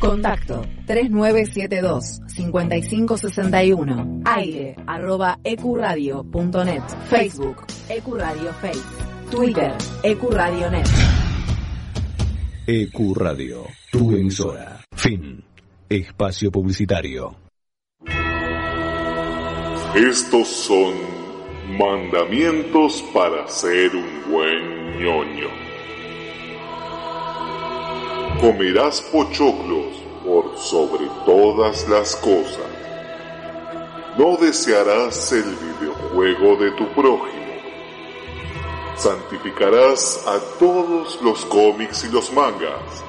Contacto 3972-5561. Aire arroba ecuradio.net. Facebook Ecuradio Face. Twitter Ecuradio.net. Ecuradio, tu emisora. Fin. Espacio publicitario. Estos son mandamientos para ser un buen ñoño. Comerás pochoclos por sobre todas las cosas. No desearás el videojuego de tu prójimo. Santificarás a todos los cómics y los mangas.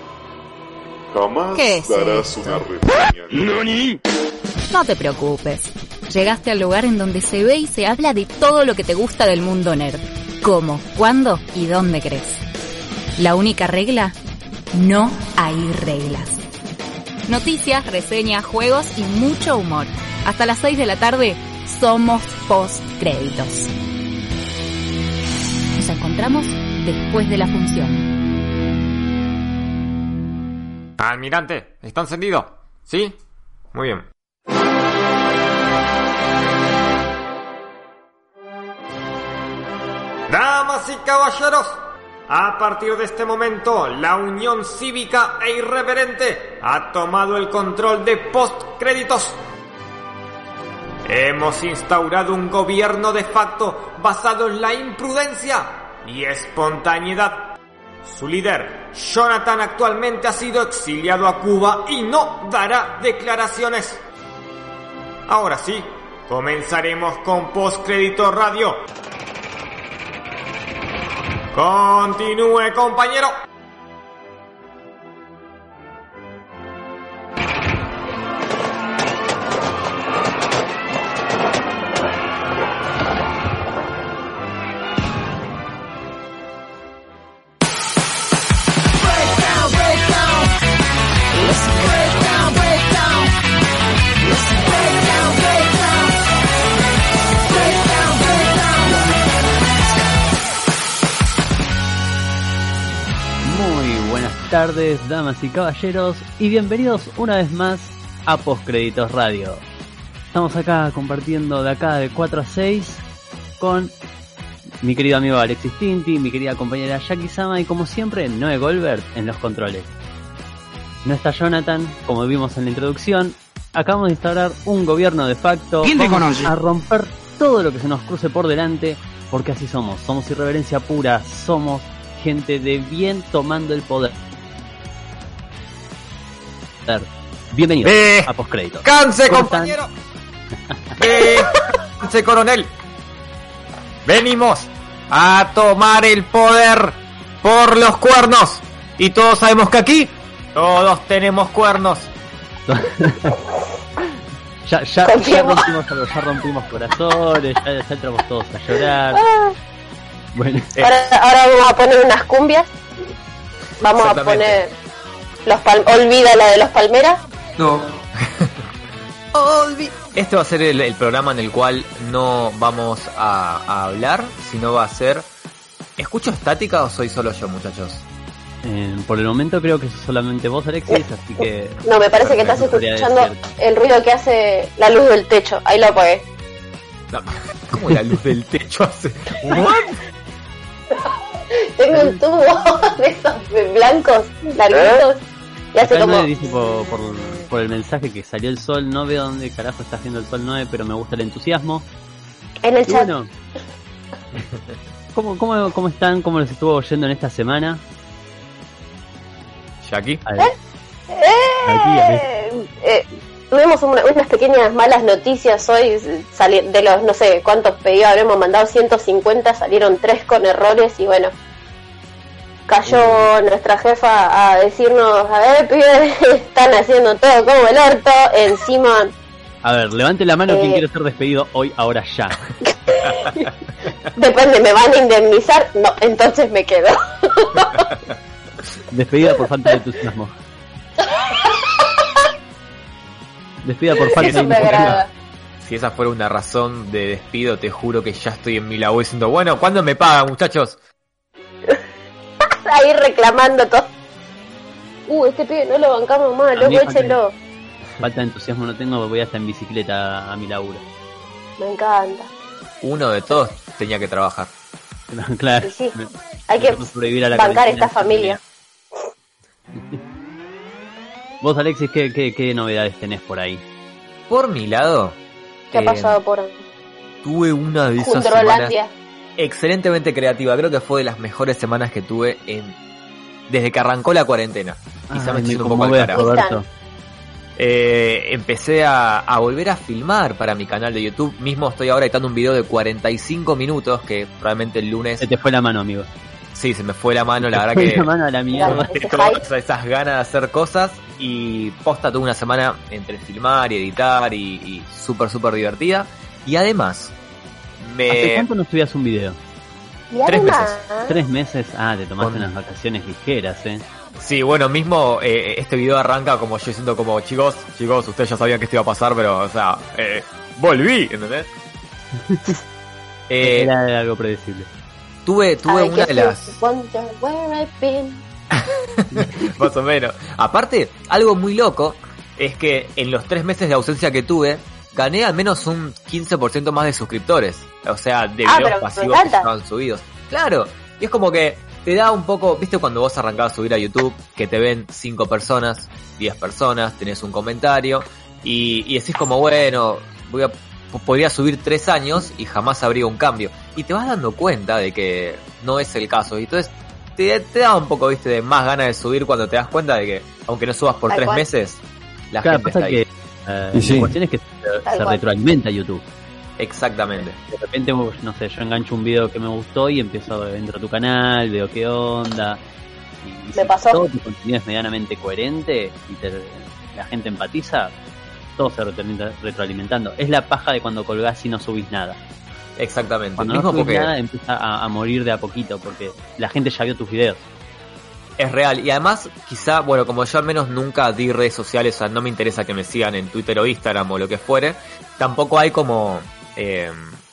Jamás ¿Qué es darás esto? una reseña. No te preocupes. Llegaste al lugar en donde se ve y se habla de todo lo que te gusta del mundo nerd. ¿Cómo, cuándo y dónde crees? La única regla, no hay reglas. Noticias, reseñas, juegos y mucho humor. Hasta las 6 de la tarde somos post créditos. Nos encontramos después de la función. Almirante, ¿está encendido? ¿Sí? Muy bien. Damas y caballeros, a partir de este momento, la Unión Cívica e Irreverente ha tomado el control de postcréditos. Hemos instaurado un gobierno de facto basado en la imprudencia y espontaneidad. Su líder, Jonathan, actualmente ha sido exiliado a Cuba y no dará declaraciones. Ahora sí, comenzaremos con Postcrédito Radio. Continúe, compañero. Tardes, damas y caballeros, y bienvenidos una vez más a Postcréditos Radio. Estamos acá compartiendo de acá de 4 a 6 con mi querido amigo Alexis Tinti, mi querida compañera Jackie Sama y como siempre Noé Goldberg en los controles. No está Jonathan, como vimos en la introducción. Acabamos de instaurar un gobierno de facto. A romper todo lo que se nos cruce por delante, porque así somos. Somos irreverencia pura, somos gente de bien tomando el poder. Bienvenidos Eh, a Postcréditos. ¡Canse, compañero! ¡Eh, ¡Canse, coronel! Venimos a tomar el poder por los cuernos. Y todos sabemos que aquí todos tenemos cuernos. Ya, ya, ya Confiemos. rompimos algo, ya rompimos corazones, ya, ya entramos todos a llorar. Bueno, Eh, Ahora, ahora vamos a poner unas cumbias. Vamos a poner los pal olvida la de los palmeras. No. Este va a ser el, el programa en el cual no vamos a, a hablar, sino va a ser... ¿Escucho estática o soy solo yo, muchachos? eh, por el momento creo que es solamente vos, Alexis, así que No, me parece que estás escuchando el ruido que hace la luz del techo. Ahí lo apagué. No, ¿Cómo la luz del techo hace? Tengo un tubo de esos blancos, larguitos. Y hace Acá como. Dice por, por, por el mensaje que salió el sol, no veo dónde carajo está haciendo el sol 9, pero me gusta el entusiasmo. En el Y chat. bueno, ¿cómo, cómo, ¿cómo están? ¿Cómo les estuvo yendo en esta semana? Jackie. Ver. Eh, eh, tuvimos una- unas pequeñas malas noticias hoy. de los no sé cuántos pedidos habremos mandado, 150, salieron tres con errores y bueno. Cayó nuestra jefa a decirnos, a ver, pibes, están haciendo todo como el orto. Encima, A ver, levante la mano Eh. quien quiere ser despedido hoy, ahora ya. depende, ¿me van a indemnizar? No, entonces me quedo. Despedida por falta de entusiasmo. Despedida por falta Eso de entusiasmo. Si esa fuera una razón de despido, te juro que ya estoy en mi labor diciendo, bueno, ¿cuándo me pagan, muchachos? Ahí reclamando todo. uh, este pibe no lo bancamos más, loco, échenlo. Falta de entusiasmo no tengo, voy hasta en bicicleta a mi laburo. Me encanta. Uno de todos tenía que trabajar. claro. Y sí, me- hay que a la bancar esta familia. Vos, Alexis, ¿qué, qué, qué novedades tenés por ahí? Por mi lado, ¿Qué ha eh, pasado por tuve una de esas semanas? Excelentemente creativa. Creo que fue de las mejores semanas que tuve en desde que arrancó la cuarentena. Quizá me Ay, estoy yendo un poco al carajo. Eh, empecé a, a volver a filmar para mi canal de YouTube. Mismo estoy ahora editando un video de 45 minutos que probablemente el lunes... Se te fue la mano, amigo. Sí, se me fue la mano, la Se verdad fue que... la mano a la mierda. Esas ganas de hacer cosas y posta tuve una semana entre filmar y editar y, y súper súper divertida y además ¿Hace cuánto no subías un video? Y Tres además, ¿Tres meses? Ah, te tomaste Con- unas vacaciones ligeras, eh. sí bueno mismo eh, este video arranca como yo siento como chicos chicos ustedes ya sabían que esto iba a pasar pero o sea eh, volví ¿entendés? Eh, Era algo predecible. tuve tuve I una de las you wonder where I've been. más o menos. Aparte, algo muy loco es que en los tres meses de ausencia que tuve, gané al menos un 15% más de suscriptores. O sea, de Ah, videos pasivos que estaban subidos. Claro, y es como que te da un poco, viste cuando vos arrancabas a subir a YouTube, que te ven 5 personas, 10 personas, tenés un comentario, y, y decís como, bueno, voy a, podría subir 3 años y jamás habría un cambio. Y te vas dando cuenta de que no es el caso. Y entonces te, te da un poco, viste, de más ganas de subir cuando te das cuenta de que, aunque no subas por Tal 3 cual. meses, la Claro, gente pasa está ahí. que eh, Y sí. la cuestión es que se, retroalimenta YouTube. Exactamente. De repente, no sé, yo engancho un video que me gustó y empiezo, entro a tu canal, veo qué onda. Y, y Me si pasó. todo tu contenido es medianamente coherente y te- la gente empatiza, todo se retroalimenta- retroalimentando. Es la paja de cuando colgás y no subís nada. Exactamente. Cuando no subís porque nada empieza a, a morir de a poquito porque la gente ya vio tus videos. es real. Y además, quizá, bueno, como yo al menos nunca di redes sociales, o sea, no me interesa que me sigan en Twitter o Instagram o lo que fuere, tampoco hay como eh,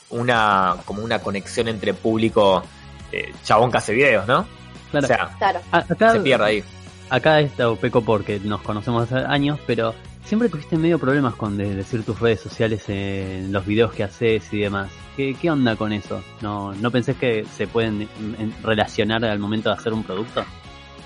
una como una conexión entre público eh, chabón que hace videos, ¿no? Claro. O sea, Claro. Acá, se pierde ahí. acá está Peco porque nos conocemos hace años, pero siempre tuviste medio problemas con de- decir tus redes sociales en los videos que haces y demás. ¿Qué, qué onda con eso? ¿No, ¿No pensés que se pueden en- en- relacionar al momento de hacer un producto?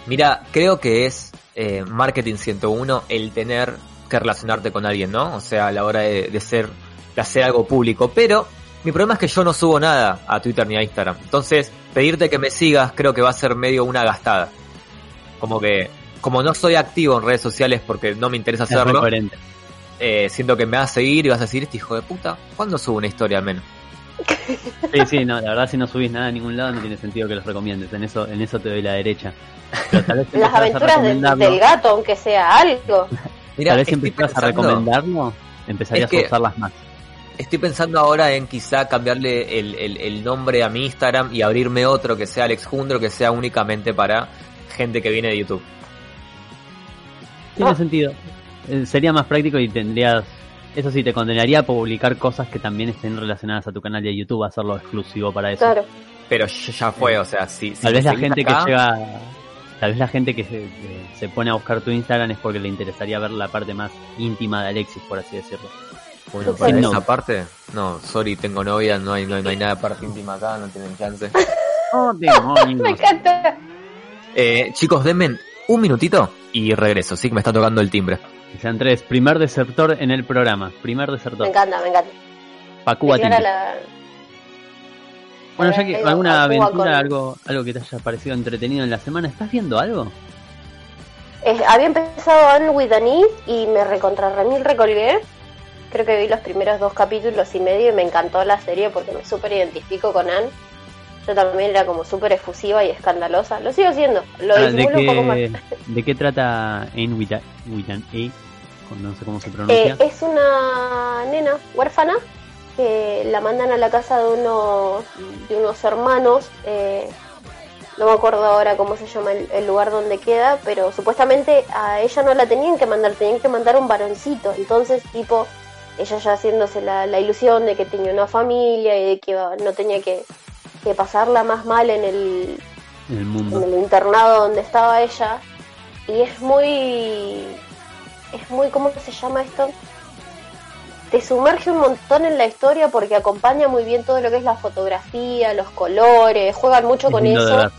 Mira, creo que es eh, Marketing 101 el tener que relacionarte con alguien, ¿no? O sea, a la hora de, de ser, de hacer algo público. Pero mi problema es que yo no subo nada a Twitter ni a Instagram. Entonces, pedirte que me sigas creo que va a ser medio una gastada. Como que, como no soy activo en redes sociales porque no me interesa hacerlo, eh, siento que me vas a seguir y vas a decir, este hijo de puta, ¿cuándo subo una historia al menos? Sí, sí, no, la verdad si no subís nada a ningún lado no tiene sentido que los recomiendes. En eso, en eso te doy la derecha. Pero tal vez si Las aventuras del- gato, aunque sea algo. Mira, tal vez si a recomendarlo, empezarías Es que- a usarlas más. Estoy pensando ahora en quizá cambiarle el, el- el nombre a mi Instagram y abrirme otro que sea Alex Jundro, que sea únicamente para gente que viene de YouTube. Tiene Ah. sentido. Eh, sería más práctico y tendrías. Eso sí, te condenaría a publicar cosas que también estén relacionadas a tu canal de YouTube, hacerlo exclusivo para eso. Claro. Pero ya fue, o sea, si, si Tal vez la gente acá, que llega. Tal vez la gente que se, que se pone a buscar tu Instagram es porque le interesaría ver la parte más íntima de Alexis, por así decirlo. Bueno, para no. esa parte, no, sorry, tengo novia, no hay, no hay, no hay nada de parte íntima acá, no tienen chance. ¡Oh, demonios! Me encanta. Eh, chicos, denme un minutito y regreso, sí que me está tocando el timbre. Sean tres. Primer desertor en el programa. Primer Me desertor. encanta, me encanta. Pacúa timbre. la- Bueno, ya que alguna aventura, con- algo, algo que te haya parecido entretenido en la semana, ¿estás viendo algo? Eh, había empezado Anne with an E y me recontra remil recolgué. Creo que vi los primeros dos capítulos y medio y me encantó la serie porque me súper identifico con Anne. Yo también era como súper efusiva y escandalosa. Lo sigo siendo. Lo Ah, ¿de, disimulo un poco más. ¿De qué trata Ain with, a- with an A? No sé cómo se Eh, pronuncia. es una nena huérfana que la mandan a la casa de unos, de unos hermanos. eh, no me acuerdo ahora cómo se llama el, el lugar donde queda, pero supuestamente a ella no la tenían que mandar, tenían que mandar un varoncito. Entonces, tipo, ella ya haciéndose la, la ilusión de que tenía una familia y de que iba- no tenía que, que pasarla más mal en el, en el en mundo. el internado donde estaba ella, y es muy es muy cómo se llama esto te sumerge un montón en la historia porque acompaña muy bien todo lo que es la fotografía los colores juegan mucho Es con eso.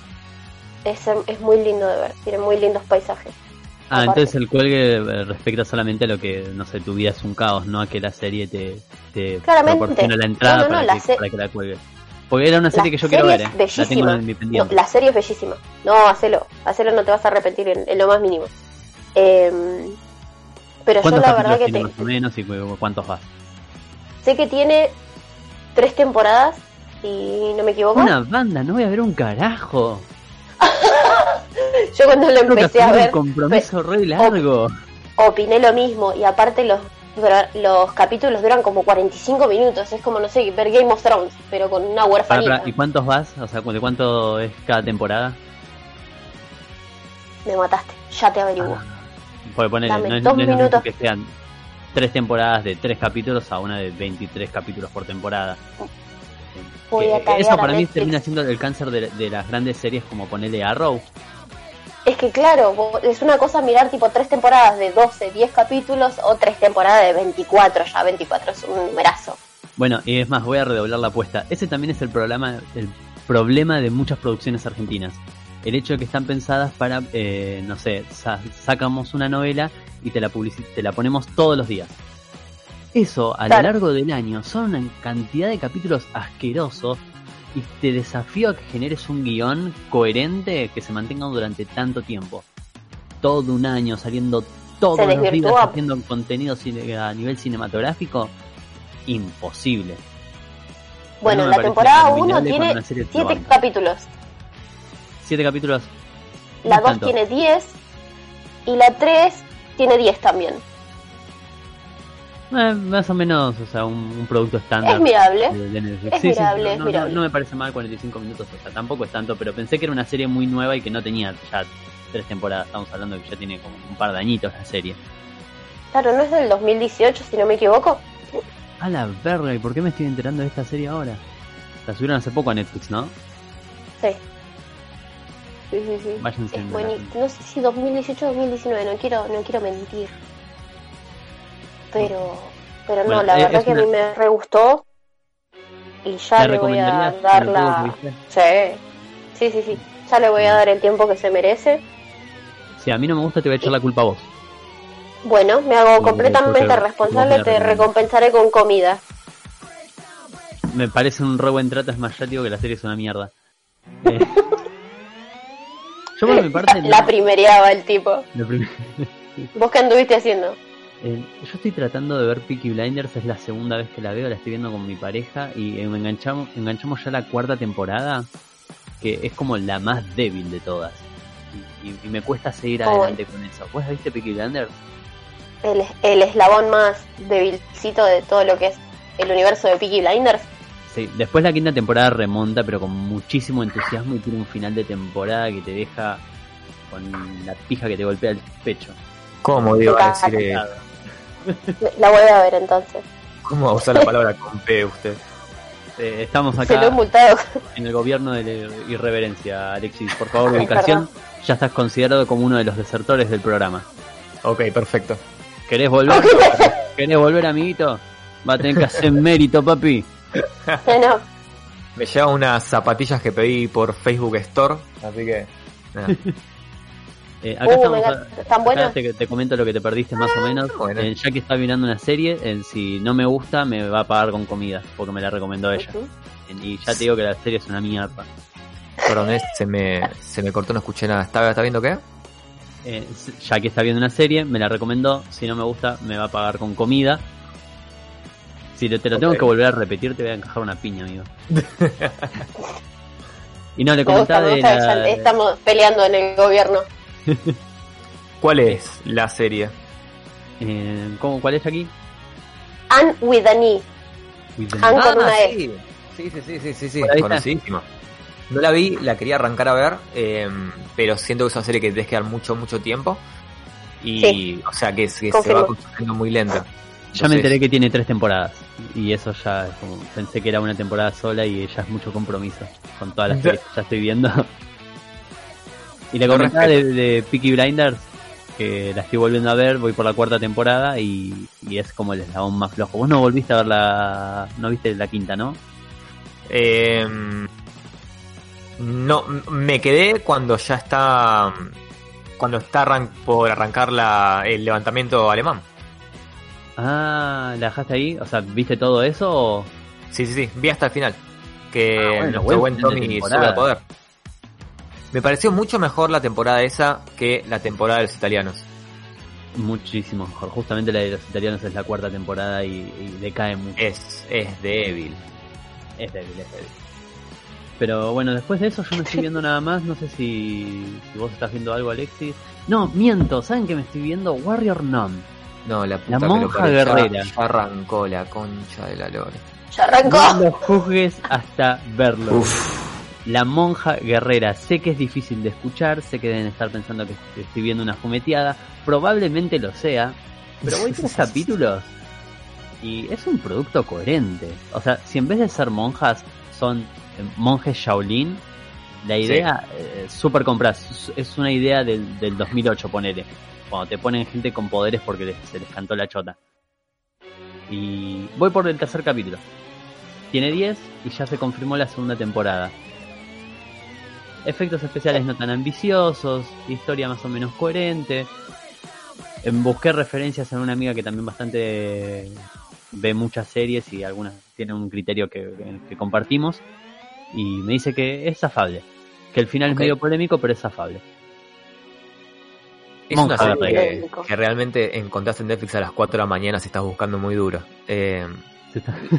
es, es muy lindo de ver tiene muy lindos paisajes Ah, Aparte. entonces el cuelgue eh, respecta solamente a lo que, no sé, tu vida es un caos, no a que la serie te, te Claramente. proporciona la entrada No, no, no, para, la que, se- para que la cuelgues. Porque era una serie que yo quiero ver, ¿eh? La tengo en mi No, pendiente. la serie es bellísima. No, hacelo. Hacelo, no te vas a arrepentir en, en lo más mínimo. Eh, pero yo ¿Cuántos la verdad que te, más o menos y cu- cuántos vas? sé que tiene tres temporadas, si no me equivoco. Una banda, no voy a ver un carajo. Yo cuando lo empecé a ver, un compromiso re largo. opiné lo mismo. Y aparte los, los capítulos duran como 45 minutos. Es como, no sé, ver Game of Thrones, pero con una huerfanita. ¿Y cuántos vas? O sea, ¿de cuánto es cada temporada? Me mataste, ya te averiguo. Porque ponele, Dame no es, dos no es minutos. que sean tres temporadas de tres capítulos a una de 23 capítulos por temporada. Voy a eso para mí termina siendo el cáncer de, de las grandes series como ponerle Arrow. Es que claro, es una cosa mirar tipo tres temporadas de 12, 10 capítulos o tres temporadas de 24, ya 24 es un numerazo. Bueno, y es más, voy a redoblar la apuesta. Ese también es el problema, el problema de muchas producciones argentinas. El hecho de que están pensadas para, eh, no sé, sa- sacamos una novela y te la, te la ponemos todos los días. Eso, a Claro. lo largo del año, son una cantidad de capítulos asquerosos y te desafío a que generes un guion coherente que se mantenga durante tanto tiempo. Todo un año saliendo todos los días haciendo contenido a nivel cinematográfico, imposible. Bueno, No la temporada 1 abominable cuando tiene una serie te 7 levanta. capítulos, Siete capítulos. la No 2 tanto. tiene 10 y la 3 tiene 10 también. Eh, más o menos, o sea, un, un producto estándar. Es mirable. de- de Netflix. Es mirable, es no, no- mirable. no me parece mal 45 minutos, o sea, tampoco es tanto, pero pensé que era una serie muy nueva y que no tenía ya tres temporadas. Estamos hablando de que ya tiene como un par de añitos la serie. Claro, no es del 2018 si no me equivoco. A la verga, ¿y por qué me estoy enterando de esta serie ahora? La subieron hace poco a Netflix, ¿no? Sí. Sí, sí, sí. Váyanse Es en buenísimo. No sé si 2018 o 2019, no quiero, no quiero mentir. Pero, pero no, Bueno, la verdad es que a mí me re gustó. Y ya ¿La le voy a dar ¿Me lo la. Sí, sí, sí, sí. Ya le voy a dar el tiempo que se merece. Si a mí no me gusta, te voy a echar la culpa a vos. Bueno, me hago completamente responsable, te recompensaré con comida. Me parece un re buen trato, es más, ya digo que la serie es una mierda. Eh, Yo por mi parte... no- La primereaba el tipo. la prim- ¿Vos qué anduviste haciendo? Eh, yo estoy tratando de ver Peaky Blinders, es la segunda vez que la veo, la estoy viendo con mi pareja y eh, me enganchamos, enganchamos ya la cuarta temporada, que es como la más débil de todas. Y, y- y me cuesta seguir Oh. adelante con eso. ¿Vos viste Peaky Blinders? El, el eslabón más debilcito de todo lo que es el universo de Peaky Blinders. Sí, después la quinta temporada remonta, pero con muchísimo entusiasmo y tiene un final de temporada que te deja con la pija que te golpea el pecho. ¿Cómo digo a decir, eh, La voy a ver entonces. ¿Cómo va a usar la palabra con P usted? Eh, estamos Se lo acá en el gobierno de la irreverencia, Alexis. Por favor, Es ubicación. Ya estás considerado como uno de los desertores del programa. Ok, perfecto. ¿Querés volver? ¿Querés volver, amiguito? Va a tener que hacer mérito, papi. No, no. Me llevan unas zapatillas que pedí por Facebook Store, así que... Eh, acá Uh, estamos. te, te comento lo que te perdiste más o menos. bueno. Eh, ya que está mirando una serie, eh, si no me gusta, me va a pagar con comida, porque me la recomendó ella. Y ya te digo que la serie es una mierda. Perdón, se me, se me cortó, no escuché nada. ¿Está, está viendo qué? Eh, ya que está viendo una serie, me la recomendó. Si no me gusta, me va a pagar con comida. Si te, te lo tengo que volver a repetir, te voy a encajar una piña, amigo. y no, le comentaba me de la- estamos peleando en el gobierno. ¿Cuál es la serie? eh, ¿cómo, ¿Cuál es aquí? Anne with an E. With Anne con una E. sí. Sí, sí, sí, sí. No la vi, la quería arrancar a ver, eh, pero siento que es una serie que te que dar mucho, mucho tiempo. Y, Sí. o sea, que, que se va construyendo muy lenta. Ya me enteré que tiene tres temporadas. Y eso ya es como. Pensé que era una temporada sola y ya es mucho compromiso con todas las series que ya estoy viendo. y Lo comentaba de, de Peaky Blinders que la estoy volviendo a ver, voy por la cuarta temporada y, y es como el eslabón más flojo. Vos no volviste a ver la... no viste la quinta, ¿no? Eh, no, me quedé cuando ya está. Cuando está arran- por arrancar la, el levantamiento alemán. Ah, ¿la dejaste ahí? O sea, ¿viste todo eso o...? Sí, sí, sí, vi hasta el final. Que Ah, bueno, nuestro buen Tommy sube al poder. Me pareció mucho mejor la temporada esa que la temporada de los italianos. Muchísimo mejor. Justamente la de los italianos es la cuarta temporada y, y decae mucho. Es, es débil. Es débil, es débil. Pero bueno, después de eso yo no estoy viendo nada más. No sé si, si vos estás viendo algo, Alexis. No, miento. ¿Saben que me estoy viendo? Warrior Nun. No, la puta La que lo monja guerrera. Ya arrancó la concha de la lora. Ya arrancó. No lo juzgues hasta verlo. La monja guerrera. Sé que es difícil de escuchar. Sé que deben estar pensando que estoy viendo una fumeteada. Probablemente lo sea. Pero voy tres capítulos. Y es un producto coherente. O sea, si en vez de ser monjas son eh, monjes Shaolin, la idea eh, super compras. Es- Es una idea del, del 2008, ponele. Cuando te ponen gente con poderes porque les- se les cantó la chota. Y voy por el tercer capítulo. Tiene 10 y ya se confirmó la segunda temporada. Efectos especiales no tan ambiciosos, historia más o menos coherente. Em, Busqué referencias en una amiga que también bastante ve muchas series y algunas tiene un criterio que, que compartimos. Y me dice que es afable. Que el final es medio polémico, pero es afable. Es una serie que, que realmente encontraste en Netflix a las 4 de la mañana si estás buscando muy duro. Eh,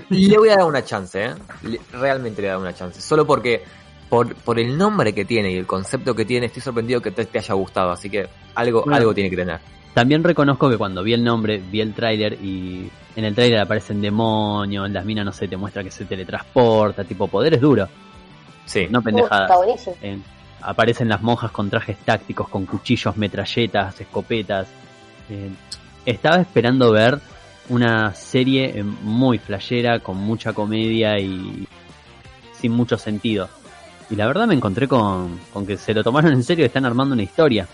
le voy a dar una chance, ¿eh? Le- realmente le voy a dar una chance. Solo porque por, por el nombre que tiene y el concepto que tiene, estoy sorprendido que te, te haya gustado. Así que algo, Bueno. algo tiene que tener. También reconozco que cuando vi el nombre, vi el tráiler y en el tráiler aparecen demonios, las minas no sé, te muestra que se teletransporta, tipo poderes duros, Sí. no pendejadas. Eh, aparecen las monjas con trajes tácticos, con cuchillos, metralletas, escopetas. Eh, estaba esperando ver una serie eh, muy flashera, con mucha comedia y sin mucho sentido. Y la verdad me encontré con, con que se lo tomaron en serio y están armando una historia.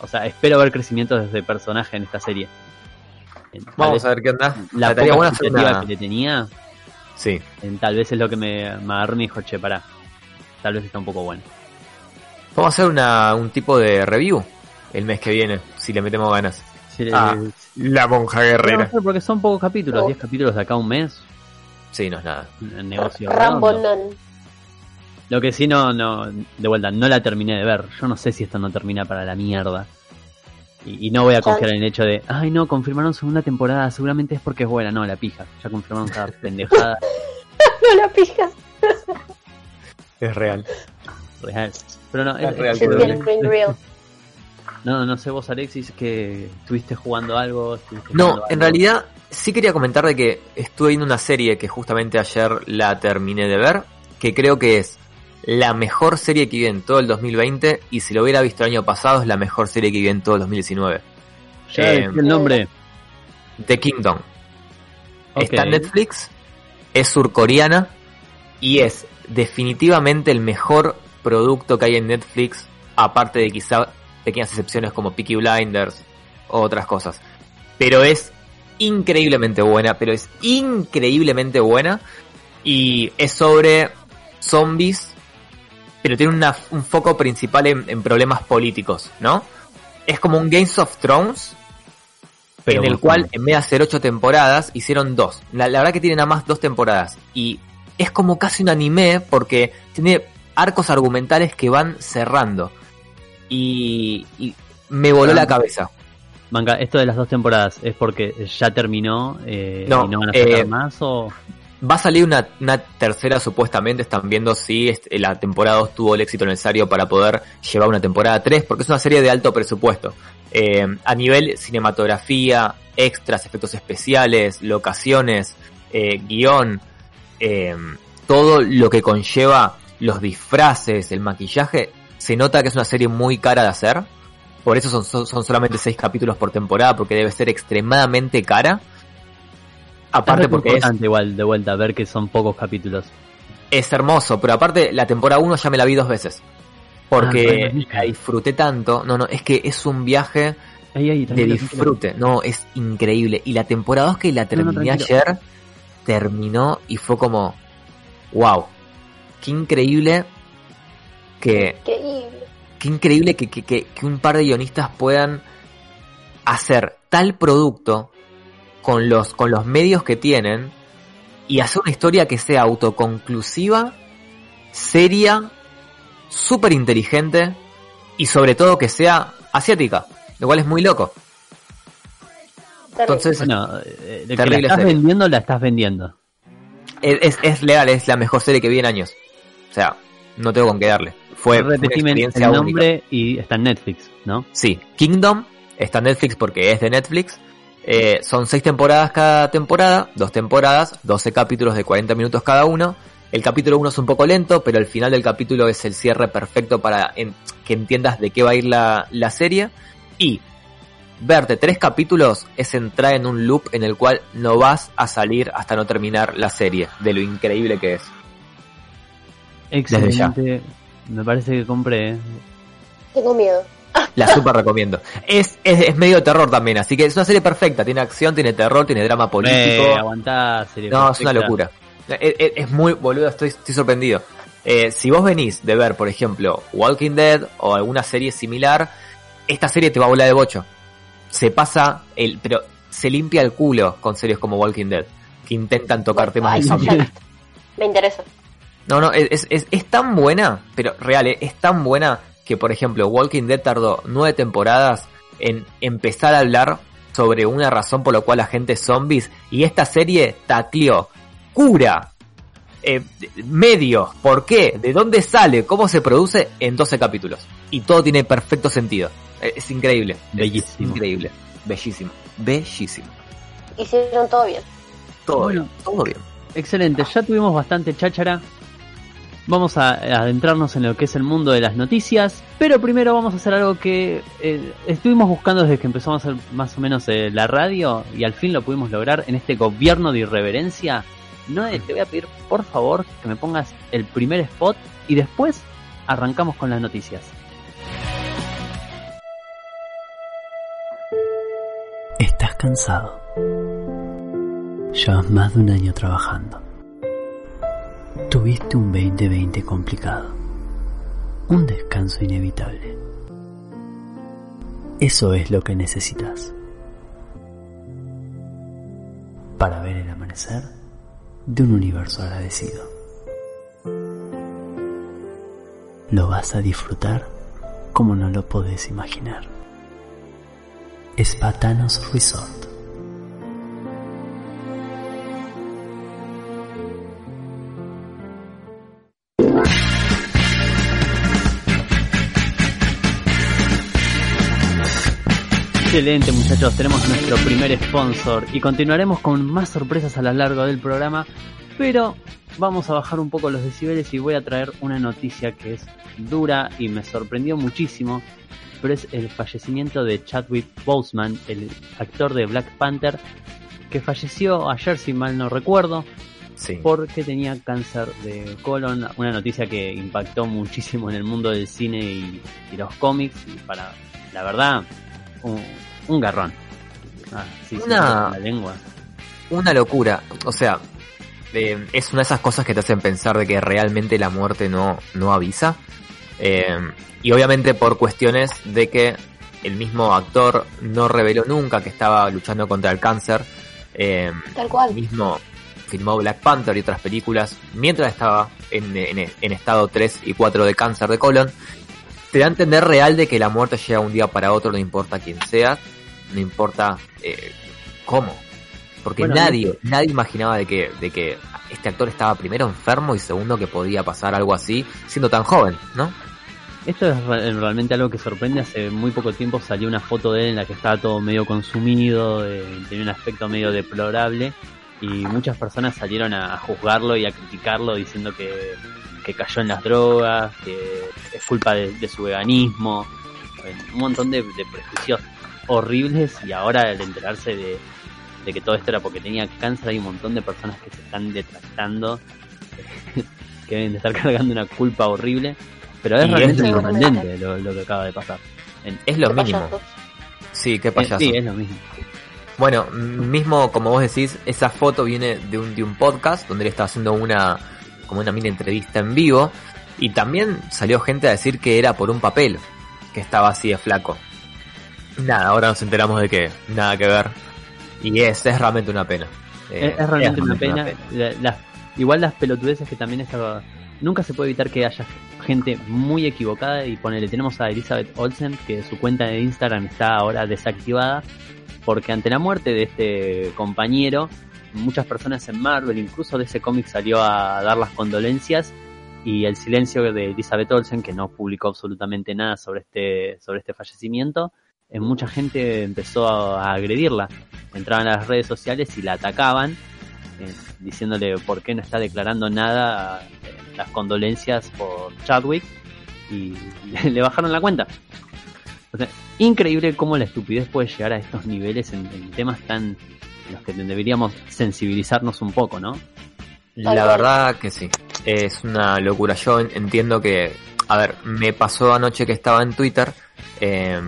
O sea, espero ver crecimiento desde personaje en esta serie. Tal Vamos a ver qué onda. La poca una- que le tenía, Sí. tal vez es lo que me, me agarró y dijo, che, pará. Tal vez está un poco bueno. Vamos a hacer una, un tipo de review el mes que viene, si le metemos ganas. Sí, Ah, eh, La monja Pero, porque son pocos capítulos, Oh. 10 capítulos de acá a un mes, Sí, no es nada. el negocio Rambo. Lo que sí no, no, de vuelta, no la terminé de ver. Yo no sé si esto no termina para la mierda. Y, y no voy a confiar en el hecho de, ay no, confirmaron segunda temporada, seguramente es porque es buena. No, la pija, ya confirmaron cada pendejada No la pijas. Es real. real. Pero no, Es es- real, pero- real. no, no sé vos Alexis, que estuviste jugando algo. ¿Estuviste No, jugando en algo? realidad sí quería comentar de que estuve viendo una serie que justamente ayer la terminé de ver, que creo que es la mejor serie que vi en todo el 2020 y si lo hubiera visto el año pasado es la mejor serie que vi en todo el 2019. Ya eh, el nombre. The Kingdom. Está en Netflix, es surcoreana y es definitivamente el mejor producto que hay en Netflix, aparte de quizá pequeñas excepciones como Peaky Blinders o otras cosas. Pero es increíblemente buena, pero es increíblemente buena y es sobre zombies, pero tiene una- un foco principal en, en problemas políticos, ¿no? Es como un Games of Thrones, Pero en el cual zombies. en vez de hacer ocho temporadas hicieron dos. La, la verdad que tiene nada más dos temporadas y es como casi un anime porque tiene arcos argumentales que van cerrando y, y me voló Ah. la cabeza. Manga, esto de las dos temporadas es porque ya terminó eh, No, y no van a sacar eh, más o Va a salir una, tercera supuestamente, están viendo si este- la temporada 2 tuvo el éxito necesario para poder llevar una temporada 3, porque es una serie de alto presupuesto. Eh, a nivel cinematografía, extras, efectos especiales, locaciones, eh, guion, eh, todo lo que conlleva los disfraces, el maquillaje, se nota que es una serie muy cara de hacer. Por eso son, son solamente 6 capítulos por temporada, porque debe ser extremadamente cara. Aparte es porque es importante igual de vuelta ver que son pocos capítulos. es hermoso, pero aparte la temporada 1 ya me la vi dos veces. Ah, Porque bueno, la disfruté tanto. No, no, es que es un viaje Ahí, ahí, de disfrute. No, es increíble. Y la temporada 2 que la No, no, terminé ayer, terminó y fue como, wow, qué increíble que, Increíble. qué increíble que, que, que, que un par de guionistas puedan hacer tal producto con los, con los medios que tienen y hacer una historia que sea autoconclusiva, seria, súper inteligente y sobre todo que sea asiática, lo cual es muy loco. Entonces, Bueno, eh, de que la estás serie. vendiendo, la estás vendiendo. es, es, es legal, es la mejor serie que vi en años. O sea, no tengo con qué darle. Fue, una el única. nombre y está en Netflix, ¿no? Sí, Kingdom está en Netflix porque es de Netflix. Eh, son seis temporadas cada temporada, dos temporadas, 12 capítulos de 40 minutos cada uno. El capítulo 1 es un poco lento, pero el final del capítulo es el cierre perfecto para en- que entiendas de qué va a ir la, la serie. Y verte tres capítulos es entrar en un loop en el cual no vas a salir hasta no terminar la serie, de lo increíble que es. Excelente. Me parece que compré. ¿eh? Tengo miedo. La super recomiendo. Es, es, es medio terror también, así que es una serie perfecta. Tiene acción, tiene terror, tiene drama político. Eh, aguantá, serie No, es una locura. Es, es- es muy boludo, estoy, estoy sorprendido. Eh, si vos venís de ver, por ejemplo, Walking Dead o alguna serie similar, esta serie te va a volar de bocho. Se pasa el, pero se limpia el culo con series como Walking Dead, que intentan tocar temas Ay, de zombies. Me interesa. No, no, es, es, es tan buena, pero real, eh, es tan buena que, por ejemplo, Walking Dead tardó nueve temporadas en empezar a hablar sobre una razón por la cual la gente es zombies y esta serie tacleó cura, eh, medios, por qué, de dónde sale, cómo se produce en 12 capítulos. Y todo tiene perfecto sentido. Eh, Es increíble. Es Bellísimo. increíble. Bellísimo. Bellísimo. Hicieron todo bien. Todo Bueno. bien. Todo bien. Excelente, ya tuvimos bastante cháchara. Vamos a a adentrarnos en lo que es el mundo de las noticias, pero primero vamos a hacer algo que eh, estuvimos buscando desde que empezamos a hacer más o menos eh, la radio y al fin lo pudimos lograr en este gobierno de irreverencia. No, te voy a pedir por favor que me pongas el primer spot y después arrancamos con las noticias. Estás cansado. Llevas más de un año trabajando. Tuviste un 2020 complicado. Un descanso inevitable. Eso es lo que necesitas. Para ver el amanecer de un universo agradecido. Lo vas a disfrutar como no lo podés imaginar. Espatanos Resort. Excelente muchachos, tenemos nuestro primer sponsor y continuaremos con más sorpresas a lo largo del programa, pero vamos a bajar un poco los decibeles y voy a traer una noticia que es dura y me sorprendió muchísimo, pero es el fallecimiento de Chadwick Boseman, el actor de Black Panther, que falleció ayer si mal no recuerdo, Sí. porque tenía cáncer de colon, una noticia que impactó muchísimo en el mundo del cine y, y los cómics, y para, la verdad, un, un garrón. Ah, sí, sí, Una- la lengua. una locura. O sea, eh, es una de esas cosas que te hacen pensar de que realmente la muerte no, no avisa. Eh, y obviamente por cuestiones de que el mismo actor no reveló nunca que estaba luchando contra el cáncer. Eh, Tal cual. mismo filmó Black Panther y otras películas mientras estaba en, en- en estado 3 y 4 de cáncer de colon. Te da a entender real de que la muerte llega un día para otro, no importa quién sea, no importa eh, cómo. Porque Bueno, nadie, nadie imaginaba de que, de que este actor estaba primero enfermo y segundo que podía pasar algo así siendo tan joven, ¿no? Esto es re- realmente algo que sorprende. Hace muy poco tiempo salió una foto de él en la que estaba todo medio consumido, eh, tenía un aspecto medio deplorable y muchas personas salieron a, juzgarlo y a criticarlo diciendo que, que cayó en las drogas, que es culpa de, de su veganismo, un montón de, de prejuicios horribles y ahora al enterarse de, de que todo esto era porque tenía cáncer hay un montón de personas que se están detractando, que deben de estar cargando una culpa horrible. Pero es Y realmente es- sorprendente lo, lo que acaba de pasar. Es lo Qué mínimo. payasos. Sí, qué Eh, payaso. Sí, es lo mismo. Bueno, mismo como vos decís, esa foto viene de un, de un podcast donde él estaba haciendo una como una mini entrevista en vivo y también salió gente a decir que era por un papel, que estaba así de flaco. Nada, ahora nos enteramos de que nada que ver y es, es realmente una pena. Eh, es, es realmente una pena. La- igual las pelotudeces que también estaba. Nunca se puede evitar que haya gente muy equivocada y ponele, tenemos a Elizabeth Olsen que su cuenta de Instagram está ahora desactivada porque ante la muerte de este compañero, muchas personas en Marvel, incluso de ese cómic salió a dar las condolencias y el silencio de Elizabeth Olsen, que no publicó absolutamente nada sobre este, sobre este fallecimiento, eh, mucha gente empezó a, a agredirla. Entraban a las redes sociales y la atacaban, eh, diciéndole por qué no está declarando nada eh, las condolencias por Chadwick y le, le bajaron la cuenta. O sea, increíble cómo la estupidez puede llegar a estos niveles en, en temas tan en los que deberíamos sensibilizarnos un poco, ¿no? La verdad que sí, es una locura. Yo en- entiendo que, a ver, me pasó anoche que estaba en Twitter, eh,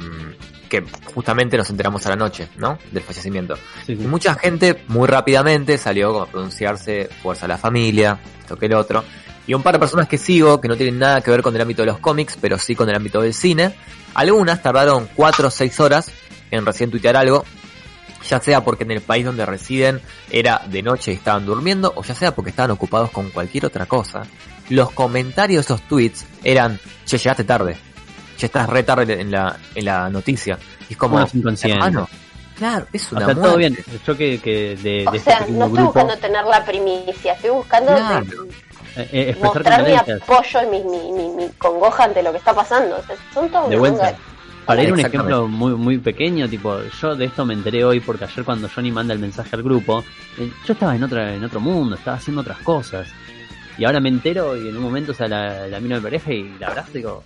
que justamente nos enteramos a la noche, ¿no? Del fallecimiento. Sí, sí. Y mucha gente muy rápidamente salió como a pronunciarse fuerza a la familia, esto que el otro. Y un par de personas que sigo, que no tienen nada que ver con el ámbito de los cómics, pero sí con el ámbito del cine. Algunas tardaron 4 o 6 horas en recién tuitear algo, ya sea porque en el país donde residen era de noche y estaban durmiendo, o ya sea porque estaban ocupados con cualquier otra cosa. Los comentarios de esos tweets eran, che, llegaste tarde, estás re tarde en la, en la noticia. Y es como, inconscientes. hermano, claro, es O una sea, todo bien. Yo que, que de, O de este sea, no estoy grupo buscando tener la primicia, estoy buscando Claro. eh, eh, expresar mostrar mi apoyo y mi, mi, mi, mi congoja ante lo que está pasando. O sea, son todos De vuelta. Para ir a un ejemplo muy muy pequeño, tipo, yo de esto me enteré hoy porque ayer cuando Johnny manda el mensaje al grupo, eh, yo estaba en otra en otro mundo, estaba haciendo otras cosas. Y ahora me entero y en un momento, o sea, la, la miro de pareja y la abrazo y digo,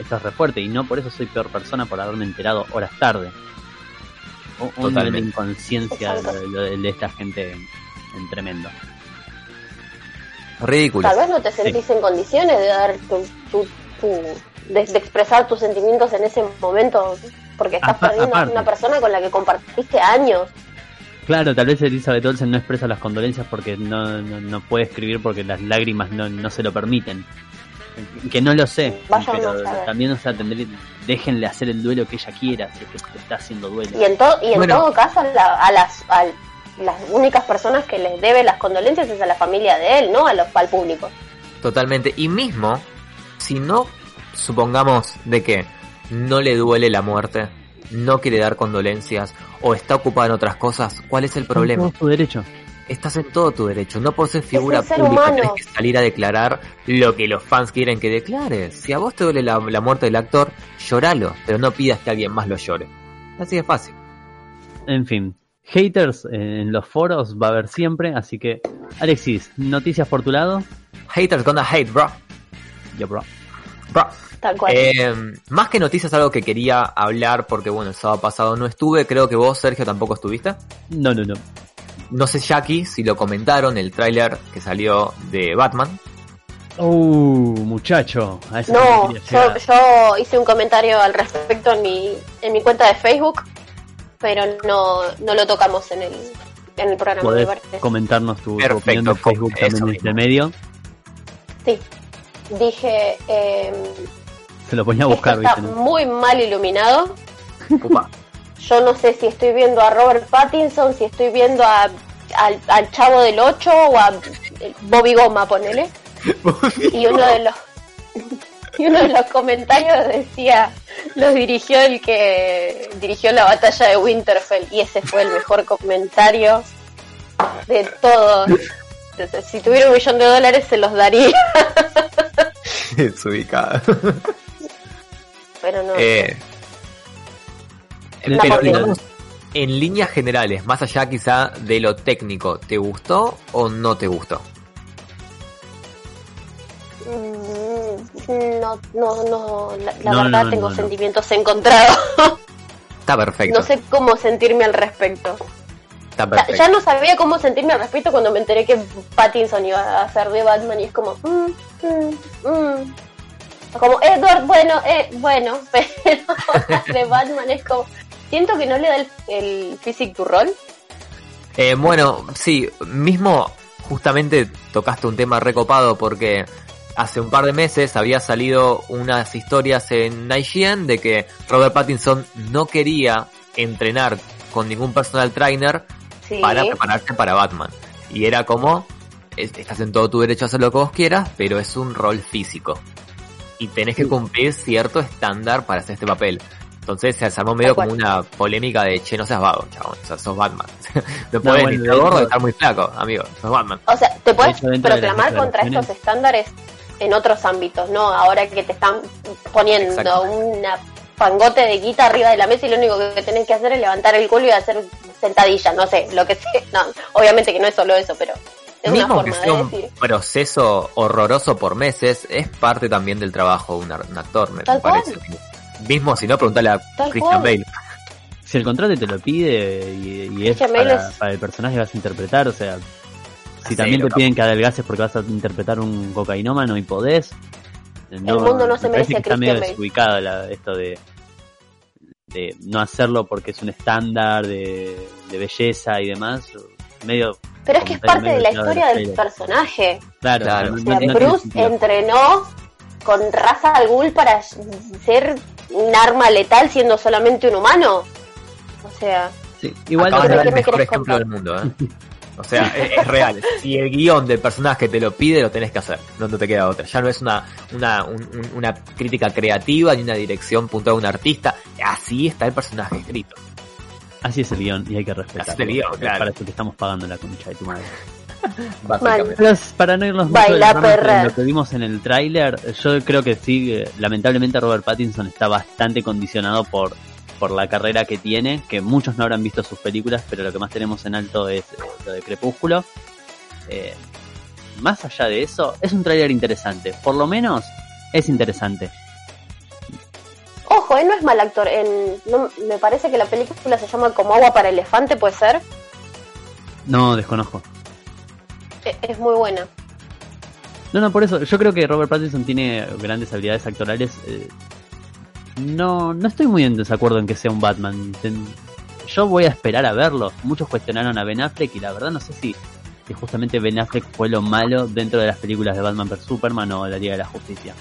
esto es re fuerte y no por eso soy peor persona por haberme enterado horas tarde. Un- Un nivel de Totalmente. inconsciencia de, de- de esta gente en, en tremendo. Ridículo. Tal vez no te sentís en condiciones de dar tu, tu, tu- de, de expresar tus sentimientos en ese momento porque estás Apa- perdiendo a una persona con la que compartiste años. Claro, tal vez Elizabeth Olsen no expresa las condolencias porque no, no, no puede escribir porque las lágrimas no, no se lo permiten. Que no lo sé, Vaya pero a también, o sea, tendré- déjenle hacer el duelo que ella quiera, si es que te está haciendo duelo. Y en, to- y en Bueno. todo caso, la- a las a las únicas personas que les debe las condolencias es a la familia de él, no a los, al público. Totalmente. Y mismo, si no, supongamos de que no le duele la muerte, no quiere dar condolencias o está ocupado en otras cosas, ¿cuál es el problema? Todo su derecho. Estás en todo tu derecho. No por ser figura ser pública humano. tenés que salir a declarar lo que los fans quieren que declares. Si a vos te duele la, la muerte del actor, lloralo, pero no pidas que alguien más lo llore. Así de fácil. En fin, haters en los foros va a haber siempre, así que, Alexis, noticias por tu lado. Haters gonna hate, bro. Yo, bro. Bro. Tal cual. Eh, más que noticias, algo que quería hablar, porque bueno, el sábado pasado no estuve, creo que vos, Sergio, tampoco estuviste. No, no, no. No sé, Jackie, si lo comentaron, el tráiler que salió de Batman. Uh, muchacho. A eso no, yo, hice un comentario al respecto en mi, en mi cuenta de Facebook, pero no, no lo tocamos en el, en el programa, Podés comentarnos tu, tu Perfecto, opinión de Facebook también en este medio. Sí. Dije, eh, Se lo ponía a buscar, está muy mal iluminado. Upa. Yo no sé si estoy viendo a Robert Pattinson, si estoy viendo a, al, al Chavo del 8 o a eh, Bobby Goma, ponele. Y uno de los y uno de los comentarios decía, los dirigió el que dirigió la batalla de Winterfell y ese fue el mejor comentario de todos. Si tuviera un millón de dólares se los daría, Desubicada. pero no. Eh, pero en líneas generales, más allá quizá de lo técnico, ¿te gustó o no te gustó? Mm, No, no, no, la, la No, verdad no, tengo no, no. sentimientos encontrados. Está perfecto. no sé cómo sentirme al respecto. Está Ya, perfecto. ya no sabía cómo sentirme al respecto cuando me enteré que Pattinson iba a hacer de Batman y es como, mm, mm, mm. Como, Edward, bueno, eh, bueno, pero de Batman es como, siento que no le da el, el physic to roll. Eh, bueno, sí, mismo justamente tocaste un tema recopado porque hace un par de meses había salido unas historias en IGN de que Robert Pattinson no quería entrenar con ningún personal trainer Sí. para prepararse para Batman. Y era como, es- estás en todo tu derecho a hacer lo que vos quieras, pero es un rol físico. Y tenés que cumplir cierto estándar para hacer este papel. Entonces se armó medio como una polémica de, che, no seas vago, chabón, o sea, sos Batman. no puedes bueno, ni de estar gordo estar muy flaco, amigo, sos Batman. O sea, te puedes proclamar contra estos estándares en otros ámbitos, ¿no? Ahora que te están poniendo una pangote de guita arriba de la mesa y lo único que tenés que hacer es levantar el culo y hacer sentadillas, no sé, lo que sea. No, obviamente que no es solo eso, pero es una Mismo que sea de un decir. proceso horroroso por meses, es parte también del trabajo de un, actor, me parece. Mismo si no, preguntale a Tal Christian cual. Bale. Si el contrato te lo pide y, y es Christian Bale para, es- para el personaje que vas a interpretar, o sea, si también te piden que adelgaces porque vas a interpretar un cocainómano y podés, no, El mundo no se me merece que a está medio Christian desubicado la- esto de, de no hacerlo porque es un estándar de, de belleza y demás, medio Pero es que es parte de la historia del personaje. claro, Claro. O sea, Bruce entrenó con raza al ghul para ser un arma letal siendo solamente un humano. O sea, Sí, igual Acabas de ¿Pero dar qué el me mejor ejemplo contar? del mundo, ¿eh? O sea, es, es real. Si el guion del personaje te lo pide, lo tenés que hacer. No, no te queda otra. Ya no es una, una, un- un- una crítica creativa ni una dirección puntual de un artista. Así está el personaje escrito. así es el guion y hay que respetarlo. Así es el guion, claro. Para eso te estamos pagando la concha de tu madre. Básicamente. Para no irnos mucho de Baila, perra. lo que vimos en el tráiler, yo creo que sí, eh, lamentablemente Robert Pattinson está bastante condicionado por, por la carrera que tiene, que muchos no habrán visto sus películas, pero lo que más tenemos en alto es eh, lo de Crepúsculo. Eh, más allá de eso, es un tráiler interesante, por lo menos es interesante. ojo, él no es mal actor. En, no- me parece que la película se llama Como agua para elefante, puede ser. No, desconozco. Es muy buena. No, no, por eso, yo creo que Robert Pattinson tiene grandes habilidades actorales. eh, no, no estoy muy en desacuerdo en que sea un Batman. Ten- Yo voy a esperar a verlo. Muchos cuestionaron a Ben Affleck y la verdad no sé si, si justamente Ben Affleck fue lo malo dentro de las películas de Batman vs Superman o la Liga de la Justicia.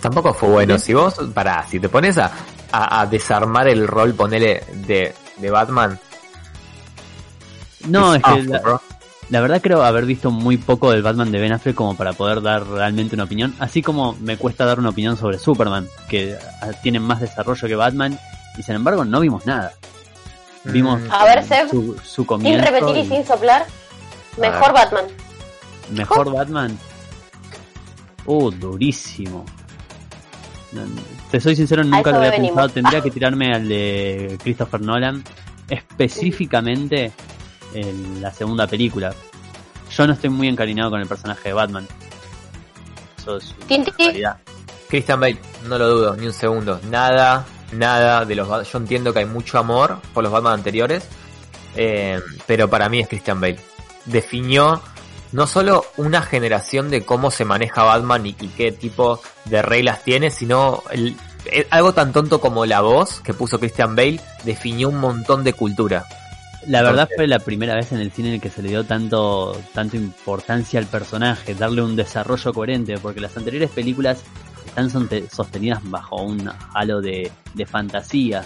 Tampoco fue bueno. Si vos, para, si te pones a, a, a desarmar el rol, ponele, de, de Batman. No, es que awful, la, bro. La verdad creo haber visto muy poco del Batman de Ben Affleck como para poder dar realmente una opinión. Así como me cuesta dar una opinión sobre Superman, que ah, tiene más desarrollo que Batman y sin embargo no vimos nada. Vimos Mm, A ver, Seb, su, su sin comienzo repetir y y sin soplar, mejor Batman. mejor Batman. Uh, durísimo. Te soy sincero, nunca lo había venimos. pensado. Tendría que tirarme al de Christopher Nolan, específicamente en la segunda película. Yo no estoy muy encariñado con el personaje de Batman. Eso es una Tinti. realidad. Christian Bale, no lo dudo, ni un segundo. Nada, nada de los Yo entiendo que hay mucho amor por los Batman anteriores, eh, pero para mí es Christian Bale. Definió no solo una generación de cómo se maneja Batman y, y qué tipo de reglas tiene, sino el- algo tan tonto como la voz que puso Christian Bale definió un montón de cultura. La verdad Entonces- fue la primera vez en el cine en el que se le dio tanto, tanto importancia al personaje, darle un desarrollo coherente, porque las anteriores películas están sostenidas bajo un halo de, de fantasía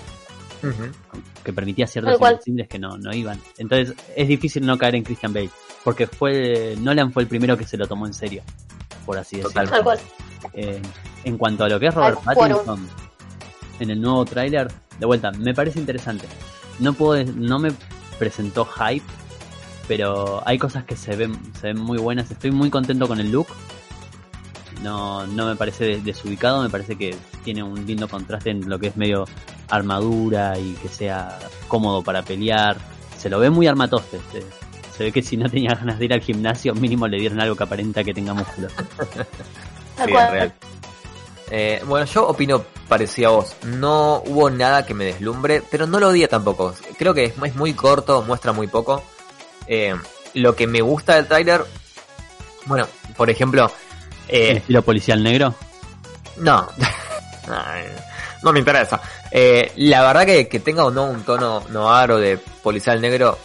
que permitía ciertos invencibles que no, no iban. Entonces es difícil no caer en Christian Bale, porque fue Nolan fue el primero que se lo tomó en serio, por así decirlo. Tal cual. Eh, en cuanto a lo que es Robert. Pattinson en el nuevo tráiler, de vuelta, me parece interesante. No puedo, no me presentó hype, pero hay cosas que se ven, se ven muy buenas. Estoy muy contento con el look. No, no me parece des- desubicado, me parece que tiene un lindo contraste en lo que es medio armadura y que sea cómodo para pelear. Se lo ve muy armatoste. Se, se ve que si no tenía ganas de ir al gimnasio, mínimo le dieron algo que aparenta que tenga músculo. Es real. Eh, bueno, yo opino parecido a vos. No hubo nada que me deslumbre, pero no lo odié tampoco. Creo que es, es muy corto, muestra muy poco. Eh, lo que me gusta del tráiler, bueno, por ejemplo, ¿El eh, estilo policial negro? no, no me interesa. Eh, la verdad que, que tenga o no un tono noir o de policial negro,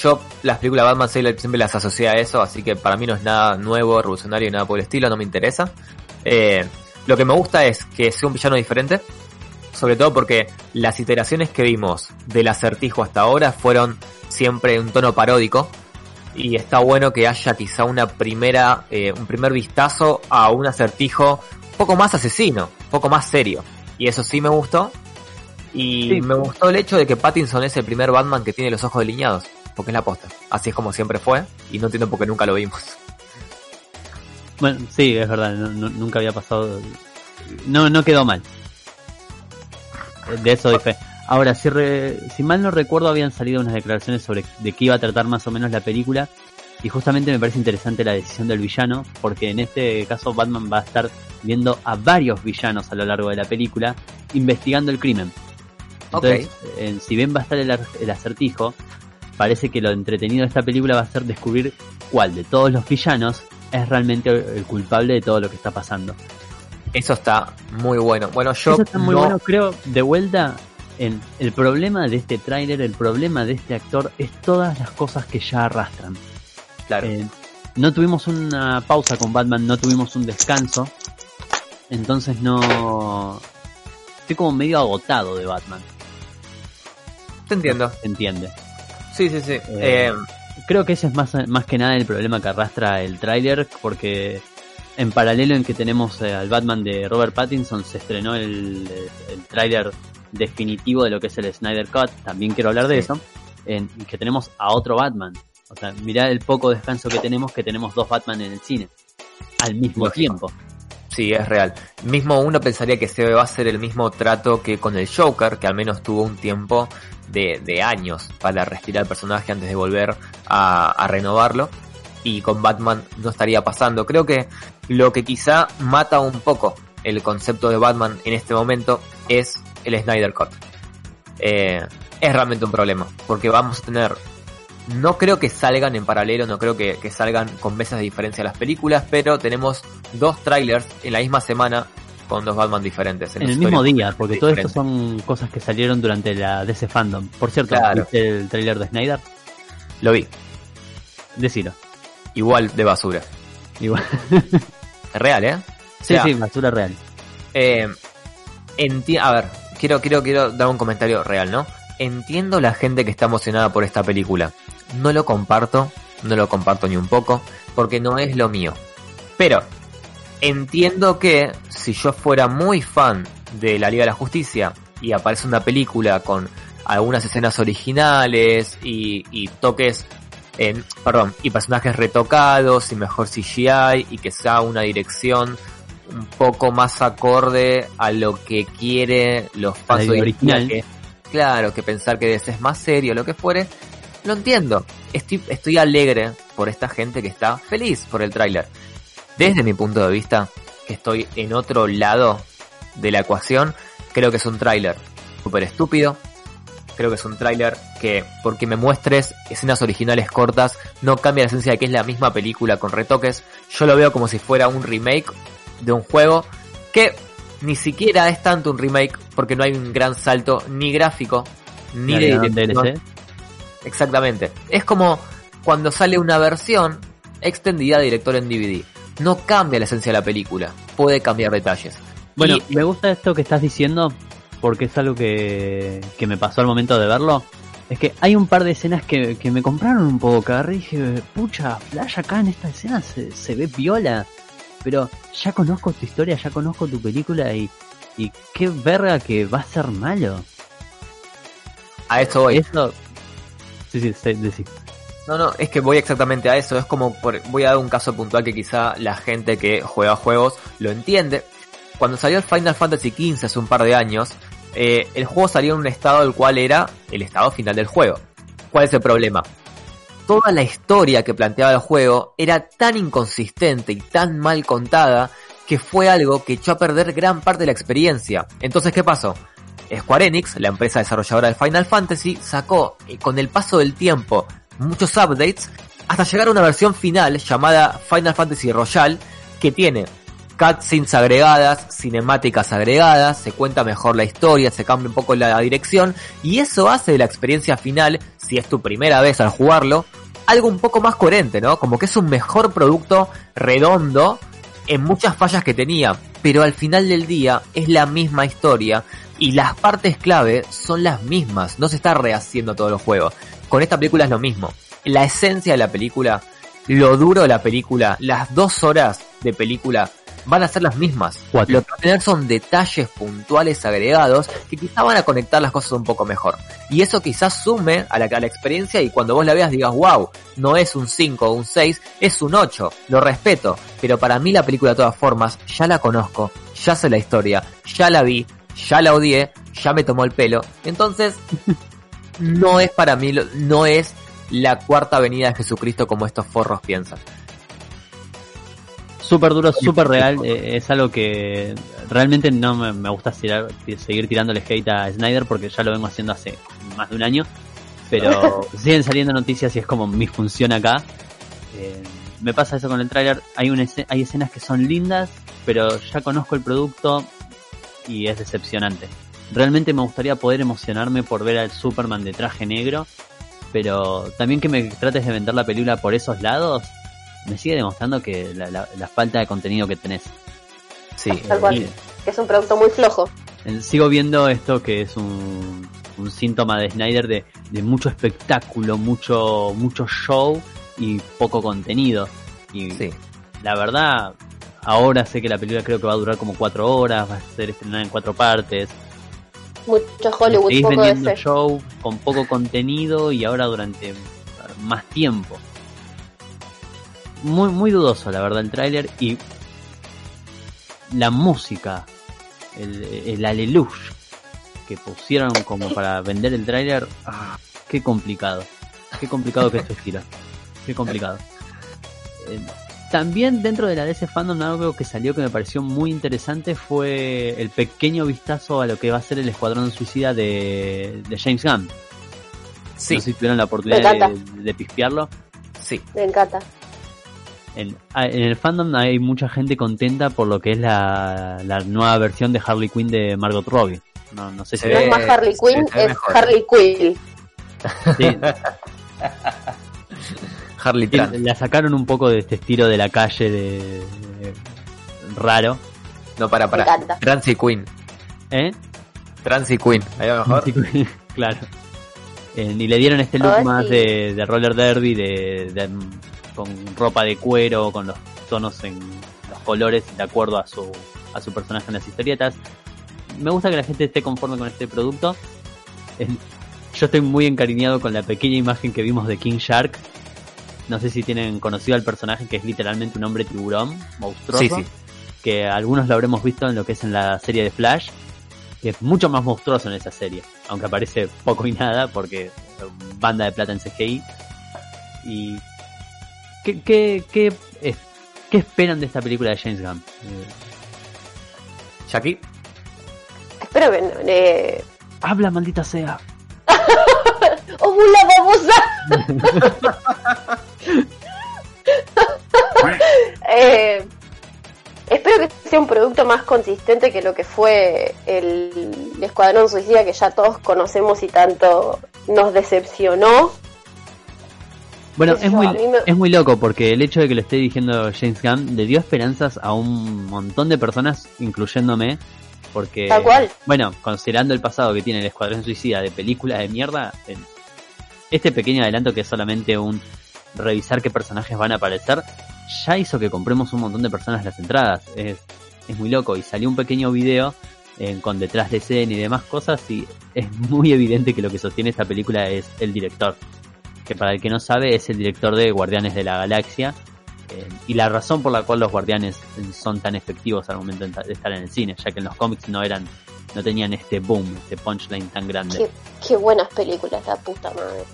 yo las películas Batman siempre las asocié a eso, así que para mí no es nada nuevo, revolucionario, nada por el estilo, no me interesa. Eh, lo que me gusta es que sea un villano diferente, sobre todo porque las iteraciones que vimos del acertijo hasta ahora fueron siempre un tono paródico, y está bueno que haya quizá una primera, eh, un primer vistazo a un acertijo un poco más asesino, un poco más serio. Y eso sí me gustó. Y me gustó el hecho de que Pattinson es el primer Batman que tiene los ojos delineados, porque es la posta. Así es como siempre fue, y no entiendo por qué nunca lo vimos. Bueno, sí, es verdad, nunca había pasado. No, no quedó mal. De eso doy fe. Ahora, si, si mal no recuerdo, habían salido unas declaraciones sobre de qué iba a tratar más o menos la película. Y justamente me parece interesante la decisión del villano, porque en este caso Batman va a estar viendo a varios villanos a lo largo de la película, investigando el crimen. Entonces, si bien va a estar el, el, acertijo, parece que lo entretenido de esta película va a ser descubrir cuál de todos los villanos es realmente el culpable de todo lo que está pasando. Eso está muy bueno. Bueno, yo Eso está muy bueno, creo, de vuelta el problema de este tráiler, el problema de este actor es todas las cosas que ya arrastran. Claro. Eh, no tuvimos una pausa con Batman, no tuvimos un descanso. Entonces no... Estoy como medio agotado de Batman. Te entiendo. ¿Se entiende? Sí, sí, sí. Eh, eh, creo que ese es más, más que nada el problema que arrastra el tráiler, porque en paralelo en que tenemos al Batman de Robert Pattinson, se estrenó el, el tráiler definitivo de lo que es el Snyder Cut, también quiero hablar de eso, en que tenemos a otro Batman. O sea, mirá el poco descanso que tenemos, que tenemos dos Batman en el cine, al mismo tiempo. Sí, es real. Mismo uno pensaría que se va a hacer el mismo trato que con el Joker, que al menos tuvo un tiempo de, años para respirar el personaje antes de volver a, renovarlo. Y con Batman no estaría pasando. Creo que lo que quizá mata un poco el concepto de Batman en este momento es el Snyder Cut. Eh, es realmente un problema, porque vamos a tener... No creo que salgan en paralelo, no creo que, salgan con meses de diferencia las películas, pero tenemos dos trailers en la misma semana con dos Batman diferentes. En, el mismo día, porque todo esto son cosas que salieron durante la DC Fandom. Por cierto, ¿viste el trailer de Snyder? Lo vi. Decilo. Igual de basura. Igual. real, ¿eh? Sí, sí, basura real. Eh, a ver, quiero, quiero, quiero dar un comentario real, ¿no? Entiendo la gente que está emocionada por esta película. No lo comparto, no lo comparto ni un poco, porque no es lo mío. Pero, entiendo que si yo fuera muy fan de la Liga de la Justicia y aparece una película con algunas escenas originales y, y toques, en, perdón, y personajes retocados y mejor CGI y que sea una dirección un poco más acorde a lo que quiere los fans original. claro, que pensar que es más serio, lo que fuere. Lo entiendo. Estoy, estoy alegre por esta gente que está feliz por el tráiler. Desde mi punto de vista, que estoy en otro lado de la ecuación, creo que es un tráiler súper estúpido. Creo que es un tráiler que, porque me muestres escenas originales cortas, no cambia la esencia de que es la misma película con retoques. Yo lo veo como si fuera un remake de un juego que ni siquiera es tanto un remake porque no hay un gran salto ni gráfico ni de DLC. Exactamente. Es como cuando sale una versión extendida de director en DVD. No cambia la esencia de la película, puede cambiar detalles. Bueno, me gusta esto que estás diciendo porque es algo que, que me pasó al momento de verlo. Es que hay un par de escenas que, que me compraron un poco, que agarré y dije, pucha, Flash acá en esta escena se, se ve viola pero ya conozco tu historia, ya conozco tu película y, y qué verga que va a ser malo. A esto voy. Eso... Sí, sí, sí, No, no, es que voy exactamente a eso. Es como, voy a dar un caso puntual que quizá la gente que juega juegos lo entiende. Cuando salió el Final Fantasy XV hace un par de años, eh, el juego salió en un estado el cual era el estado final del juego. ¿Cuál es el problema? toda la historia que planteaba el juego era tan inconsistente y tan mal contada que fue algo que echó a perder gran parte de la experiencia. Entonces, ¿qué pasó? Square Enix, la empresa desarrolladora de Final Fantasy, sacó eh, con el paso del tiempo muchos updates hasta llegar a una versión final llamada Final Fantasy Royal que tiene cutscenes agregadas, cinemáticas agregadas, se cuenta mejor la historia, se cambia un poco la dirección y eso hace de la experiencia final, si es tu primera vez al jugarlo, algo un poco más coherente, ¿no? Como que es un mejor producto redondo en muchas fallas que tenía, pero al final del día es la misma historia y las partes clave son las mismas, no se está rehaciendo todos los juegos. Con esta película es lo mismo. La esencia de la película, lo duro de la película, las dos horas de película van a ser las mismas. Cuatro. Lo que va a tener son detalles puntuales agregados que quizás van a conectar las cosas un poco mejor. Y eso quizás sume a la, a la experiencia y cuando vos la veas digas, wow, no es un 5 o un 6, es un 8, lo respeto. Pero para mí la película de todas formas, ya la conozco, ya sé la historia, ya la vi, ya la odié, ya me tomó el pelo. Entonces, no es para mí, lo- no es la cuarta venida de Jesucristo como estos forros piensan. Súper duro, súper real. eh, es algo que realmente no me, me gusta tirar- seguir tirándole hate a Snyder porque ya lo vengo haciendo hace más de un año. Pero siguen saliendo noticias y es como mi función acá. Eh, me pasa eso con el tráiler. Hay, hay escenas que son lindas, pero ya conozco el producto y es decepcionante. Realmente me gustaría poder emocionarme por ver al Superman de traje negro, pero también que me trates de vender la película por esos lados, me sigue demostrando que la, la- la falta de contenido que tenés. Sí, Tal cual. y- Que es un producto muy flojo. Eh, Sigo viendo esto que es un, un síntoma de Snyder de, de mucho espectáculo, mucho, mucho show y poco contenido. Y sí. la verdad, ahora sé que la película creo que va a durar como cuatro horas, va a ser estrenada en cuatro partes. Mucho Hollywood, Seguís poco de vendiendo ese. show con poco contenido y ahora durante más tiempo. Muy, muy dudoso, la verdad, el tráiler y la música, el, el aleluya que pusieron como para vender el tráiler, ah, qué complicado, qué complicado que esto estilo, qué complicado. Eh, también dentro de la DC Fandom algo que salió que me pareció muy interesante fue el pequeño vistazo a lo que va a ser el Escuadrón Suicida de, de James Gunn. Sí, No sé si tuvieron la oportunidad de, de pispearlo. sí. Me encanta. En, a- en el fandom hay mucha gente contenta por lo que es la, la nueva versión de Harley Quinn de Margot Robbie. No, no sé si... No es más Harley Quinn, es mejor. Harley Quill. sí, Harley la sacaron un poco de este estilo de la calle de, de- raro. No, para, para. Transi Queen. ¿Eh? Transi Queen. Ahí va mejor. claro. Eh, y le dieron este look más sí. de, de roller derby, de, de- con ropa de cuero, con los tonos en los colores de acuerdo a su, a su personaje en las historietas. Me gusta que la gente esté conforme con este producto. Eh, Yo estoy muy encariñado con la pequeña imagen que vimos de King Shark. No sé si tienen conocido al personaje que es literalmente un hombre tiburón, monstruoso. Sí, sí. Que algunos lo habremos visto en lo que es en la serie de Flash que es mucho más monstruoso en esa serie, aunque aparece poco y nada porque banda de plata en CGI. ¿Y qué, qué, qué, es- qué esperan de esta película de James Gunn? Eh, Jackie. Espero que no. Eh... Habla, maldita sea. ¡Oh, la babosa! eh, espero que sea un producto más consistente que lo que fue el Escuadrón Suicida que ya todos conocemos y tanto nos decepcionó. Bueno, es yo, muy, me- es muy loco porque el hecho de que lo esté dirigiendo James Gunn le dio esperanzas a un montón de personas, incluyéndome, porque, Tal cual. bueno, considerando el pasado que tiene el Escuadrón Suicida de película de mierda, este pequeño adelanto que es solamente un revisar qué personajes van a aparecer, ya hizo que compremos un montón de personas las entradas. Es, es muy loco y salió un pequeño video eh, con detrás de escena y demás cosas y es muy evidente que lo que sostiene esta película es el director que para el que no sabe es el director de Guardianes de la Galaxia eh, y la razón por la cual los Guardianes son tan efectivos al momento de estar en el cine, ya que en los cómics no eran, no tenían este boom, este punchline tan grande. Qué, qué buenas películas, la puta madre.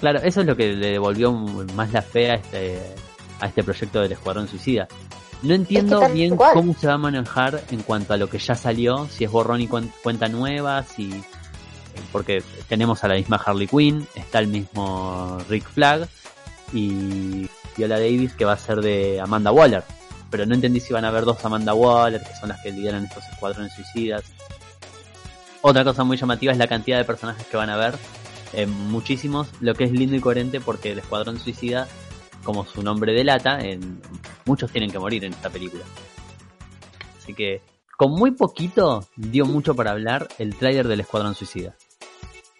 Claro, eso es lo que le devolvió más la fe a este, a este proyecto del Escuadrón Suicida. No entiendo bien cómo se va a manejar en cuanto a lo que ya salió, si es borrón y cuen- cuenta nueva, si porque tenemos a la misma Harley Quinn, está el mismo Rick Flag y Viola Davis que va a ser de Amanda Waller. pero no entendí si van a haber dos Amanda Waller, que son las que lideran estos escuadrones suicidas. Otra cosa muy llamativa es la cantidad de personajes que van a ver, eh, muchísimos, lo que es lindo y coherente porque el escuadrón suicida, como su nombre delata, en, muchos tienen que morir en esta película. Así que con muy poquito dio mucho para hablar el tráiler del escuadrón suicida.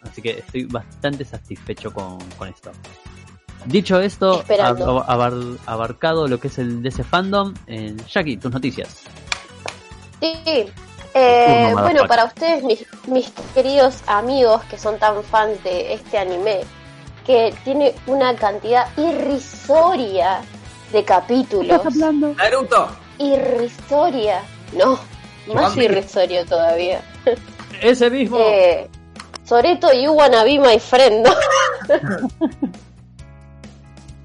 Así que estoy bastante satisfecho con, con esto. Dicho esto, abar- abarcado lo que es el DC Fandom, eh, Jackie, tus noticias. Sí. Eh, bueno, para ustedes, mis, mis queridos amigos que son tan fans de este anime, que tiene una cantidad irrisoria de capítulos. Naruto. Irrisoria. No, más Piece. irrisorio todavía. Ese mismo. Eh, Soreto y wanna be my friend. ¿no?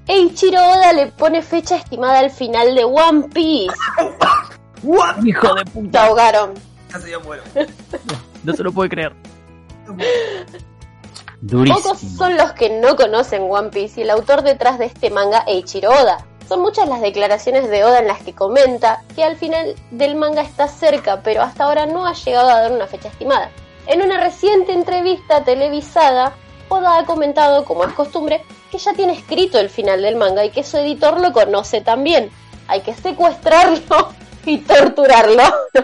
Eiichiro Oda le pone fecha estimada al final de One Piece. Hijo de puta. ahogaron. Casi ya muero. No se lo puede creer. Pocos son los que no conocen One Piece y el autor detrás de este manga, Eiichiro Oda. Son muchas las declaraciones de Oda en las que comenta que al final del manga está cerca, pero hasta ahora no ha llegado a dar una fecha estimada. En una reciente entrevista televisada, Oda ha comentado, como es costumbre, que ya tiene escrito el final del manga y que su editor lo conoce también. Hay que secuestrarlo y torturarlo.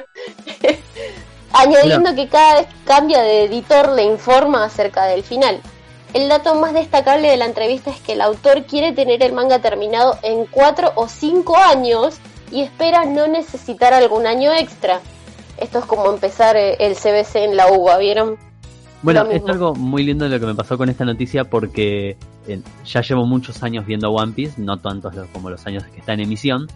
Añadiendo que cada vez que cambia de editor le informa acerca del final. El dato más destacable de la entrevista es que el autor quiere tener el manga terminado en 4 o 5 años y espera no necesitar algún año extra. Esto es como empezar eh, el CBC en la UBA, ¿vieron? Bueno, es algo muy lindo lo que me pasó con esta noticia porque eh, ya llevo muchos años viendo One Piece, no tantos como los años que está en emisión.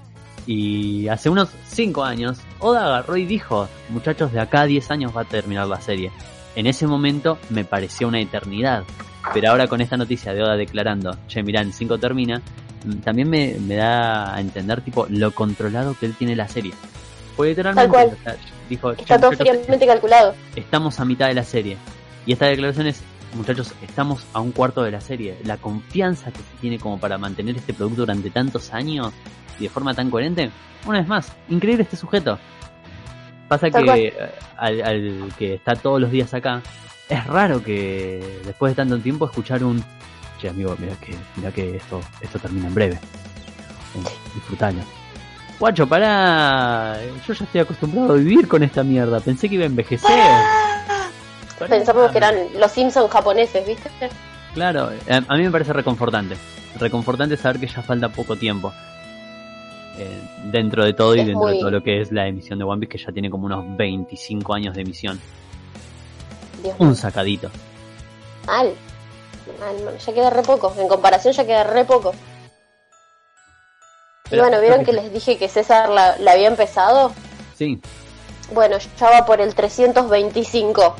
Y hace unos 5 años, Oda agarró y dijo, muchachos, de acá a 10 años va a terminar la serie. En ese momento me pareció una eternidad. Pero ahora con esta noticia de Oda declarando, che, mirá, en 5 termina, mm, también me, me da a entender tipo lo controlado que él tiene la serie. Fue literalmente, Tal cual. o sea, dijo, "Che, Está todo fríamente calculado. estamos a mitad de la serie. Y esta declaración es, muchachos, estamos a un cuarto de la serie. La confianza que se tiene como para mantener este producto durante tantos años y de forma tan coherente, una vez más, increíble este sujeto. Pasa Tal que eh, al, al que está todos los días acá, es raro que después de tanto tiempo escuchar un, che amigo, mira que, mira que esto, esto termina en breve. Eh, disfrutalo. Guacho, pará. Yo ya estoy acostumbrado a vivir con esta mierda. Pensé que iba a envejecer. Pará. Pensamos que eran los Simpsons japoneses, ¿viste? Claro, a, a mí me parece reconfortante. Reconfortante saber que ya falta poco tiempo. Eh, dentro de todo y Es dentro de todo lo que es la emisión de One Piece, que ya tiene como unos 25 años de emisión. Dios. Un sacadito. Mal. Mal, mal. Ya queda re poco. En comparación ya queda re poco. Y bueno, ¿vieron que les dije que César la, la había empezado? Sí. Bueno, ya va por el 325.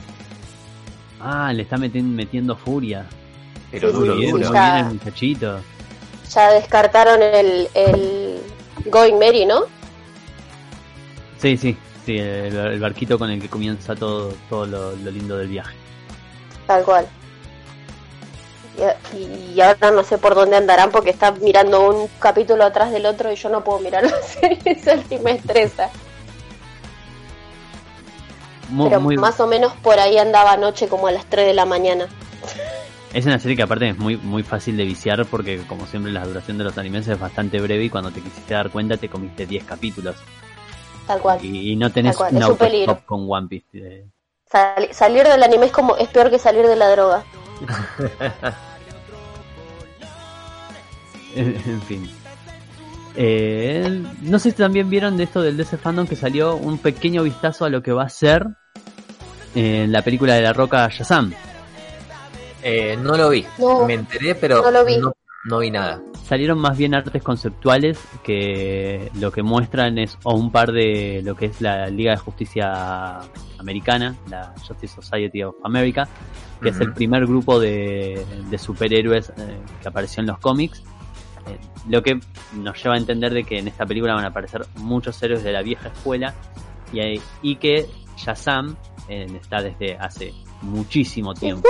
Ah, le está meti- metiendo furia. Pero Sí, duro, sí, duro. Ya. bien el muchachito. Ya descartaron el, el Going Merry, ¿no? Sí, sí, sí, el, el barquito con el que comienza todo, todo lo, lo lindo del viaje. Tal cual. Y, y ahora no sé por dónde andarán porque están mirando un capítulo atrás del otro y yo no puedo mirar la serie, me estresa. Muy, Pero muy- más o menos por ahí andaba anoche como a las 3 de la mañana. Es una serie que aparte es muy, muy fácil de viciar porque como siempre la duración de los animes es bastante breve y cuando te quisiste dar cuenta te comiste 10 capítulos. Tal cual. Y, y no tenés un autostop con One Piece. eh. Sali- salir del anime es como es peor que salir de la droga. en fin. Eh, no sé si también vieron de esto del DC Fandom que salió un pequeño vistazo a lo que va a ser en la película de la roca Shazam. Eh, no lo vi. No. Me enteré, pero No lo vi. No, no vi nada. salieron más bien artes conceptuales que lo que muestran es o un par de lo que es la Liga de Justicia Americana, la Justice Society of America, que es el primer grupo de, de superhéroes eh, que apareció en los cómics. Eh, lo que nos lleva a entender de que en esta película van a aparecer muchos héroes de la vieja escuela y, y que Shazam eh, está desde hace muchísimo tiempo.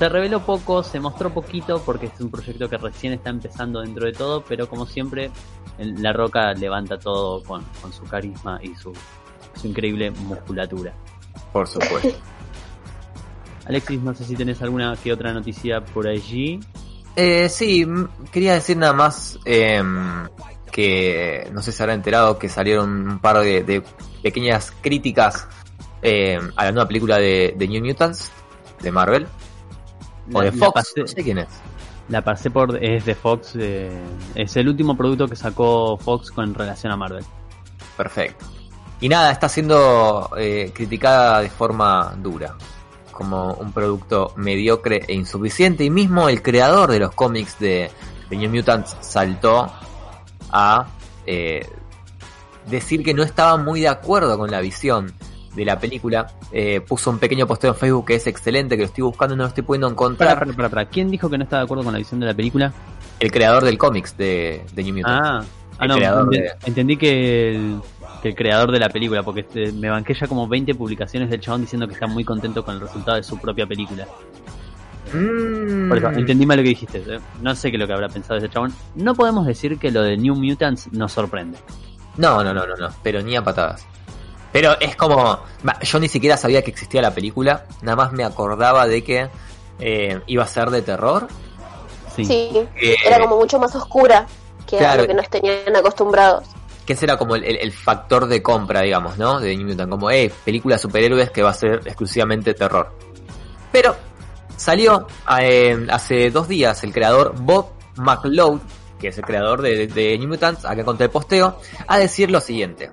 Se reveló poco, se mostró poquito porque es un proyecto que recién está empezando dentro de todo, pero como siempre, La Roca levanta todo con, con su carisma y su, su increíble musculatura. Por supuesto. Alexis, no sé si tenés alguna que otra noticia por allí. Eh, sí, quería decir nada más em, que no sé si se habrá enterado que salieron un par de, de pequeñas críticas em, a la nueva película de, de New Mutants de Marvel o de Fox, pasé- no sé quién es. La pasé por. Es de Fox. eh, es el último producto que sacó Fox con relación a Marvel. Perfecto. Y nada, está siendo eh, criticada de forma dura, como un producto mediocre e insuficiente. Y mismo el creador de los cómics de, de New Mutants saltó a eh, decir que no estaba muy de acuerdo con la visión de la película. Eh, puso un pequeño posteo en Facebook que es excelente, que lo estoy buscando y no lo estoy pudiendo encontrar. para, para, para. ¿Quién dijo que no está de acuerdo con la visión de la película? El creador del cómics de, de New Mutants. Ah, ah no, de- entendí que el, que el creador de la película, porque este, me banqué ya como 20 publicaciones del chabón diciendo que está muy contento con el resultado de su propia película. Mm. Por eso, entendí mal lo que dijiste. ¿eh? No sé qué es lo que habrá pensado ese chabón. No podemos decir que lo de New Mutants nos sorprende. No, no, no, no, no, pero ni a patadas. Pero es como, yo ni siquiera sabía que existía la película, nada más me acordaba de que eh, iba a ser de terror. Sí. Sí, Eh, era como mucho más oscura que a Claro. lo que nos tenían acostumbrados. Que ese era como el, el- el factor de compra, digamos, ¿no? De New Mutant, como, eh, película de superhéroes que va a ser exclusivamente terror. Pero salió eh, hace dos días el creador Bob McLeod, que es el creador de, de New Mutants, acá contra el posteo, a decir lo siguiente.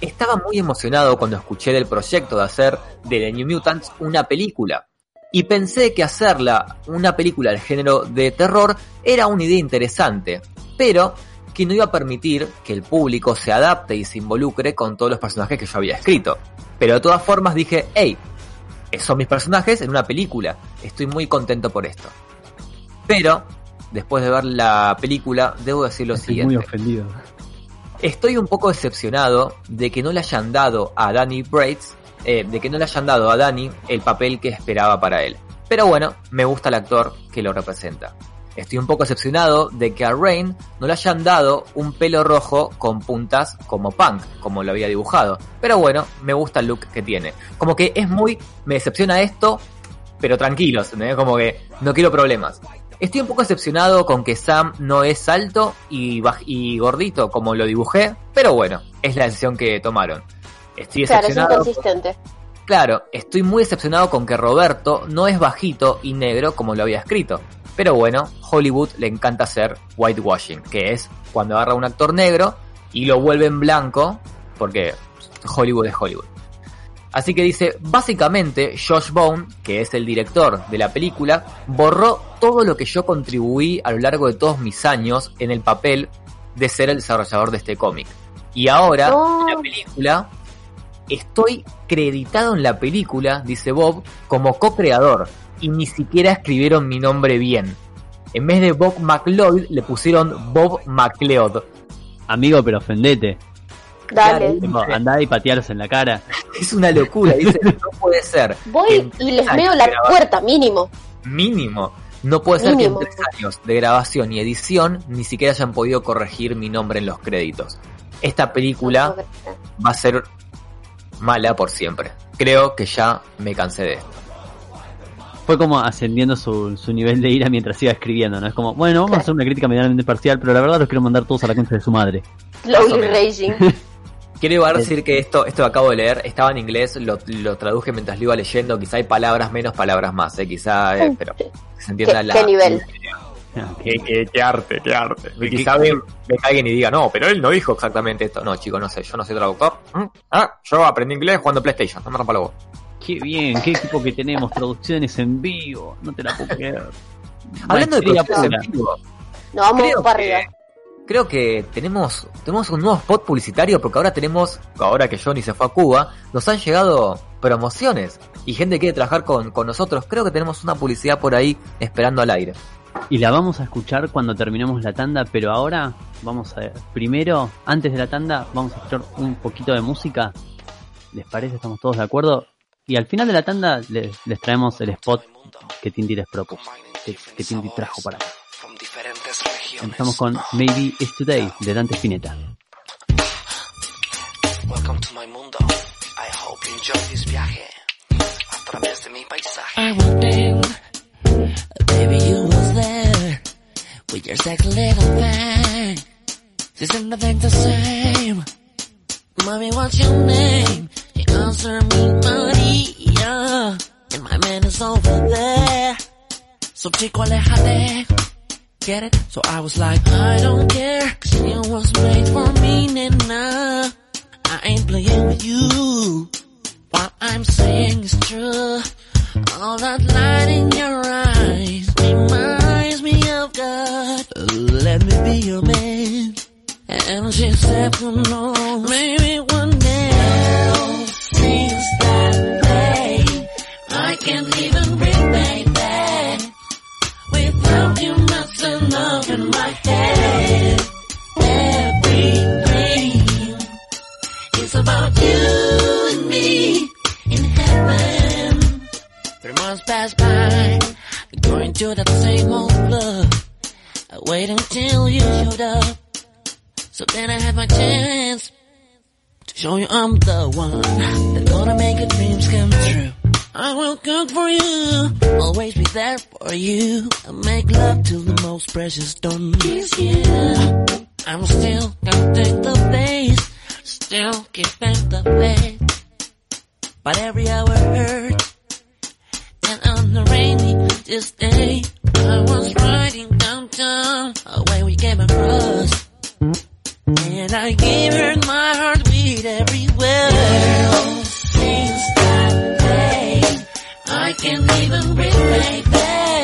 Estaba muy emocionado cuando escuché del proyecto de hacer de The New Mutants una película. Y pensé que hacerla una película del género de terror era una idea interesante, pero que no iba a permitir que el público se adapte y se involucre con todos los personajes que yo había escrito. Pero de todas formas dije, hey, son mis personajes en una película, estoy muy contento por esto. Pero, después de ver la película, debo decir lo Estoy siguiente. muy ofendido. Estoy un poco decepcionado de que no le hayan dado a Danny Braids, eh, de que no le hayan dado a Danny el papel que esperaba para él. Pero bueno, me gusta el actor que lo representa. Estoy un poco decepcionado de que a Rain no le hayan dado un pelo rojo con puntas como Punk, como lo había dibujado. Pero bueno, me gusta el look que tiene. Como que es muy, me decepciona esto, pero tranquilos, ¿entendés? como que no quiero problemas. Estoy un poco decepcionado con que Sam no es alto y, y gordito como lo dibujé, pero bueno, es la decisión que tomaron. Estoy Claro, es decepcionado. inconsistente. Claro, estoy muy decepcionado con que Roberto no es bajito y negro como lo había escrito. Pero bueno, Hollywood le encanta hacer whitewashing, que es cuando agarra a un actor negro y lo vuelve en blanco, porque Hollywood es Hollywood. Así que dice, básicamente Josh Bone, que es el director de la película, borró todo lo que yo contribuí a lo largo de todos mis años en el papel de ser el desarrollador de este cómic. Y ahora, en la película, estoy creditado en la película, dice Bob, como co-creador. Y ni siquiera escribieron mi nombre bien. En vez de Bob McLeod, le pusieron Bob McLeod. Amigo, pero ofendete. Dale. Andá y patearos en la cara. Es una locura. Dice, no puede ser. Voy y les años la puerta, mínimo. Mínimo. No puede ser Mínimo. que en tres años de grabación y edición ni siquiera hayan podido corregir mi nombre en los créditos. Esta película va a ser mala por siempre. Creo que ya me cansé de esto. Fue como ascendiendo su, su nivel de ira mientras iba escribiendo, ¿no? Es como, bueno, vamos a hacer una crítica medianamente parcial, pero la verdad los quiero mandar todos a la concha de su madre. Slowly raging. Quiero igual decir que esto, esto que acabo de leer estaba en inglés, lo, lo traduje mientras lo iba leyendo, quizá hay palabras menos, palabras más, eh, quizá, eh, pero que se entienda ¿Qué, la... qué nivel? Qué, qué- qué arte, qué arte. Y quizá ven, venga alguien y diga, no, pero él no dijo exactamente esto. No, chicos, no sé, yo no soy traductor. ¿Mm? Ah, yo aprendí inglés jugando PlayStation, no me rompa la voz. Qué bien, qué equipo que tenemos, producciones en vivo, no te la puedo creer. Hablando de producciones en vivo, Nos vamos para que, arriba. Creo que tenemos, tenemos un nuevo spot publicitario porque ahora tenemos, ahora que Johnny se fue a Cuba, nos han llegado promociones y gente que quiere trabajar con, con nosotros. Creo que tenemos una publicidad por ahí esperando al aire. Y la vamos a escuchar cuando terminemos la tanda, pero ahora vamos a primero, antes de la tanda, vamos a escuchar un poquito de música. ¿Les parece? ¿Estamos todos de acuerdo? Y al final de la tanda les, les traemos el spot que Tinti les propuso, que, que Tinti trajo para acá. Empezamos con Maybe It's Today de Dante Spinetta. Welcome to my mundo. I hope you enjoy this viaje a través de mi paisaje. I walked in, baby you was there with your sexy little thing. Isn't the thing the same? Mommy, what's your name? She answered me, Maria, and my man is over there. So chico, alejate. Get it? So I was like, I don't care, cause you was made for me, nena. I ain't playing with you. What I'm saying is true. All that light in your eyes reminds me of God. Let me be your man. And she said, who knows, maybe one day since that day I can't even breathe, to that same old club. I waited until you showed up. So then I had my chance to show you I'm the one that's gonna make your dreams come true. I will cook for you, always be there for you, and make love till the most precious don't kiss you. I'm still counting the days, still keeping the faith, but every hour hurts. And on the rainy this day, I was riding downtown, away we came across. And I gave her my heartbeat everywhere. Since can't even him baby.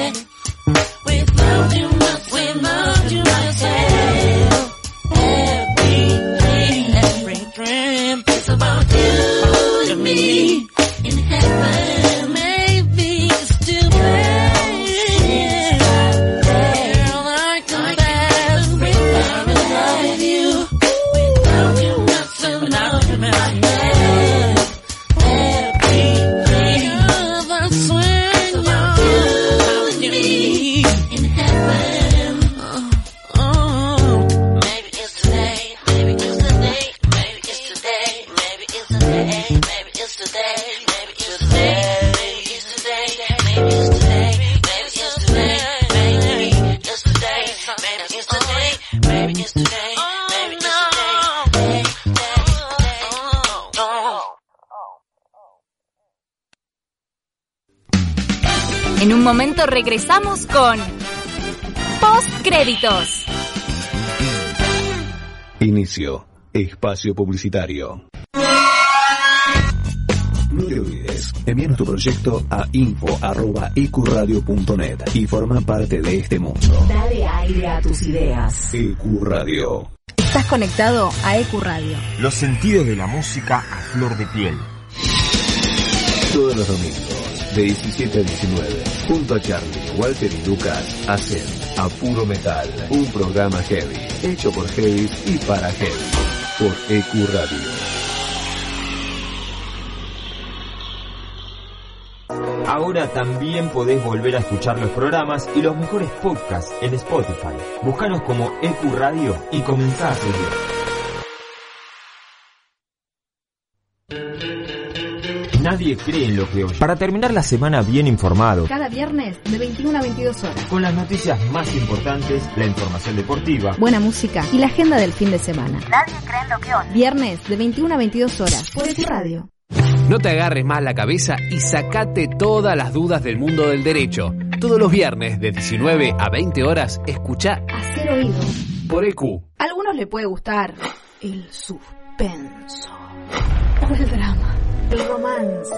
Un momento regresamos con Postcréditos. Inicio. Espacio publicitario. No te olvides, envíanos tu proyecto a info.ecuradio.net y forma parte de este mundo. Dale aire a tus ideas. Ecuradio. Estás conectado a EQ Radio. Los sentidos de la música a flor de piel. Todos los domingos, de 17 a 19, junto a Charlie, Walter y Lucas, hacen A Puro Metal, un programa heavy, hecho por heavy y para heavy, por EQ Radio. Ahora también podés volver a escuchar los programas y los mejores podcasts en Spotify. Búscanos como EQ Radio y comenzá a seguir. Nadie cree en lo que oye. Para terminar la semana bien informado, Cada viernes de 21 a 22 horas. con las noticias más importantes, la información deportiva, Buena música y la agenda del fin de semana. Nadie cree en lo que oye. Viernes de 21 a 22 horas por EQ Radio. No te agarres más la cabeza y sacate todas las dudas del mundo del derecho. Todos los viernes de 19 a 20 horas, escucha Hacer oído. por EQ. A algunos le puede gustar el suspenso o el drama, el romance.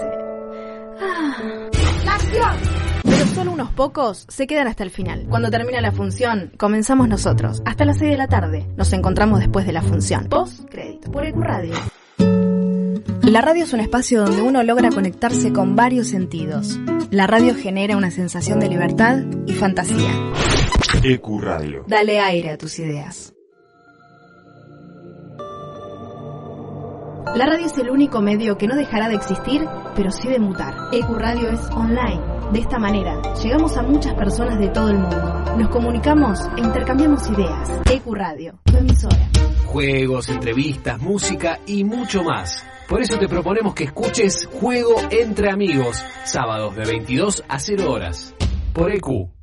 Ah, la acción. Pero solo unos pocos se quedan hasta el final. Cuando termina la función, comenzamos nosotros. Hasta las 6 de la tarde. Nos encontramos después de la función. Post crédito por EQ Radio. La radio es un espacio donde uno logra conectarse con varios sentidos. La radio genera una sensación de libertad y fantasía. EQ Radio. Dale aire a tus ideas. La radio es el único medio que no dejará de existir, pero sí de mutar. Ecuradio es online. De esta manera, llegamos a muchas personas de todo el mundo. Nos comunicamos e intercambiamos ideas. Ecuradio, tu emisora. Juegos, entrevistas, música y mucho más. Por eso te proponemos que escuches Juego entre Amigos, sábados de 22 a 0 horas, por EQ.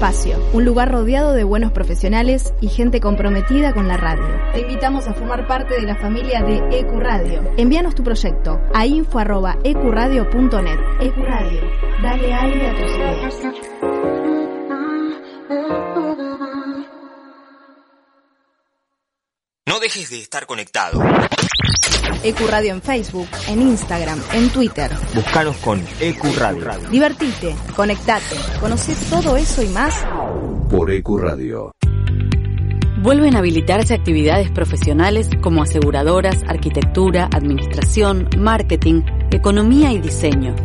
Espacio, un lugar rodeado de buenos profesionales y gente comprometida con la radio. Te invitamos a formar parte de la familia de Ecuradio. Envíanos tu proyecto a info@ecuradio.net. Ecuradio, dale aire a tus ideas. No dejes de estar conectado. Ecuradio en Facebook, en Instagram, en Twitter. Buscanos con EQ Radio. Divertite, conectate, conoces todo eso y más Por EQ Radio. Vuelven a habilitarse actividades profesionales como aseguradoras, arquitectura, administración, marketing, economía y diseño.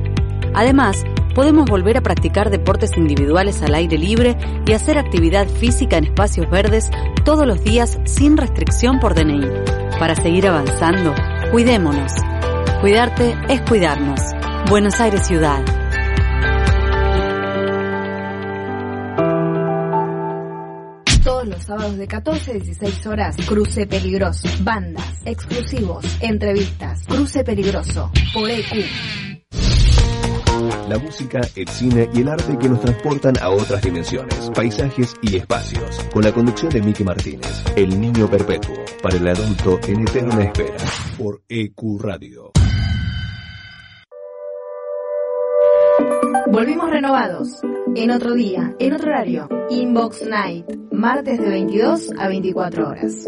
Además, podemos volver a practicar deportes individuales al aire libre y hacer actividad física en espacios verdes todos los días sin restricción por DNI. Para seguir avanzando, cuidémonos. Cuidarte es cuidarnos. Buenos Aires Ciudad. Todos los sábados de 14 a 16 horas, Cruce Peligroso. Bandas, exclusivos, entrevistas. Cruce Peligroso, por EQ. La música, el cine y el arte que nos transportan a otras dimensiones, paisajes y espacios. Con la conducción de Miki Martínez, El Niño Perpetuo, para el adulto en eterna espera, por EQ Radio. Volvimos renovados. En otro día, en otro horario. Inbox Night. Martes de 22 a 24 horas.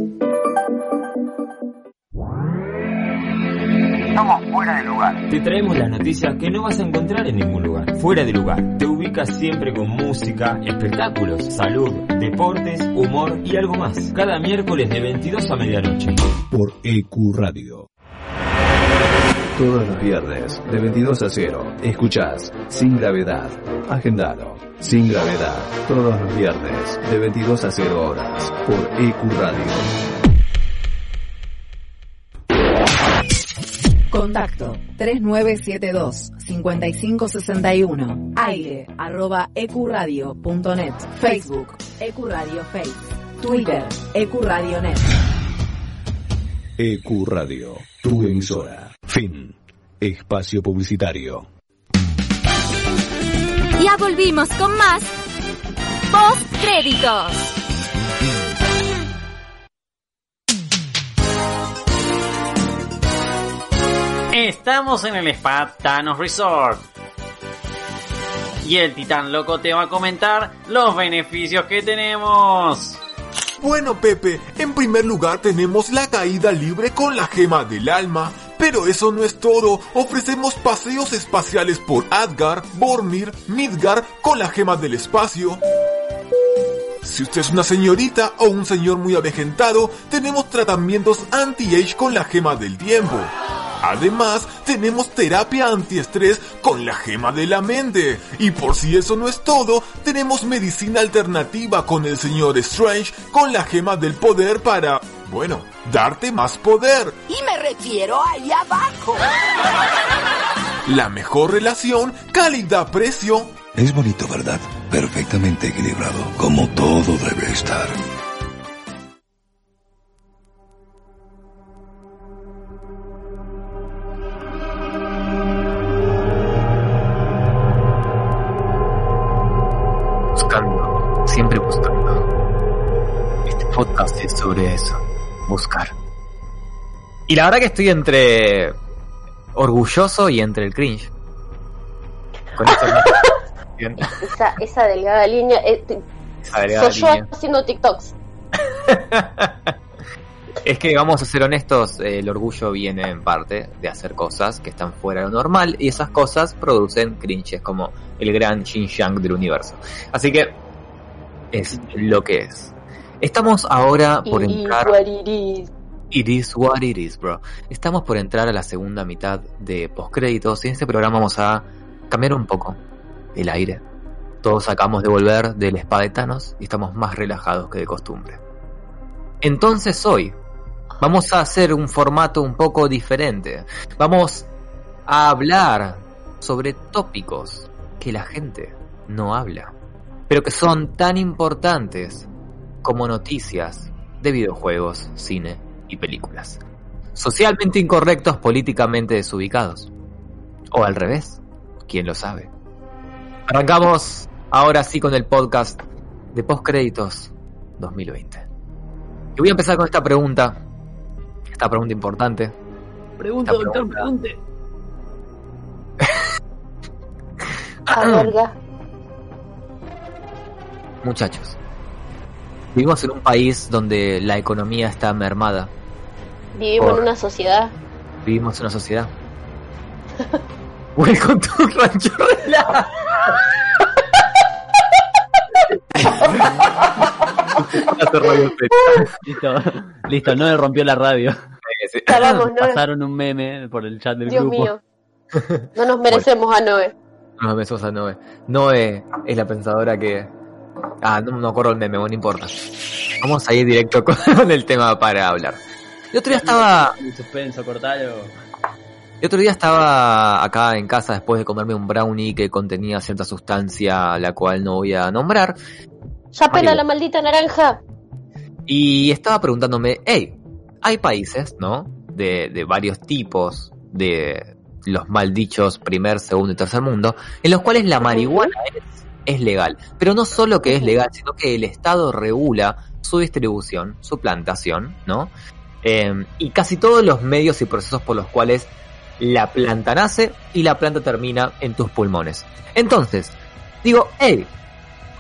Estamos fuera de lugar. Te traemos las noticias que no vas a encontrar en ningún lugar. Fuera de lugar. Te ubicas siempre con música, espectáculos, salud, deportes, humor y algo más. Cada miércoles de 22 a medianoche. Por EQ Radio. Todos los viernes, de 22 a 0, escuchás Sin Gravedad. Agendalo. Sin Gravedad. Todos los viernes, de 22 a 0 horas, por EQ Radio. Contacto 3972-5561. Aire arroba ecuradio.net. Facebook Ecuradio Face. Twitter Ecuradio.net. EQ Radio, tu emisora. Fin. Espacio publicitario. Ya volvimos con más Post Créditos. Estamos en el Spa Thanos Resort. Y el titán loco te va a comentar los beneficios que tenemos. Bueno, Pepe, en primer lugar tenemos la caída libre con la gema del alma. Pero eso no es todo, ofrecemos paseos espaciales por Adgar, Bormir, Midgar con la gema del espacio. Si usted es una señorita o un señor muy avejentado, tenemos tratamientos anti-age con la gema del tiempo. Además, tenemos terapia antiestrés con la gema de la mente. Y por si eso no es todo, tenemos medicina alternativa con el señor Strange con la gema del poder para, bueno, darte más poder. Y me refiero ahí abajo. La mejor relación, calidad-precio. Es bonito, ¿verdad? Perfectamente equilibrado, como todo debe estar. Sobre eso, buscar. Y la verdad que estoy entre orgulloso y entre el cringe. Con Esa, esa delgada línea. eh, Esa delgada soy yo haciendo TikToks. Es que vamos a ser honestos, eh, el orgullo viene en parte de hacer cosas que están fuera de lo normal y esas cosas producen cringes como el gran Xinjiang del universo. Así que es lo que es. Estamos ahora por entrar... what it is. It is what it is, bro. Estamos por entrar a la segunda mitad de postcréditos y en este programa vamos a cambiar un poco el aire. Todos acabamos de volver del spa de Thanos y estamos más relajados que de costumbre. Entonces hoy vamos a hacer un formato un poco diferente. Vamos a hablar sobre tópicos que la gente no habla, pero que son tan importantes como noticias de videojuegos, cine y películas. Socialmente incorrectos, políticamente desubicados. O al revés, quién lo sabe. Arrancamos ahora sí con el podcast de postcréditos 2020. Y voy a empezar con esta pregunta, esta pregunta importante. Pregunta, Esta doctor, pregunta. pregunte. A verga. Muchachos, vivimos en un país donde la economía está mermada. Vivimos Por- en una sociedad. Vivimos en una sociedad. Welcome to Rancho Relax. Listo, listo, no le rompió la radio. Noé. Pasaron un meme por el chat del Dios grupo. mío. No nos merecemos a Noé. No, me sos a Noé. Noé es la pensadora que. Ah, no me acuerdo el meme, bueno, no importa. Vamos a ir directo con el tema para hablar. El otro día estaba. El suspenso, cortalo. El otro día estaba acá en casa después de comerme un brownie que contenía cierta sustancia la cual no voy a nombrar. Ya pela la maldita naranja. Y estaba preguntándome, hey, hay países, ¿no? De, de varios tipos de los mal dichos primer, segundo y tercer mundo, en los cuales la marihuana es, es legal. Pero no solo que es legal, sino que el Estado regula su distribución, su plantación, ¿no? Eh, y casi todos los medios y procesos por los cuales la planta nace y la planta termina en tus pulmones. Entonces, digo, hey,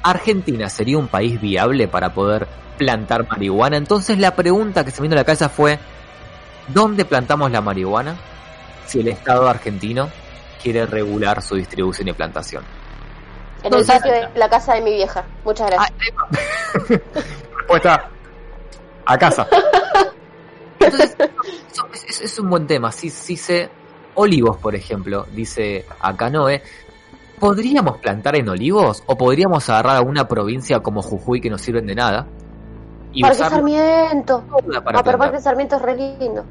Argentina sería un país viable para poder plantar marihuana. Entonces la pregunta que se me vino a la cabeza fue, ¿dónde plantamos la marihuana si el Estado argentino quiere regular su distribución y plantación? En el patio de la casa de mi vieja. Muchas Ah, gracias. Respuesta, a casa. Entonces, es, es- un buen tema. Si, si se... Olivos, por ejemplo, dice acá Noé, ¿podríamos plantar en olivos? ¿O podríamos agarrar a una provincia como Jujuy que no sirven de nada? Y Parque usar Sarmiento. para Ah, pero. Parque Sarmiento es re lindo.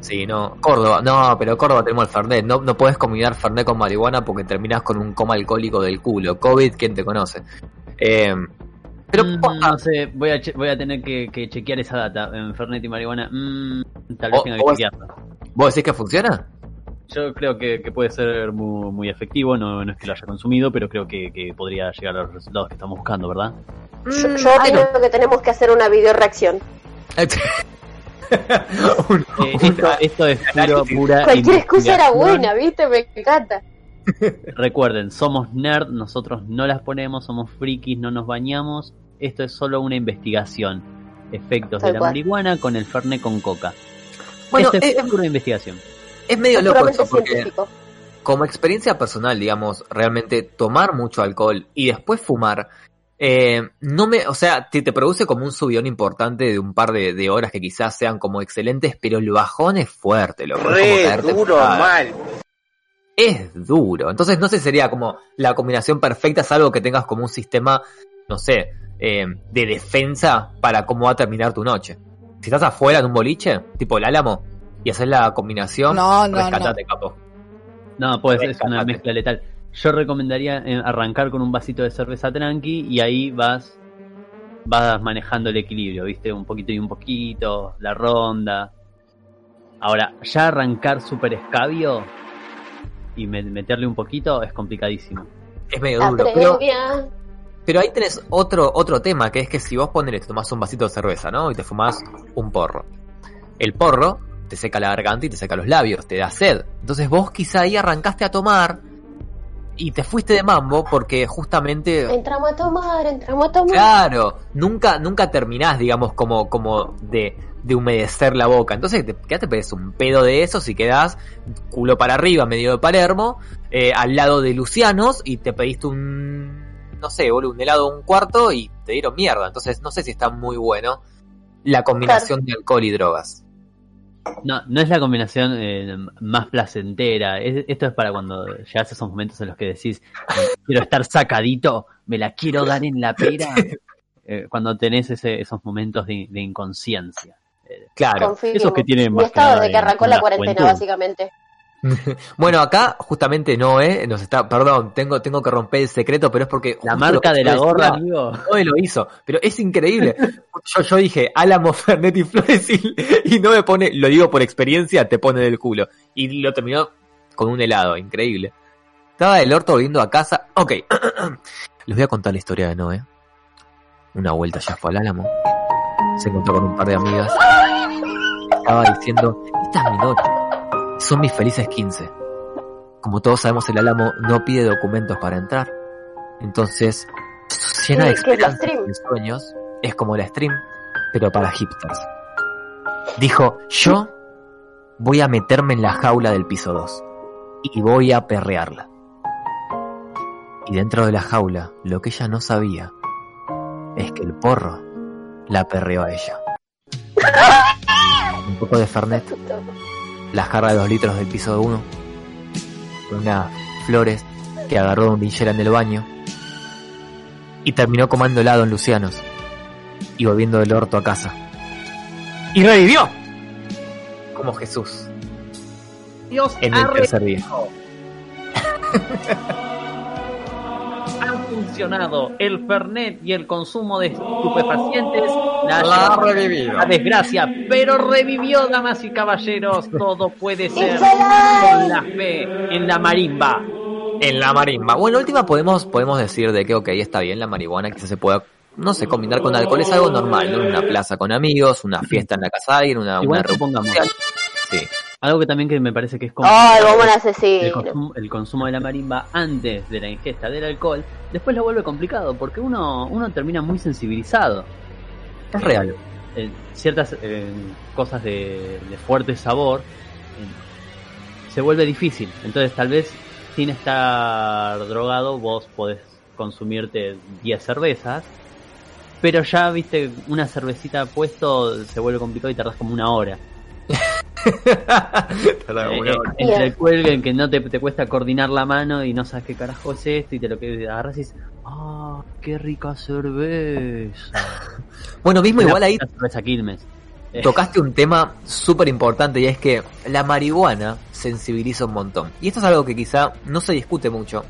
Sí, no. Córdoba, no, pero Córdoba tenemos el Fernet. No, no puedes combinar Fernet con marihuana porque terminas con un coma alcohólico del culo. COVID, ¿quién te conoce? Eh, pero Mm, no sé, voy a, che- voy a tener que, que chequear esa data. En Fernet y marihuana, mm, tal vez tenga que chequearla. ¿Vos decís que funciona? Yo creo que, que puede ser muy, muy efectivo, no, no es que lo haya consumido, pero creo que, que podría llegar a los resultados que estamos buscando, ¿verdad? Yo, yo opino que tenemos que hacer una video reacción. Eh, esto, esto es puro, pura Cualquier excusa era buena, ¿viste? Me encanta. Recuerden, somos nerd, nosotros no las ponemos, somos frikis, no nos bañamos. Esto es solo una investigación. Efectos Tal de la cual. marihuana con el Fernet con coca. Bueno, Esto es pura investigación. Es medio Es loco eso porque científico. como experiencia personal, digamos, realmente tomar mucho alcohol y después fumar, eh, no me, o sea, te, te produce como un subidón importante de un par de, de horas que quizás sean como excelentes, pero el bajón es fuerte, loco. es duro, mal. Es duro. Entonces no sé si sería como la combinación perfecta, salvo que tengas como un sistema, no sé, eh, de defensa para cómo va a terminar tu noche. Si estás afuera en un boliche, tipo el álamo, y haces la combinación, No, no, rescatate, capo. No, pues es una mezcla letal. Yo recomendaría eh, arrancar con un vasito de cerveza tranqui y ahí vas vas manejando el equilibrio, ¿viste? Un poquito y un poquito, la ronda. Ahora, ya arrancar super escabio y me- meterle un poquito es complicadísimo. Es medio La duro, pero, pero ahí tenés otro, otro tema, que es que si vos pones, te tomás un vasito de cerveza, ¿no? Y te fumás un porro. El porro te seca la garganta y te seca los labios, te da sed. Entonces vos quizá ahí arrancaste a tomar y te fuiste de mambo porque justamente Entramos a tomar, entramos a tomar. Claro, nunca, nunca terminás, digamos, como, como de, de humedecer la boca. Entonces te, ya te pedes un pedo de eso si quedás culo para arriba, medio de Palermo, eh, al lado de Lucianos y te pediste un, no sé, boludo, un helado un cuarto y te dieron mierda. Entonces no sé si está muy bueno la combinación de alcohol y drogas. No, no es la combinación eh, más placentera. Es- esto es para cuando llegas a esos momentos en los que decís, quiero estar sacadito, me la quiero dar en la pera. eh, cuando tenés ese, esos momentos de, de inconsciencia. Eh, Claro. Confirmo. Esos que tienen Mi más estado nada desde que de- arrancó la la cuarentena, juventud. básicamente. Bueno, acá justamente no, ¿eh? Nos está, perdón, tengo, tengo que romper el secreto, pero es porque... La marca de la gorra, decía, amigo. No lo hizo, pero es increíble. Yo, yo dije Álamo, Fernet y Flores y, y no me pone, lo digo por experiencia, te pone del culo. Y lo terminó con un helado, increíble. Estaba el orto volviendo a casa. Ok, les voy a contar la historia de Noé. Una vuelta ya fue al Álamo. Se encontró con un par de amigas. Estaba diciendo, esta es mi noche. Son mis felices 15. Como todos sabemos, el Álamo no pide documentos para entrar. Entonces, llena de esperanzas y sueños, es como la stream, pero para hipsters. Dijo, yo voy a meterme en la jaula del piso 2 y voy a perrearla. Y dentro de la jaula, lo que ella no sabía es que el porro la perreó a ella. Un poco de Fernet, la jarra de dos litros del piso de uno, unas flores que agarró de un linchera en el baño y terminó comando helado en Lucianos y volviendo del orto a casa. ¡Y revivió! Como Jesús Dios en el tercer día. Funcionado el Fernet y el consumo de estupefacientes. La, La revivido. a desgracia, pero revivió, damas y caballeros. Todo puede ser con la fe en la marimba. En la marimba. Bueno, última podemos, podemos decir de que, ok, está bien, la marihuana quizás se pueda, no sé, combinar con alcohol, es algo normal, ¿no? Una plaza con amigos, una fiesta en la casa de alguien, una, Igual una social. Sí. Algo que también que me parece que es como el, el consumo de la marimba antes de la ingesta del alcohol, después lo vuelve complicado porque uno, uno termina muy sensibilizado. Es real. Eh, ciertas eh, cosas de, de fuerte sabor eh, se vuelve difícil. Entonces tal vez sin estar drogado vos podés consumirte 10 cervezas, pero ya viste una cervecita puesto se vuelve complicado y tardás como una hora. Eh, eh, entre el cuelgue en que no te, te cuesta coordinar la mano y no sabes qué carajo es esto y te lo que agarras y dices, ¡ah, qué rica cerveza! Bueno, mismo Una igual ahí cerveza Quilmes. Eh, tocaste un tema súper importante y es que la marihuana sensibiliza un montón. Y esto es algo que quizá no se discute mucho.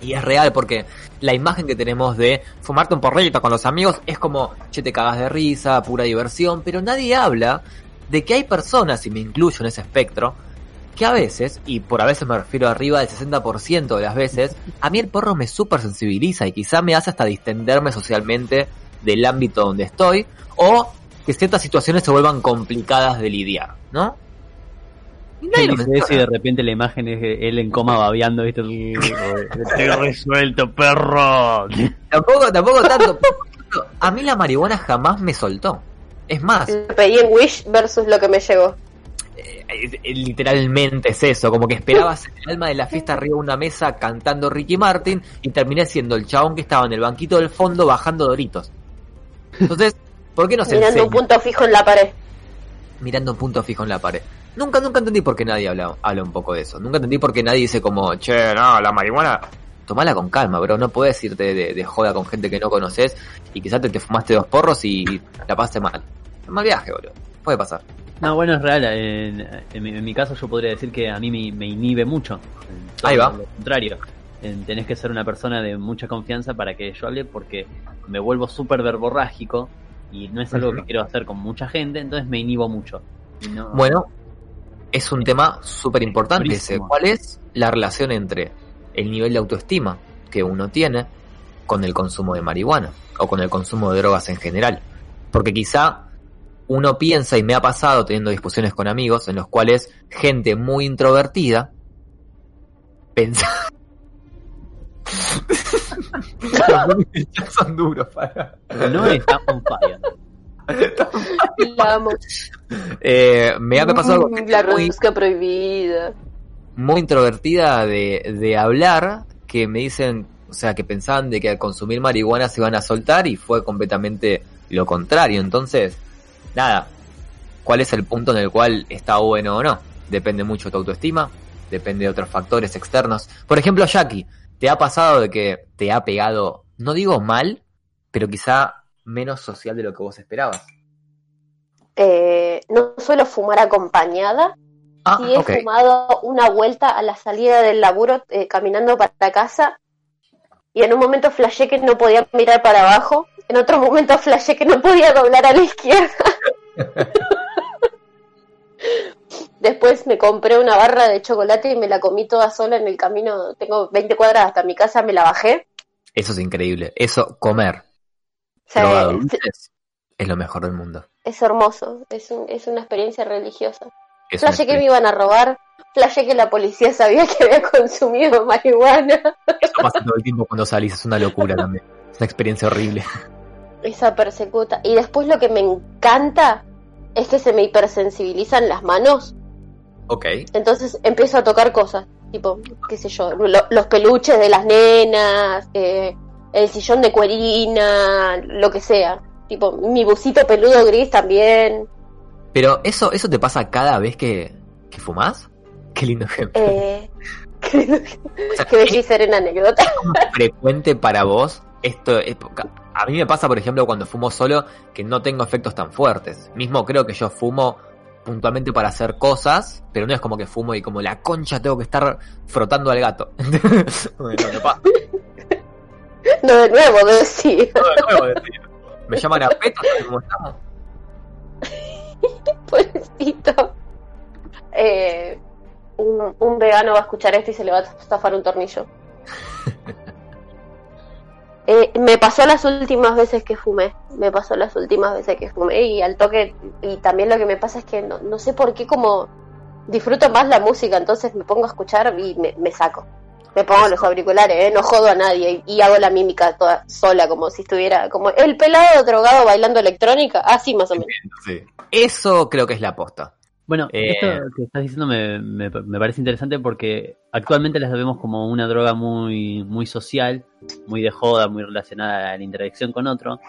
Y es real porque la imagen que tenemos de fumarte un porrito con los amigos es como, che, te cagas de risa, pura diversión, pero nadie habla de que hay personas, y me incluyo en ese espectro, que a veces, y por a veces me refiero arriba del 60% de las veces, a mí el porro me súper sensibiliza y quizá me hace hasta distenderme socialmente del ámbito donde estoy, o que ciertas situaciones se vuelvan complicadas de lidiar, ¿no? Nadie lo eso y de repente la imagen es él en coma babeando, ¿viste? Estoy resuelto, perro. Tampoco, tampoco tanto. A mí la marihuana jamás me soltó. Es más, Lo pedí en Wish versus lo que me llegó. eh, eh, literalmente es eso, como que esperabas el alma de la fiesta arriba de una mesa cantando Ricky Martin y terminé siendo el chabón que estaba en el banquito del fondo bajando doritos. Entonces, ¿por qué no se Mirando un punto fijo en la pared. mirando un punto fijo en la pared. Nunca, nunca entendí por qué nadie habla, habla un poco de eso. Nunca entendí por qué nadie dice como, che, no, la marihuana, tomala con calma, bro. No puedes irte de, de joda con gente que no conoces y quizás te, te fumaste dos porros y la pasaste mal. Un mal viaje, bro. Puede pasar. No, bueno, es real. En, en mi, en mi caso yo podría decir que a mí me, me inhibe mucho. Ahí va. Lo contrario. En- tenés que ser una persona de mucha confianza para que yo hable porque me vuelvo súper verborrágico y no es algo que quiero hacer con mucha gente, entonces me inhibo mucho. No- Bueno, es un tema súper importante ese. ¿Cuál es la relación entre el nivel de autoestima que uno tiene con el consumo de marihuana o con el consumo de drogas en general? Porque quizá uno piensa, y me ha pasado teniendo discusiones con amigos, en los cuales gente muy introvertida pensa... Ya son duros, para. No está on fire. La amo. Eh, me ha pasado Mm, gente La rosca prohibida. Muy introvertida de, de hablar que me dicen, o sea, que pensaban de que al consumir marihuana se iban a soltar y fue completamente lo contrario. Entonces, nada, ¿cuál es el punto en el cual está bueno o no? Depende mucho de tu autoestima, depende de otros factores externos. Por ejemplo, Jackie, ¿te ha pasado de que te ha pegado, no digo mal, pero quizá menos social de lo que vos esperabas. Eh, no suelo fumar acompañada. Ah, sí he fumado una vuelta a la salida del laburo eh, caminando para casa y en un momento flashé que no podía mirar para abajo, en otro momento flashé que no podía doblar a la izquierda. Después me compré una barra de chocolate y me la comí toda sola en el camino. Tengo 20 cuadras hasta mi casa, me la bajé. Eso es increíble. Eso, comer sea, es- es lo mejor del mundo. Es hermoso, es, un- es una experiencia religiosa. Flashé que me iban a robar, flashé que la policía sabía que había consumido marihuana. Eso pasa todo el tiempo cuando salís, es una locura también. Es una experiencia horrible. Esa persecuta. Y después lo que me encanta es que se me hipersensibilizan las manos. Ok. Entonces empiezo a tocar cosas, tipo, qué sé yo, lo- los peluches de las nenas, eh, el sillón de cuerina, lo que sea. Tipo, mi busito peludo gris también. Pero eso, eso te pasa cada vez que, que fumás. Qué lindo ejemplo. Eh, qué bella y serena anécdota. frecuente para vos esto es- a mí me pasa por ejemplo cuando fumo solo que no tengo efectos tan fuertes mismo creo que yo fumo puntualmente para hacer cosas pero no es como que fumo y como la concha tengo que estar frotando al gato bueno, no pasa No, de nuevo, decir. No, de nuevo, decir. me llaman a peto ¿cómo estamos? Pobrecito. Eh, un, un vegano va a escuchar esto y se le va a zafar un tornillo. Eh, me pasó las últimas veces que fumé, me pasó las últimas veces que fumé y al toque, y también lo que me pasa es que no, no sé por qué como disfruto más la música, entonces me pongo a escuchar y me, me saco. Me pongo los auriculares, ¿eh? no jodo a nadie y, y hago la mímica toda sola, como si estuviera como el pelado drogado bailando electrónica, así más o menos. Sí. eso creo que es la aposta Bueno, Eh, esto que estás diciendo me, me- me parece interesante porque actualmente las vemos como una droga muy, muy social, muy de joda, muy relacionada a la interacción con otro.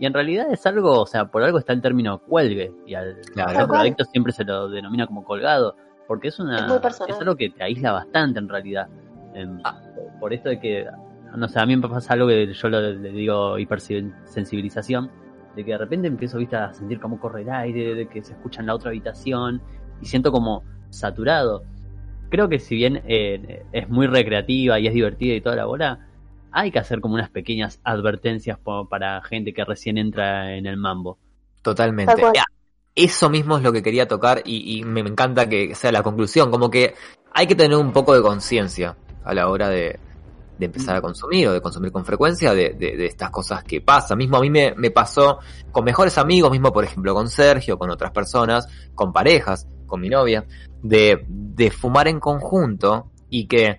Y en realidad es algo, o sea, por algo está el término cuelgue. Y al, Claro. drogadicto siempre se lo denomina como colgado. Porque es una Es es algo que te aísla bastante en realidad. Ah. Por esto de que, no sé, a mí me pasa algo que yo lo- le digo hipersensibilización, de que de repente empiezo ¿viste, a sentir cómo corre el aire, de que se escucha en la otra habitación, y siento como saturado. Creo que si bien eh, es muy recreativa y es divertida y toda la bola, hay que hacer como unas pequeñas advertencias para gente que recién entra en el mambo. Totalmente. Eso mismo es lo que quería tocar y, me encanta que sea la conclusión. Como que hay que tener un poco de conciencia a la hora de, de empezar a consumir o de consumir con frecuencia de, de- de estas cosas que pasan. Mismo a mí me, me pasó con mejores amigos, mismo por ejemplo con Sergio, con otras personas, con parejas, con mi novia, de, de fumar en conjunto y que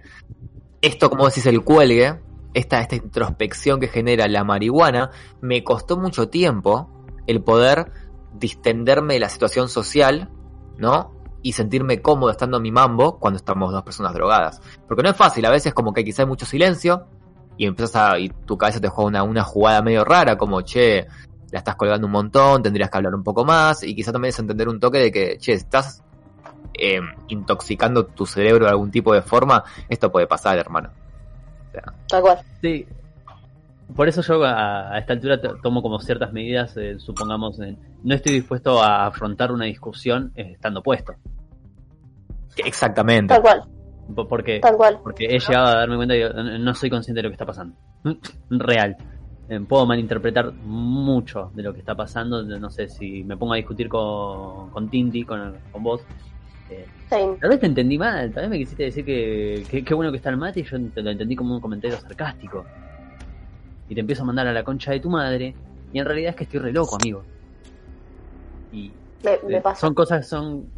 esto, como decís, el cuelgue, esta, esta introspección que genera la marihuana, me costó mucho tiempo el poder distenderme de la situación social, ¿no? Y sentirme cómodo estando en mi mambo cuando estamos dos personas drogadas. Porque no es fácil, a veces como que quizá hay mucho silencio y empiezas a, y tu cabeza te juega una, una jugada medio rara, como, che, la estás colgando un montón, tendrías que hablar un poco más, y quizá también es entender un toque de que, che, estás eh, intoxicando tu cerebro de algún tipo de forma, esto puede pasar, hermano. Tal cual. Sí. Por eso yo a, a esta altura to- tomo como ciertas medidas, eh, supongamos, en- no estoy dispuesto a afrontar una discusión eh, estando puesto. Exactamente. Tal cual. Po- Porque, Tal cual. porque he llegado a darme cuenta que no- soy consciente de lo que está pasando. Real. Eh, Puedo malinterpretar mucho de lo que está pasando. No sé si me pongo a discutir con, con Tinti, con, con vos. eh, Same. Tal vez te entendí mal, tal vez me quisiste decir que que- qué bueno que está el mate y yo te lo entendí como un comentario sarcástico. Y te empiezo a mandar a la concha de tu madre y en realidad es que estoy re loco, amigo. Y Me, me eh, pasa. son cosas, son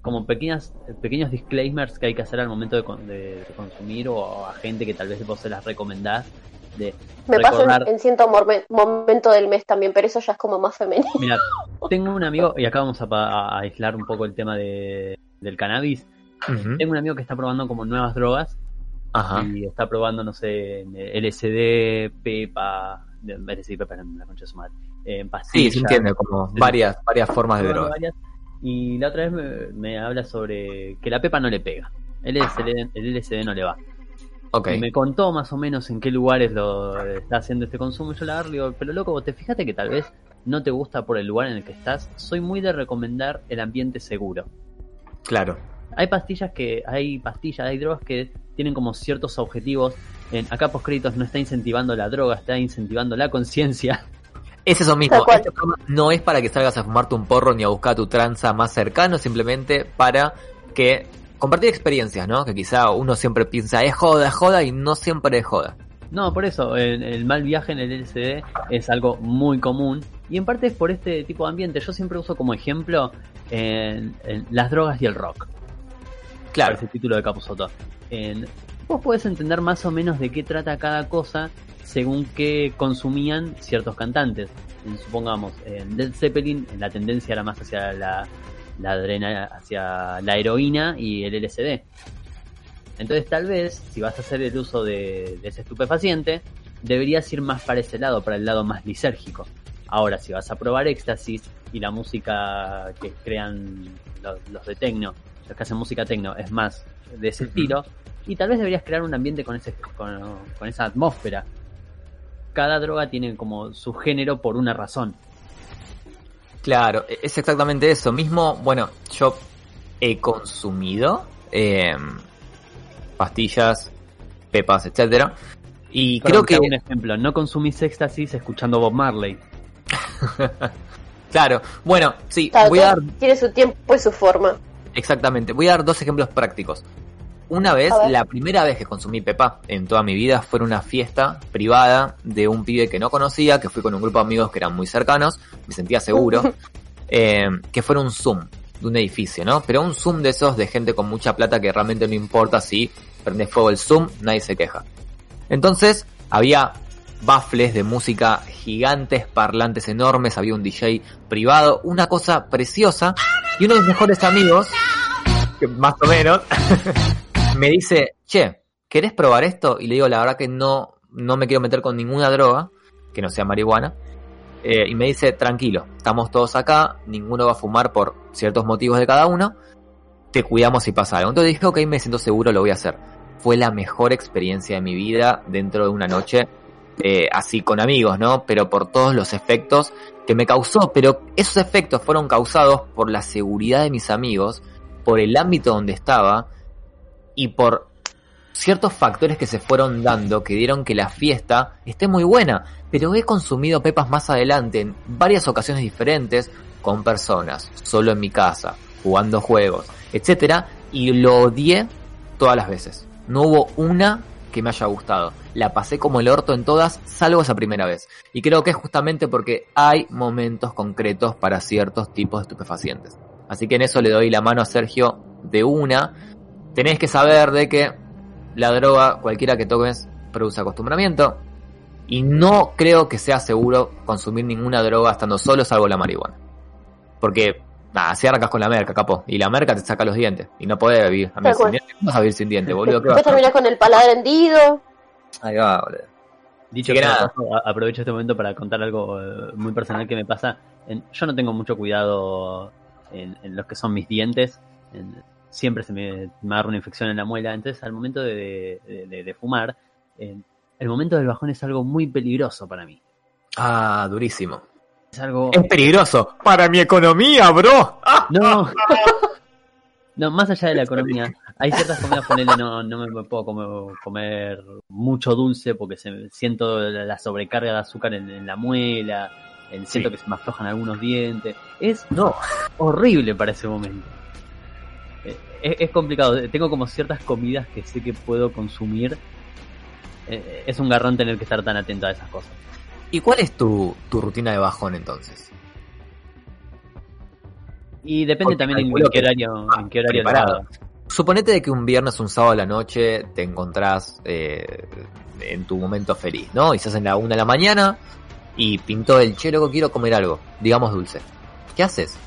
como pequeñas pequeños disclaimers que hay que hacer al momento de, con- de- de consumir o a gente que tal vez vos se las recomendás. De Me pasa en, en cierto momento del mes también, pero eso ya es como más femenino. Mira, tengo un amigo, y acá vamos a, pa- a aislar un poco el tema de, del cannabis. Tengo un amigo que está probando como nuevas drogas. Ajá. Y está probando, no sé, LSD, Pepa, LSD, Pepa, la concha de su madre. eh, Sí, se entiende, como varias, varias formas de Probando droga. varias. Y la otra vez me, me habla sobre que la Pepa no le pega. El LSD, el LSD no le va. Ok. Y me contó más o menos en qué lugares lo está haciendo este consumo. Y yo la digo, pero loco, vos te fíjate que tal vez no te gusta por el lugar en el que estás. Soy muy de recomendar el ambiente seguro. Claro. Hay pastillas que, hay pastillas, hay drogas que tienen como ciertos objetivos. En, acá Postcréditos no está incentivando la droga, está incentivando la conciencia. Es eso mismo. Este no es para que salgas a fumarte un porro ni a buscar tu tranza más cercano, simplemente para que compartir experiencias, ¿no? Que quizá uno siempre piensa es joda, es joda y no siempre es joda. No, por eso, el, el mal viaje en el LSD es algo muy común y en parte es por este tipo de ambiente. Yo siempre uso como ejemplo en, en las drogas y el rock. Claro. Ese título de Capuzoto. En, vos podés entender más o menos de qué trata cada cosa según qué consumían ciertos cantantes. Supongamos, en Led Zeppelin la tendencia era más hacia la, la hacia la heroína y el LSD. Entonces tal vez, si vas a hacer el uso de, ese estupefaciente, deberías ir más para ese lado, para el lado más lisérgico. Ahora, si vas a probar éxtasis y la música que crean los, los de tecno, que hacen música tecno, es más de ese estilo, y tal vez deberías crear un ambiente con, ese, con, con esa atmósfera. Cada droga tiene como su género por una razón. Claro, e- es exactamente eso. Mismo, bueno, yo he consumido eh, pastillas, pepas, etcétera. Y creo que un ejemplo, no consumís éxtasis escuchando Bob Marley. Claro, bueno, sí, Cada voy a dar cual tiene su tiempo y su forma. Exactamente. Voy a dar dos ejemplos prácticos. Una vez, la primera vez que consumí pepa en toda mi vida fue en una fiesta privada de un pibe que no conocía, que fui con un grupo de amigos que eran muy cercanos, me sentía seguro, eh, que fuera un Zoom de un edificio, ¿no? Pero un Zoom de esos de gente con mucha plata que realmente no importa si prende fuego el Zoom, nadie se queja. Entonces, había baffles de música gigantes, parlantes enormes, había un DJ privado, una cosa preciosa, y uno de mis mejores amigos, más o menos, me dice, che, ¿querés probar esto? Y le digo, la verdad que no, no me quiero meter con ninguna droga, que no sea marihuana. Eh, y me dice, tranquilo, estamos todos acá, ninguno va a fumar por ciertos motivos de cada uno, te cuidamos si pasa algo. Entonces dije, ok, me siento seguro, lo voy a hacer. Fue la mejor experiencia de mi vida dentro de una noche, eh, así con amigos, ¿no? Pero por todos los efectos que me causó, pero esos efectos fueron causados por la seguridad de mis amigos, por el ámbito donde estaba y por ciertos factores que se fueron dando que dieron que la fiesta esté muy buena. Pero he consumido pepas más adelante en varias ocasiones diferentes con personas, solo en mi casa, jugando juegos, etcétera, y lo odié todas las veces. No hubo una que me haya gustado. La pasé como el orto en todas, salvo esa primera vez. Y creo que es justamente porque hay momentos concretos para ciertos tipos de estupefacientes. Así que en eso le doy la mano a Sergio de una. Tenés que saber de que la droga, cualquiera que tomes, produce acostumbramiento. Y no creo que sea seguro consumir ninguna droga estando solo, salvo la marihuana. Porque, nada, si arrancas con la merca, capo. Y la merca te saca los dientes. Y no podés vivir, a Tal sin dientes. ¿Cómo vas a vivir sin dientes, boludo? ¿Qué vas Después a hacer? terminás con el paladar hendido. Ahí va, boludo. Dicho que nada. aprovecho este momento para contar algo eh, muy personal que me pasa. En- yo no tengo mucho cuidado en, en los que son mis dientes. En- siempre se me, me agarra una infección en la muela. Entonces, al momento de, de- de- de fumar, en- el momento del bajón es algo muy peligroso para mí. Ah, durísimo. Es algo. Es peligroso. Para mi economía, bro. No. No, más allá de la economía, hay ciertas comidas, ponele, no, no me puedo comer, comer mucho dulce porque se, siento la, sobrecarga de azúcar en, en la muela, eh, siento Sí. que se me aflojan algunos dientes. Es No. horrible para ese momento. Eh, Es, es complicado, tengo como ciertas comidas que sé que puedo consumir. Eh, Es un garrón tener que estar tan atento a esas cosas. ¿Y cuál es tu, tu rutina de bajón entonces? Y depende Porque también en, qué horario, en qué horario preparado. Suponete de que un viernes, un sábado a la noche te encontrás eh, en tu momento feliz, ¿no? Y se hacen la una de la mañana y pintó el che, loco, quiero comer algo, digamos dulce. ¿Qué haces?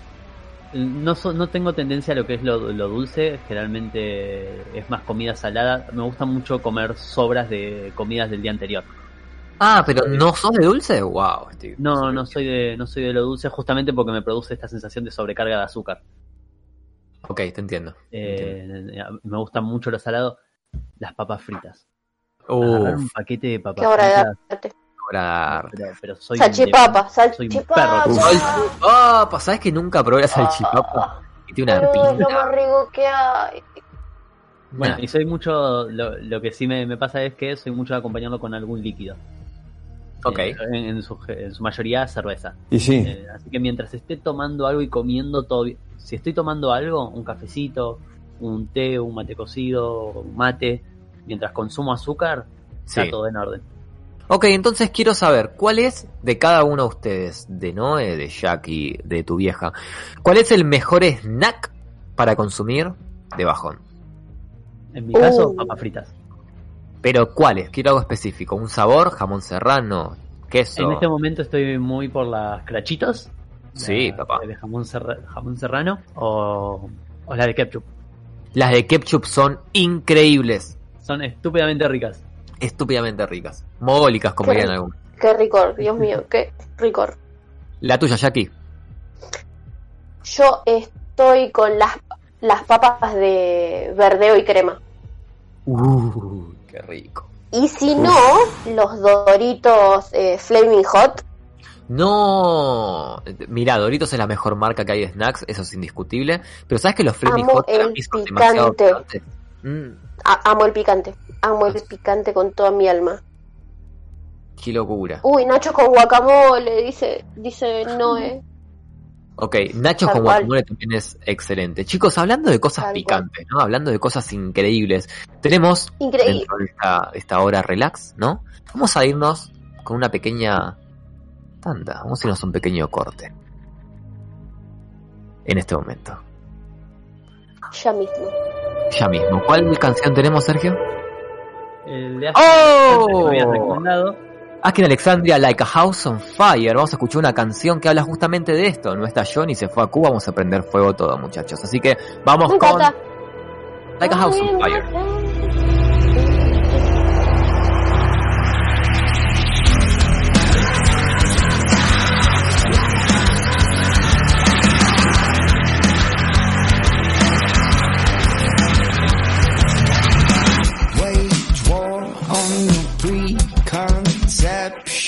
No, so- no tengo tendencia a lo que es lo, lo dulce, generalmente es más comida salada. Me gusta mucho comer sobras de comidas del día anterior. Ah, pero ¿no sos de dulce? Wow. estoy- No, no soy de, no soy de lo dulce justamente porque me produce esta sensación de sobrecarga de azúcar. Ok, te entiendo. Eh, me gusta mucho lo salado, las papas fritas. Agarrar un paquete de papas Qué hora de fritas, pero, pero soy Salchipapa, soy un salchipapa. perro. Salchipapa, ¿sabes que nunca probé la salchipapa? Y tiene una Pero es lo más rico que hay. Bueno, y soy mucho, lo, lo que sí me, me pasa es que soy mucho de acompañarlo con algún líquido. Ok. Eh, en, en su, en su mayoría cerveza. Y sí. Eh, así que mientras esté tomando algo y comiendo todo si estoy tomando algo, un cafecito, un té, un mate cocido, un mate, mientras consumo azúcar, está todo en orden. Ok, entonces quiero saber, ¿cuál es de cada uno de ustedes, de Noé, de Jackie, de tu vieja, cuál es el mejor snack para consumir de bajón? En mi caso, Uh. papas fritas. Pero ¿cuáles? Quiero algo específico. ¿Un sabor? ¿Jamón serrano? ¿Queso? En este momento estoy muy por las crachitos. Sí, la- papá. De jamón, serra- jamón serrano o, o la de ketchup. Las de ketchup son increíbles. Son estúpidamente ricas. Estúpidamente ricas. Mogólicas, como Qué dirían rico. algunos. Qué ricor, Dios mío, qué ricor. La tuya, Jackie. Yo estoy con las, las papas de verdeo y crema. Uh, qué rico. Y si no, los Doritos eh, Flaming Hot. No, mira, Doritos es la mejor marca que hay de snacks, eso es indiscutible. Pero sabes que los Flaming Amo Hot el son demasiado picante. picantes? Mm, amo el picante. Amo el picante con toda mi alma. qué locura. Uy, Nacho con guacamole, dice, dice Noé. Ok, Nachos Tal con cual. guacamole también es excelente. Chicos, hablando de cosas Tal picantes, ¿no? Hablando de cosas increíbles, tenemos Increíble. dentro de esta, esta hora relax, ¿no? Vamos a irnos con una pequeña tanda, vamos a irnos a un pequeño corte. En este momento, Ya mismo. ya mismo. ¿Cuál canción tenemos, Sergio? El de ¡Oh! que me habías recomendado. Aquí en Alexandria, Like a House on Fire. Vamos a escuchar una canción que habla justamente de esto. No está Johnny, se fue a Cuba, vamos a prender fuego todo, muchachos. Así que vamos con. Like a House on Fire.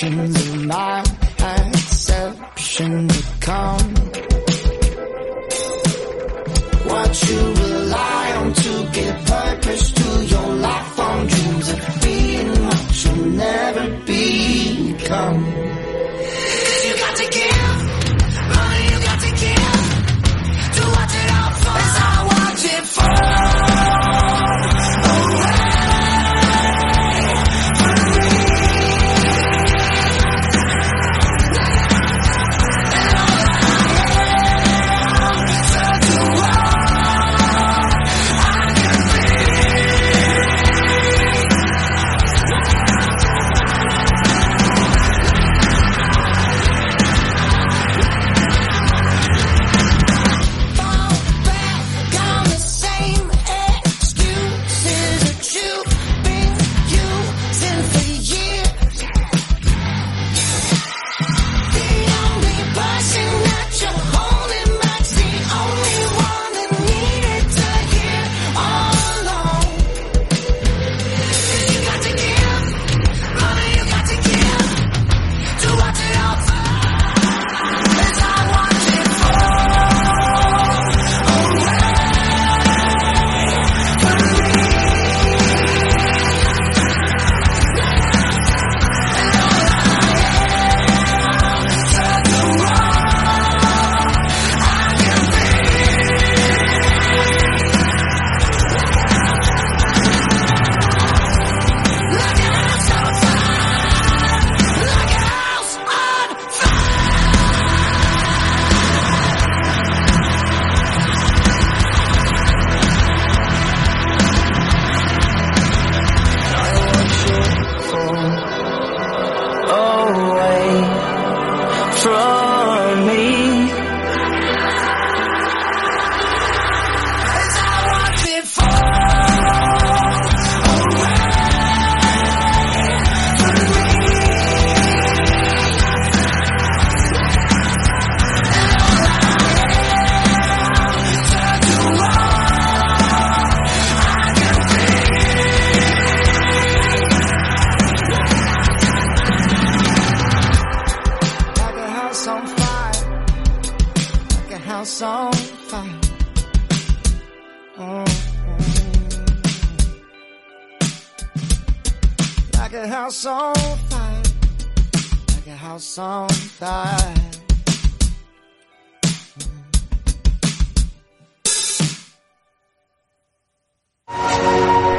Preconceptions of my exception to come. What you rely on to give purpose to your life on dreams of being what you'll never become. 'Cause you got to give, money you got to give, to watch it all fall as I watch it fall.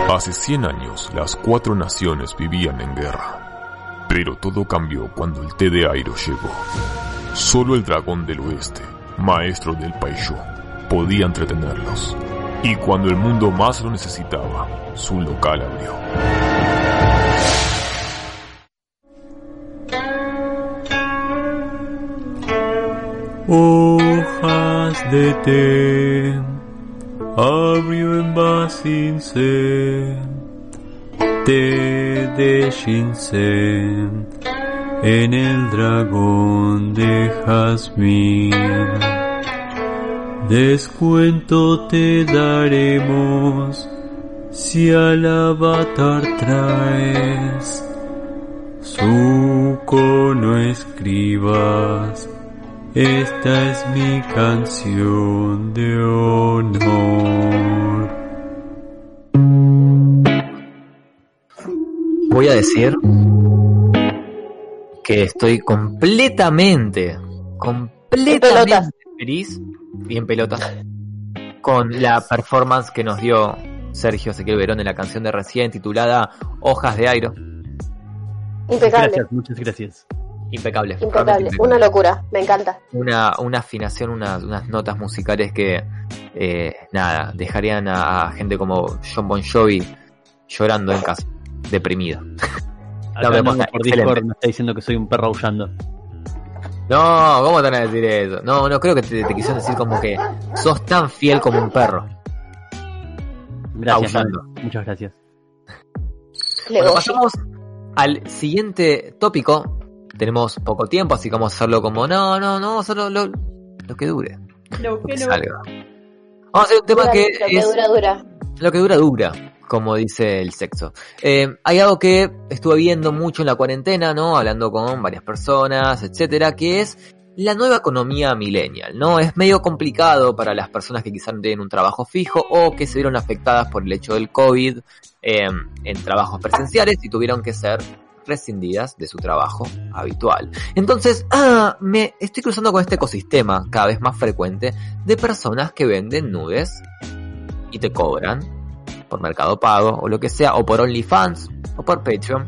Hace 100 años las cuatro naciones vivían en guerra, pero todo cambió cuando el té de Airo llegó. Solo el dragón del oeste maestro del Paisho, podía entretenerlos. Y cuando el mundo más lo necesitaba, su local abrió. Hojas de té, abrió en Basinsen, té de ginseng, en el dragón de jazmín. Descuento te daremos si al avatar traes su cono escribas. Esta es mi canción de honor. Voy a decir que estoy completamente, completamente feliz y en pelota con la performance que nos dio Sergio Ezequiel Verón en la canción de recién titulada Hojas de Airo. Impecable. Gracias, muchas gracias. Impecable. Impecable. Una locura. Me encanta. una, una afinación, una- unas notas musicales que, eh, nada, dejarían a, a gente como John Bon Jovi llorando en casa, deprimido. Acá posta, por excelente. Discord me está diciendo que soy un perro aullando. No, ¿cómo te van a decir eso? No, no, creo que te, te quisieron decir como que sos tan fiel como un perro. Gracias. Nando. Muchas gracias. Bueno, pasamos al siguiente tópico. Tenemos poco tiempo, así que vamos a hacerlo como, no, no, no, solo lo, lo que dure. Lo que Salga. Vamos a hacer un tema Dura, que lo que es dura, dura. lo que dura, dura, como dice el sexo. Eh, hay algo que estuve viendo mucho en la cuarentena, ¿no? Hablando con varias personas, etcétera, que es la nueva economía millennial, ¿no? Es medio complicado para las personas que quizás no tienen un trabajo fijo o que se vieron afectadas por el hecho del COVID eh, en trabajos presenciales y tuvieron que ser rescindidas de su trabajo habitual. Entonces, ah, me estoy cruzando con este ecosistema cada vez más frecuente de personas que venden nudes y te cobran por Mercado Pago o lo que sea, o por OnlyFans o por Patreon,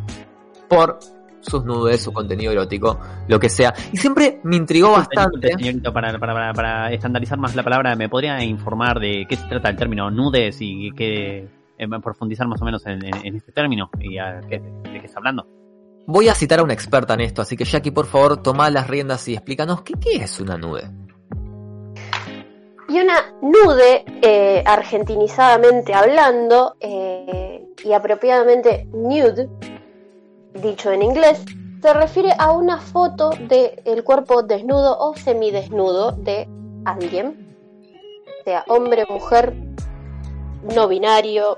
por sus nudes, su contenido erótico, lo que sea. Y siempre me intrigó bastante. Señorito, para, para, para, para estandarizar más la palabra, ¿me podría informar de qué se trata el término nudes y qué eh, profundizar más o menos en, en- en este término y a qué, de qué está hablando? Voy a citar a una experta en esto, así que Jackie, por favor, toma las riendas y explícanos qué, qué es una nude. Y una nude, eh, argentinizadamente hablando, eh, y apropiadamente nude, dicho en inglés, se refiere a una foto del cuerpo desnudo o semidesnudo de alguien, sea hombre, mujer, no binario,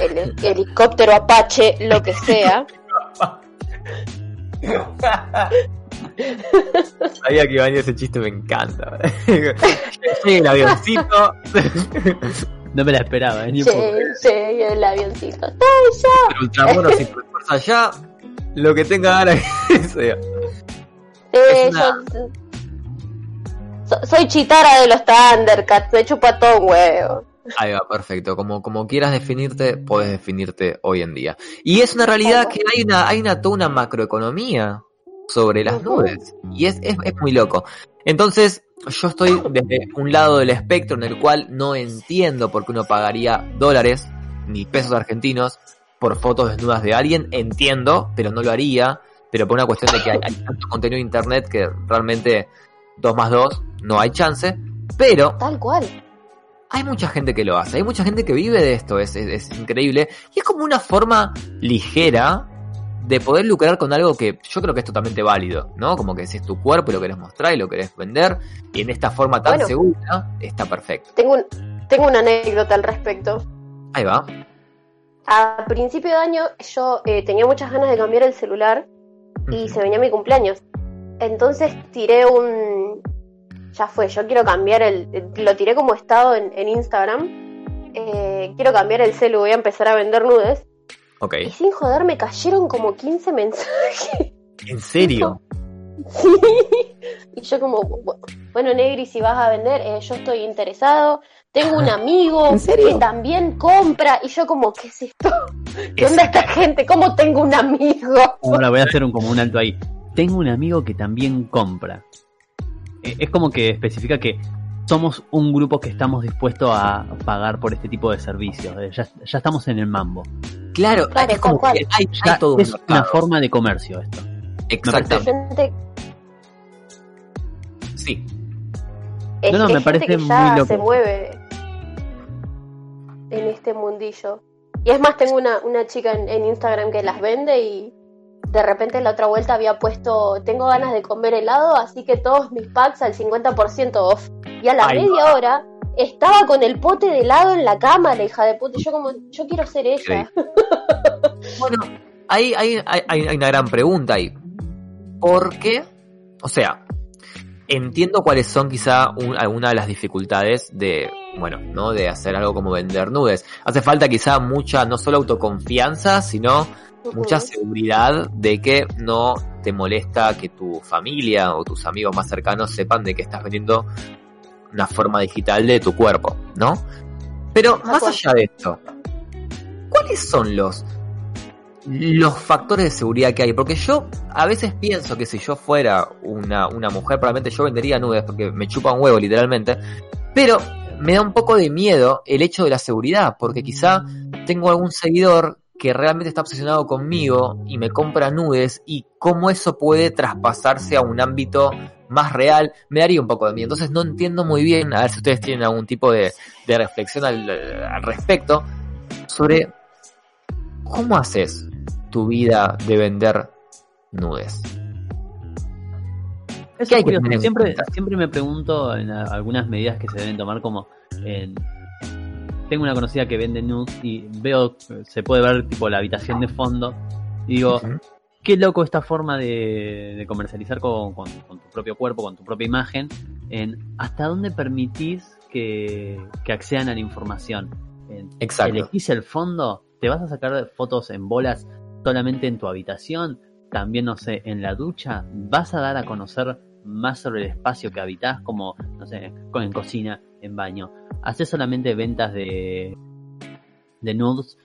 heli- helicóptero Apache, lo que sea. Sabía que iba a venir ese chiste, me encanta. Sí, el avioncito. No me la esperaba, ¿eh? Ni un poco. El avioncito. ¡Ay, ya! El ultramono sin fuerza allá, lo que tenga ganas que sea. Eh, una- yo so- soy chitara de los Thundercats, me chupa todo un huevo. Ahí va, perfecto. Como, como quieras definirte, puedes definirte hoy en día. Y es una realidad que hay una, hay una toda una macroeconomía sobre las nubes. Y es, es, es muy loco. Entonces, yo estoy desde un lado del espectro en el cual no entiendo por qué uno pagaría dólares ni pesos argentinos por fotos desnudas de alguien. Entiendo, pero no lo haría. Pero por una cuestión de que hay, hay tanto contenido en internet que realmente dos más dos no hay chance. Pero Tal cual. hay mucha gente que lo hace, hay mucha gente que vive de esto, es, es, es increíble. Y es como una forma ligera de poder lucrar con algo que yo creo que es totalmente válido, ¿no? Como que si es tu cuerpo y lo querés mostrar y lo querés vender, y en esta forma tan Bueno. segura, está perfecto. Tengo, un, tengo una anécdota al respecto. Ahí va. A principio de año yo eh, tenía muchas ganas de cambiar el celular y se venía mi cumpleaños. Entonces tiré un... Ya fue, yo quiero cambiar el... Lo tiré como estado en, en Instagram. Eh, quiero cambiar el celu, voy a empezar a vender nudes. Ok. Y sin joder, me cayeron como 15 mensajes. ¿En serio? Sí. Y yo como, bu- bueno, Negri, si vas a vender, eh, yo estoy interesado. Tengo un amigo ¿En serio? que también compra. Y yo como, ¿qué es esto? ¿Qué onda esta gente? ¿Cómo tengo un amigo? Ahora voy a hacer un, como un alto ahí. Tengo un amigo que también compra. Eh, Es como que especifica que somos un grupo que estamos dispuestos a pagar por este tipo de servicios. Eh, Ya, ya estamos en el mambo. Claro, Claro, es como tal cual. que hay, Ya hay todo un una forma de comercio esto. Exactamente. Gente, Sí. es, No, no, es me gente parece que muy loco. se mueve en este mundillo. Y es más, tengo una, una chica en, en Instagram que las vende y de repente en la otra vuelta había puesto, tengo ganas de comer helado, así que todos mis packs al 50% off. Y a la Ay, media hora estaba con el pote de helado en la cama, la hija de puta. Yo como, yo quiero ser ella. Bueno, ahí hay, hay, hay una gran pregunta ahí. ¿Por qué? O sea, entiendo cuáles son quizá un- algunas de las dificultades de, bueno, ¿no? De hacer algo como vender nudes. Hace falta quizá mucha, no solo autoconfianza, sino mucha seguridad de que no te molesta que tu familia o tus amigos más cercanos sepan de que estás vendiendo una forma digital de tu cuerpo, ¿no? Pero más allá de esto, ¿cuáles son los los factores de seguridad que hay? Porque yo a veces pienso que si yo fuera una, una mujer, probablemente yo vendería nudes porque me chupa un huevo literalmente, pero me da un poco de miedo el hecho de la seguridad, porque quizá tengo algún seguidor que realmente está obsesionado conmigo y me compra nudes y cómo eso puede traspasarse a un ámbito más real, me daría un poco de miedo. Entonces no entiendo muy bien, a ver si ustedes tienen algún tipo de, de reflexión al, al respecto, sobre cómo haces tu vida de vender nudes. Eso ¿Qué hay es que curioso. siempre, siempre me pregunto en algunas medidas que se deben tomar como en- tengo una conocida que vende nudes y veo se puede ver tipo la habitación de fondo y digo qué loco esta forma de, de comercializar con, con- con tu propio cuerpo con tu propia imagen en hasta dónde permitís que, que accedan a la información. En- Exacto. elegís el fondo te vas a sacar fotos en bolas solamente en tu habitación también, no sé, en la ducha, vas a dar a conocer más sobre el espacio que habitas, como, no sé, con- en cocina, en baño. ¿Haces solamente ventas de, de nudes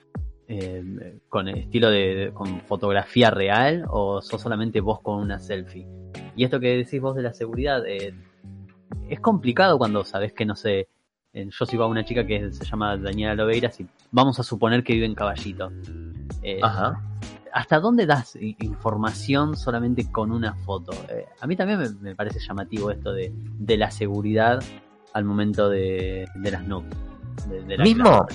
eh, con estilo de, con fotografía real o sos solamente vos con una selfie? Y esto que decís vos de la seguridad, eh, es complicado cuando sabes que, no sé, eh, yo sigo a una chica que se llama Daniela Loveiras y vamos a suponer que vive en Caballito. Eh, Ajá. ¿Hasta dónde das información solamente con una foto? Eh, a mí también me, me parece llamativo esto de, de la seguridad al momento de, de las nudes. De, de la Mismo.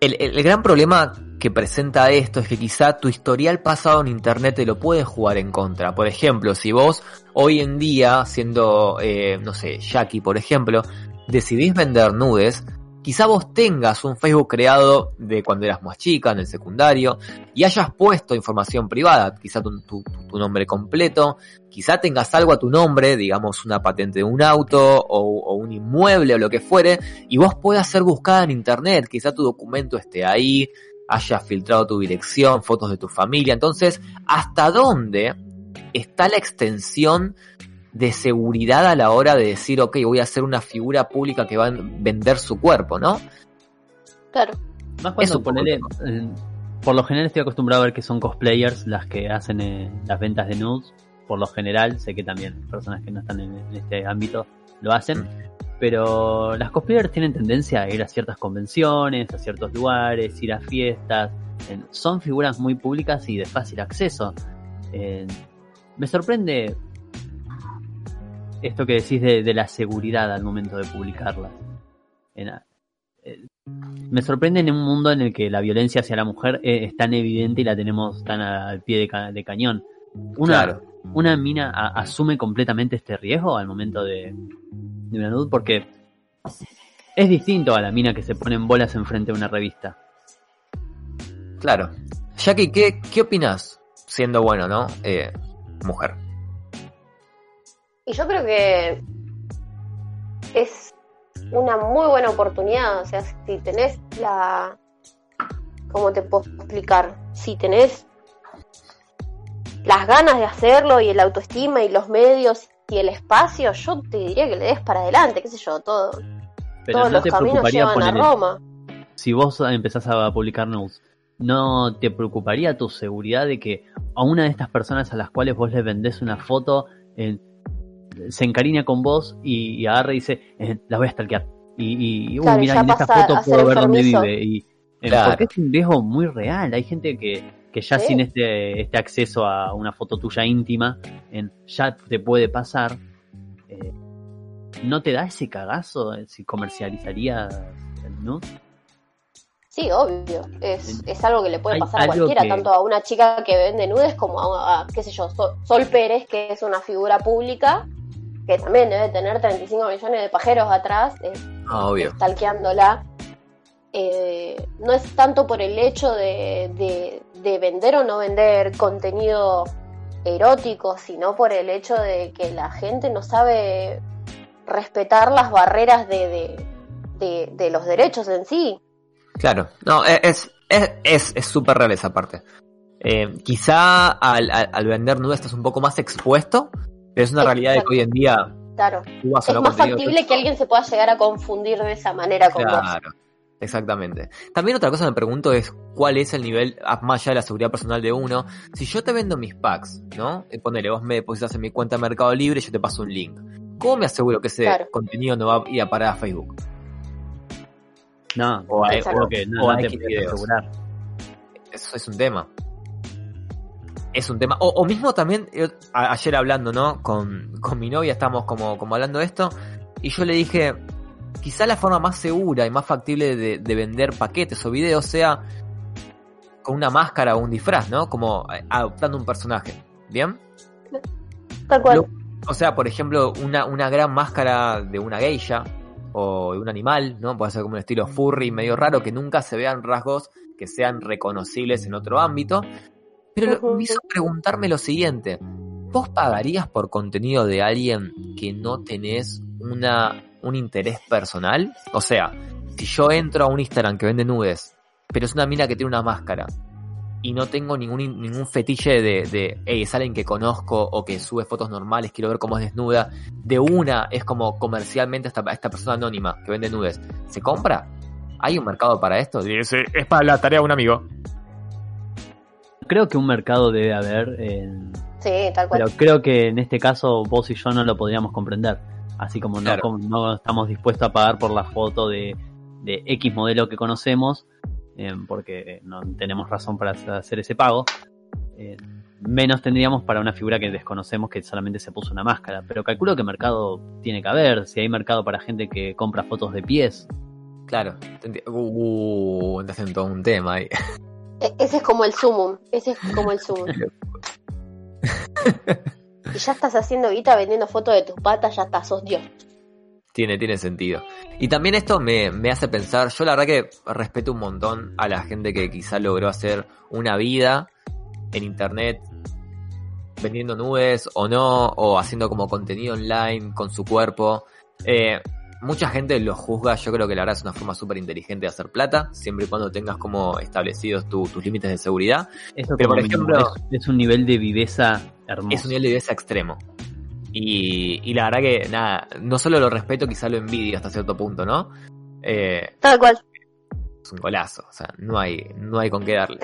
El, gran problema que presenta esto es que quizá tu historial pasado en internet te lo puede jugar en contra. Por ejemplo, si vos hoy en día, siendo, eh, no sé, Jackie, por ejemplo, decidís vender nudes, quizá vos tengas un Facebook creado de cuando eras más chica, en el secundario, y hayas puesto información privada, quizá tu, nombre completo, quizá tengas algo a tu nombre, digamos una patente de un auto o, o un inmueble o lo que fuere, y vos puedas ser buscada en internet, quizá tu documento esté ahí, hayas filtrado tu dirección, fotos de tu familia, entonces, ¿hasta dónde está la extensión de seguridad a la hora de decir, ok, voy a ser una figura pública que va a vender su cuerpo, ¿no? Claro. Más Es cuando eh, por lo general estoy acostumbrado a ver que son cosplayers las que hacen eh, las ventas de nudes. Por lo general, sé que también personas que no están en, en este ámbito lo hacen. Pero las cosplayers tienen tendencia a ir a ciertas convenciones, a ciertos lugares, ir a fiestas. Eh, son figuras muy públicas y de fácil acceso. Eh, me sorprende esto que decís de, de la seguridad al momento de publicarlas. En, eh, me sorprende en un mundo en el que la violencia hacia la mujer eh, es tan evidente y la tenemos tan al pie de, ca- de cañón. Una, Claro. una mina a- asume completamente este riesgo al momento de, de una nude porque es distinto a la mina que se pone en bolas enfrente de una revista. Claro. Jackie, ¿qué, qué opinas? Siendo bueno, ¿no? Eh, mujer. Y yo creo que es una muy buena oportunidad. O sea, si tenés la, ¿cómo te puedo explicar? Si tenés las ganas de hacerlo y el autoestima y los medios y el espacio, yo te diría que le des para adelante, qué sé yo, todo. Pero todos no los te caminos preocuparía llevan a Roma. si vos empezás a publicar news, ¿no te preocuparía tu seguridad de que a una de estas personas a las cuales vos le vendés una foto eh, se encariña con vos y, y agarra y dice, eh, la voy a stalkear? Y, uy, Claro, mira, en esta foto puedo ver dónde vive. Y, eh, Claro. Porque es un riesgo muy real. Hay gente que, que ya Sí. sin este, este acceso a una foto tuya íntima, en, ya te puede pasar. eh, ¿No te da ese cagazo si comercializarías el nude? Sí, obvio. Es, es algo que le puede pasar a cualquiera, que- tanto a una chica que vende nudes como a, a, qué sé yo, Sol, Sol Pérez, que es una figura pública, que también debe tener 35 millones de pajeros atrás, eh, Ah, obvio. stalkeándola. Eh, no es tanto por el hecho de, de- de vender o no vender contenido erótico, sino por el hecho de que la gente no sabe respetar las barreras de, de, de- de los derechos en sí. Claro, no, e- es es es es súper real esa parte. Eh, quizá al, al, al vender nudes estás un poco más expuesto, pero es una realidad de que hoy en día Claro. tú vas a Es más factible que alguien se pueda llegar a confundir de esa manera con vos. Claro, exactamente. También otra cosa que me pregunto es cuál es el nivel, ah, más allá de la seguridad personal de uno. Si yo te vendo mis packs, ¿no? Y ponele, vos me depositas en mi cuenta de Mercado Libre y yo te paso un link. ¿Cómo me aseguro que ese Claro. contenido no va a ir a parar a Facebook? No, O a, o- que no, o no a te X puedes videos. asegurar. Eso es un tema. Es un tema. O, o mismo también, yo, a- ayer hablando, ¿no? Con, con mi novia estamos como, como hablando de esto. Y yo le dije, quizá la forma más segura y más factible de, de vender paquetes o videos sea con una máscara o un disfraz, ¿no? Como eh, adoptando un personaje. ¿Bien? Tal cual. Lo- o sea, por ejemplo, una, una gran máscara de una geisha o de un animal, ¿no? Puede ser como un estilo furry medio raro que nunca se vean rasgos que sean reconocibles en otro ámbito. Pero me hizo preguntarme lo siguiente. ¿Vos pagarías por contenido de alguien que no tenés una, un interés personal? O sea, si yo entro a un Instagram que vende nudes, pero es una mina que tiene una máscara, y no tengo ningún, ningún fetiche de, de, hey, es alguien que conozco o que sube fotos normales, quiero ver cómo es desnuda, de una es como comercialmente esta, esta persona anónima que vende nudes, ¿se compra? ¿Hay un mercado para esto? Dice, es para la tarea de un amigo. Creo que un mercado debe haber, eh, Sí, tal cual. pero creo que en este caso vos y yo no lo podríamos comprender. Así como no, Claro. como no estamos dispuestos a pagar por la foto de, de X modelo que conocemos, eh, porque no tenemos razón para hacer ese pago. eh, menos tendríamos para una figura que desconocemos que solamente se puso una máscara. Pero calculo que mercado tiene que haber. Si hay mercado para gente que compra fotos de pies, Claro. te enti- Uh, entras en todo un tema ahí. E- Ese es como el sumum. Ese es como el sumum. y ya estás haciendo guita vendiendo fotos de tus patas, ya estás, sos Dios. Tiene, tiene sentido. Y también esto me, me hace pensar, yo la verdad que respeto un montón a la gente que quizá logró hacer una vida en internet vendiendo nubes o no, o haciendo como contenido online con su cuerpo. Eh, mucha gente lo juzga, yo creo que la verdad es una forma súper inteligente de hacer plata, siempre y cuando tengas como establecidos tu- tus límites de seguridad. eso Pero por ejemplo, es, es un nivel de viveza hermoso. es un nivel de viveza extremo. Y, y la verdad que, nada, no solo lo respeto, quizá lo envidio hasta cierto punto, ¿no? Eh, Tal cual. es un golazo, o sea, no hay, no hay con qué darle.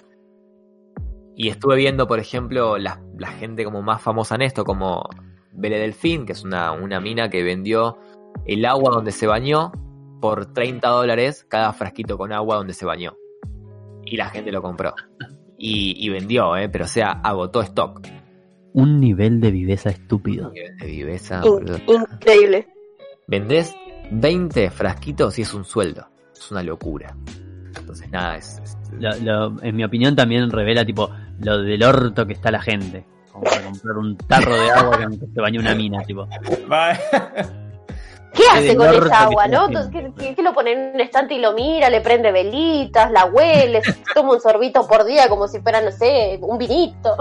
Y estuve viendo, por ejemplo, la, la gente como más famosa en esto, como Belle Delfín, que es una, una mina que vendió el agua donde se bañó por 30 dólares cada frasquito con agua donde se bañó. Y la gente lo compró. Y, y vendió, ¿eh? pero o sea, agotó stock. Un nivel de viveza estúpido. De viveza, In- boludo. increíble. Vendés 20 frasquitos y es un sueldo. Es una locura. Entonces, nada, es. es- Lo- lo- en mi opinión también revela tipo lo del orto que está la gente. Como para comprar un tarro de agua que se bañó una mina, tipo. ¿Qué hace con esa agua, no? ¿qué, qué- qué lo pone en un estante y lo mira, le prende velitas, la huele, toma un sorbito por día como si fuera, no sé, un vinito?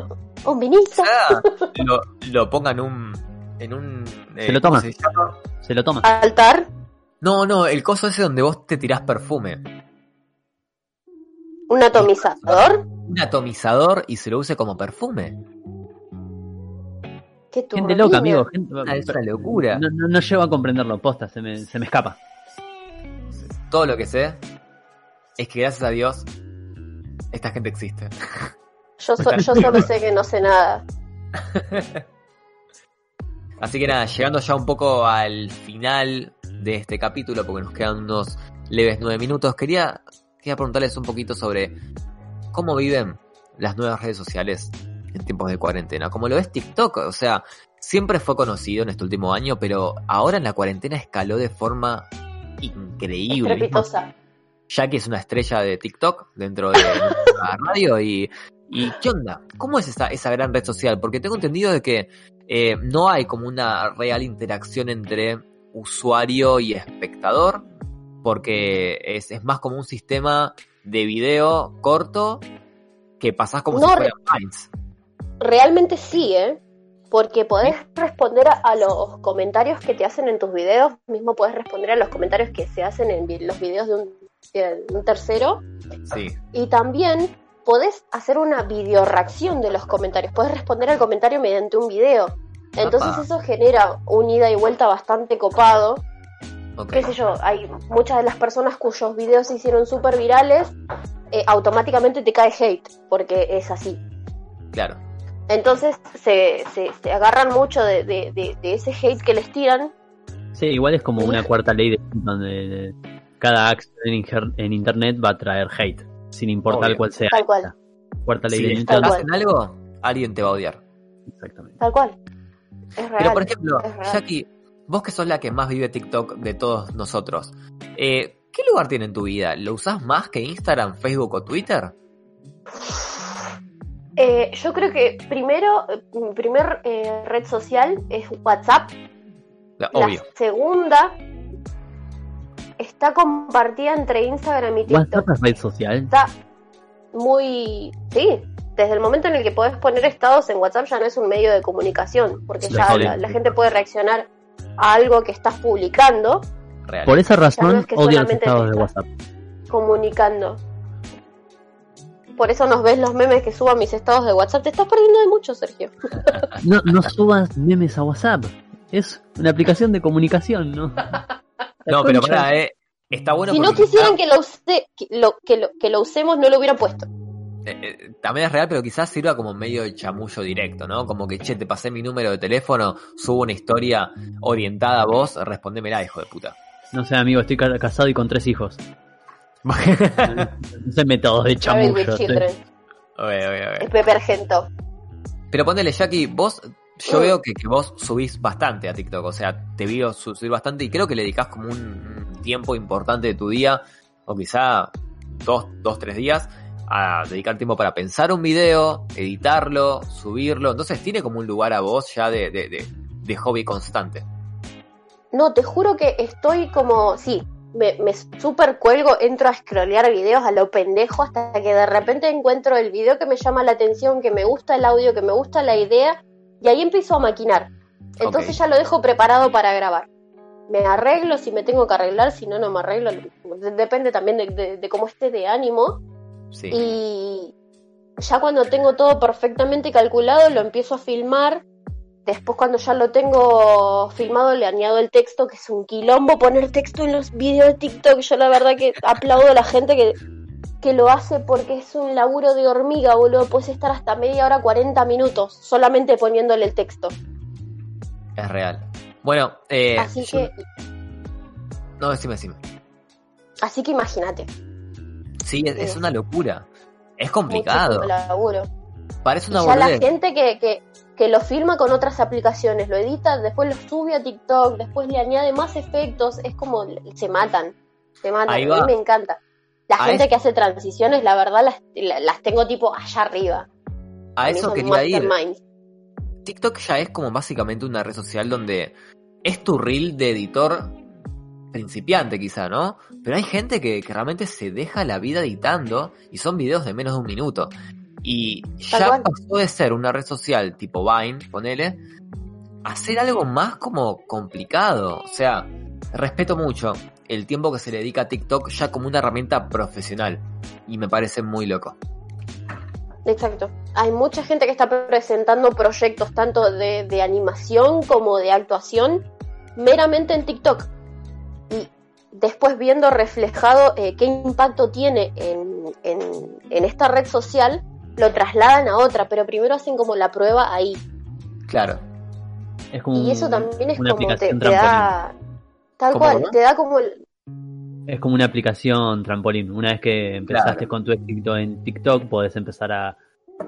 ¿Un vinito? lo, lo ponga en un. En un eh, Se lo ¿cómo toma. se? Se lo toma. ¿Altar? No, no, el coso ese donde vos te tirás perfume. ¿Un atomizador? Un atomizador y se lo use como perfume. Qué Gente loca, amigo. Gente, Ah, es una locura. No, no, no llego a comprenderlo, posta, se me, se me escapa. Todo lo que sé es que gracias a Dios esta gente existe. Yo, so- yo solo sé que no sé nada. Así que nada, llegando ya un poco al final de este capítulo, porque nos quedan unos leves nueve minutos, quería, quería preguntarles un poquito sobre cómo viven las nuevas redes sociales en tiempos de cuarentena. Como lo es TikTok, o sea, siempre fue conocido en este último año, pero ahora en la cuarentena escaló de forma increíble. Estrepitosa. Jackie es una estrella de TikTok dentro de la radio y, y ¿qué onda? ¿Cómo es esa, esa gran red social? Porque tengo entendido de que eh, no hay como una real interacción entre usuario y espectador, porque es, es más como un sistema de video corto que pasás como No, si Vines. Realmente sí, ¿eh? Porque podés responder a, a los comentarios que te hacen en tus videos, mismo podés responder a los comentarios que se hacen en vi- los videos de un, de un tercero, Sí. y también podés hacer una video reacción de los comentarios, podés responder al comentario mediante un video. Entonces eso genera un ida y vuelta bastante copado. Qué sé yo, hay muchas de las personas cuyos videos se hicieron súper virales, eh, automáticamente te cae hate, porque es así. Claro. Entonces se, se, se agarran mucho de, de- de- de ese hate que les tiran. Sí, igual es como una cuarta ley de donde cada acción en, en internet va a traer hate, sin importar Obvio. cuál sea. Tal cual, Cuarta ley Si de le Newton. hacen algo, alguien te va a odiar. Exactamente. tal cual. Es real. Pero por ejemplo. Jackie, vos que sos la que más vive TikTok de todos nosotros, eh, ¿qué lugar tiene en tu vida? ¿Lo usás más que Instagram, Facebook o Twitter? Eh, yo creo que primero, mi primer eh, red social es WhatsApp. La- La Obvio. segunda está compartida entre Instagram y TikTok. WhatsApp es red social. Está muy... Sí, desde el momento en el que podés poner estados en WhatsApp ya no es un medio de comunicación, porque Sí, ya la, la gente puede reaccionar a algo que estás publicando, Real. Por esa Ya no razón es que odio los estados de WhatsApp. comunicando. Por eso nos ves los memes que suban mis estados de WhatsApp. Te estás perdiendo de mucho, Sergio. No, no subas memes a WhatsApp. Es una aplicación de comunicación, ¿no? No, pero pará, eh. Está bueno si no quisieran que lo, use- que, lo, que, lo, que lo usemos, no lo hubieran puesto. eh, eh, también es real, pero quizás sirva como medio de chamullo directo, ¿no? Como que, che, te pasé mi número de teléfono, subo una historia orientada a vos, respondémela, hijo de puta. No sé, amigo, estoy ca- casado y con tres hijos. No sé métodos de chamullo. children. Oye, oye, oye. Es Pepe Argento. Pero ponele, Jackie, vos, yo Mm. veo que, que vos subís bastante a TikTok, o sea, te veo su- subir bastante y creo que le dedicás como un un tiempo importante de tu día, o quizá dos, dos, tres días, a dedicar tiempo para pensar un video, editarlo, subirlo, entonces tiene como un lugar a vos ya de, de, de, de hobby constante. No, te juro que estoy como, sí, me, me super cuelgo, entro a scrollear videos a lo pendejo hasta que de repente encuentro el video que me llama la atención, que me gusta el audio, que me gusta la idea, y ahí empiezo a maquinar. Entonces ya lo dejo preparado para grabar. Me arreglo si me tengo que arreglar, si no, no me arreglo. De- Depende también de, de- de cómo esté de ánimo. Sí. Y ya cuando tengo todo perfectamente calculado, lo empiezo a filmar. Después cuando ya lo tengo filmado, le añado el texto, que es un quilombo poner texto en los videos de TikTok. Yo la verdad que aplaudo a la gente que, que lo hace porque es un laburo de hormiga, boludo. Puedes estar hasta media hora, 40 minutos solamente poniéndole el texto. Es real. Bueno, eh, Así yo- que, No, decime, decime. así que imagínate. Sí, es, es Sí. una locura. Es complicado. Parece una ya la boludez. gente que, que, que lo filma con otras aplicaciones, lo edita, después lo sube a TikTok, después le añade más efectos, es como se matan, se matan, a mí me encanta. La A gente que hace transiciones, la verdad, las, la- las tengo tipo allá arriba. A eso quería ir. TikTok ya es como básicamente una red social donde es tu reel de editor principiante quizá, ¿no? Pero hay gente que, que realmente se deja la vida editando y son videos de menos de un minuto. Y Tal ya cual. pasó de ser una red social tipo Vine, ponele, a ser algo más como complicado. O sea, respeto mucho el tiempo que se le dedica a TikTok ya como una herramienta profesional. Y me parece muy loco. Exacto. Hay mucha gente que está presentando proyectos tanto de, de animación como de actuación meramente en TikTok. Y después viendo reflejado eh, qué impacto tiene en, en, en esta red social, lo trasladan a otra, pero primero hacen como la prueba ahí. Claro. Es como Y eso también es como te, da... Tal ¿Cómo, cual, te da como el, Es como una aplicación trampolín. Una vez que empezaste con tu éxito en TikTok, podés empezar a,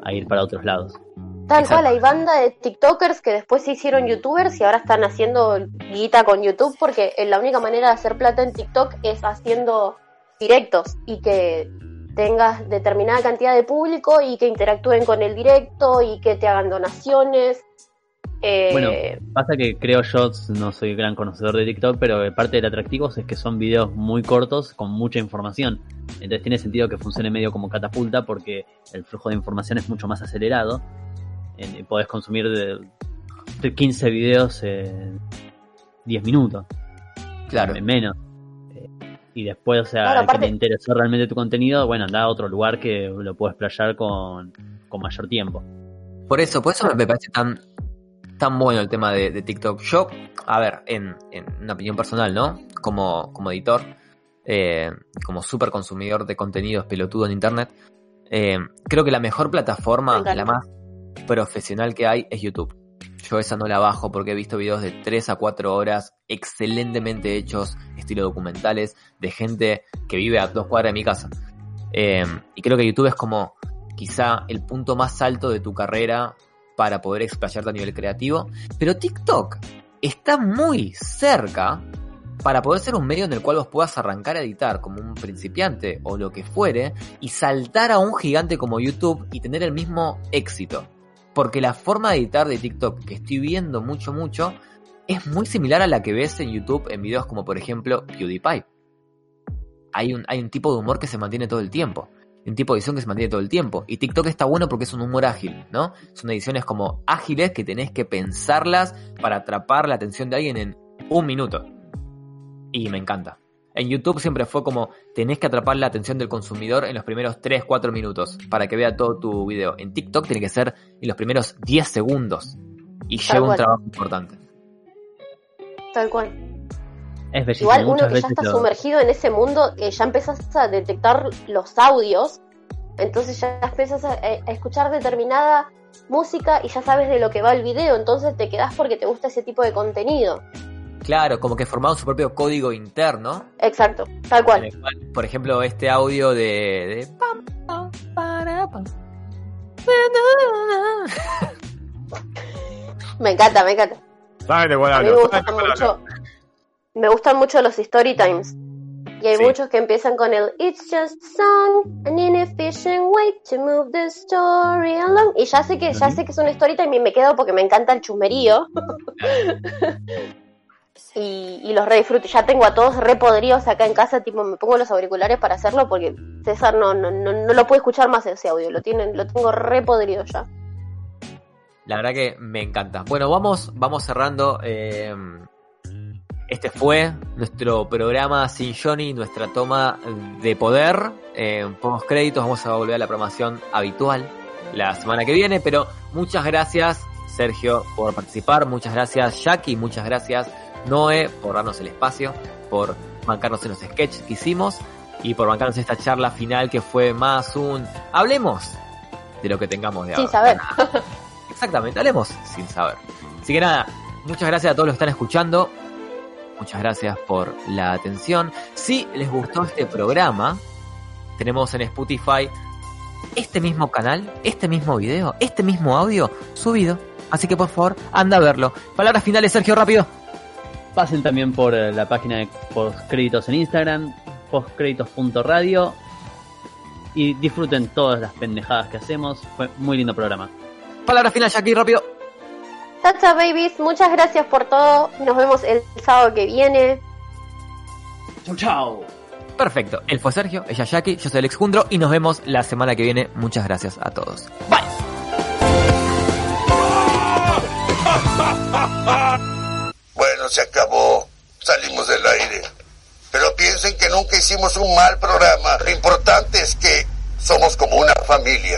a ir para otros lados. Tal cual, hay banda de TikTokers que después se hicieron YouTubers y ahora están haciendo guita con YouTube porque eh, la única manera de hacer plata en TikTok es haciendo directos y que tengas determinada cantidad de público y que interactúen con el directo y que te hagan donaciones. Eh, Bueno, pasa que creo yo, no soy gran conocedor de TikTok, pero parte del atractivo es que son videos muy cortos con mucha información. Entonces tiene sentido que funcione medio como catapulta porque el flujo de información es mucho más acelerado. Eh, podés consumir de, de 15 videos en 10 minutos. Claro. En menos. Y después, o sea, Claro, el que te interesó realmente tu contenido, bueno, anda a otro lugar que lo puedes playar con, con mayor tiempo. Por eso, por eso me parece tan, tan bueno el tema de, de TikTok. Yo, a ver, en, en una opinión personal, ¿no? Como, como editor, eh, como super consumidor de contenidos pelotudo en internet, eh, creo que la mejor plataforma, la más profesional que hay, es YouTube. Yo esa no la bajo porque he visto videos de 3 a 4 horas excelentemente hechos, estilo documentales, de gente que vive a dos cuadras de mi casa. Eh, y creo que YouTube es como quizá el punto más alto de tu carrera para poder explayarte a nivel creativo. Pero TikTok está muy cerca para poder ser un medio en el cual vos puedas arrancar a editar como un principiante o lo que fuere y saltar a un gigante como YouTube y tener el mismo éxito. Porque la forma de editar de TikTok que estoy viendo mucho, mucho, es muy similar a la que ves en YouTube en videos como por ejemplo PewDiePie. Hay un, hay un tipo de humor que se mantiene todo el tiempo. Un tipo de edición que se mantiene todo el tiempo. Y TikTok está bueno porque es un humor ágil, ¿no? Son ediciones como ágiles que tenés que pensarlas para atrapar la atención de alguien en un minuto. Y me encanta. En YouTube siempre fue como tenés que atrapar la atención del consumidor en los primeros 3-4 minutos para que vea todo tu video. En TikTok tiene que ser en los primeros 10 segundos. Y Tal lleva un trabajo importante. tal cual. Es bellísimo. Igual uno que ya está lo- sumergido en ese mundo, que ya empezás a detectar los audios, entonces ya empiezas a, a escuchar determinada música y ya sabes de lo que va el video, entonces te quedás porque te gusta ese tipo de contenido. Claro, como que formaron su propio código interno. Exacto, tal cual. Por ejemplo, este audio de. Me encanta, me encanta. ¿Sabes de cuál A mí hablo? me gustan mucho, me gustan mucho los story times. Y hay Sí. muchos que empiezan con el It's just a song, an inefficient way to move the story along. Y ya sé que, ya sé que es un story time y me quedo porque me encanta el chusmerío. y, y los re disfruto. Ya tengo a todos re podridos acá en casa, tipo me pongo los auriculares para hacerlo porque César no, no, no, no lo puede escuchar más ese audio, lo tienen, lo tengo re podrido ya. La verdad que me encanta. Bueno, vamos, vamos cerrando. eh, este fue nuestro programa sin Johnny, nuestra toma de poder. En pocos créditos vamos a volver a la programación habitual la semana que viene. Pero muchas gracias, Sergio, por participar. Muchas gracias, Jackie. Muchas gracias, Noé, por darnos el espacio, por bancarnos en los sketches que hicimos y por bancarnos esta charla final que fue más un hablemos de lo que tengamos de Sin ahora. saber. Exactamente, hablemos sin saber. Así que nada, muchas gracias a todos los que están escuchando. Muchas gracias por la atención. Si les gustó este programa, tenemos en Spotify este mismo canal, este mismo video, este mismo audio subido. Así que por favor, anda a verlo. Palabras finales, Sergio, rápido. Pasen también por eh, la página de postcréditos en Instagram, postcréditos.radio y disfruten todas las pendejadas que hacemos. Fue muy lindo programa. Palabras finales, Jackie, rápido. Chao, babies. Muchas gracias por todo. Nos vemos el sábado que viene. Chau, chau. Perfecto. Él fue Sergio, ella Jackie, yo soy Alex Jundro y nos vemos la semana que viene. Muchas gracias a todos. Se acabó. Salimos del aire. Pero piensen que nunca hicimos un mal programa. Lo importante es que somos como una familia.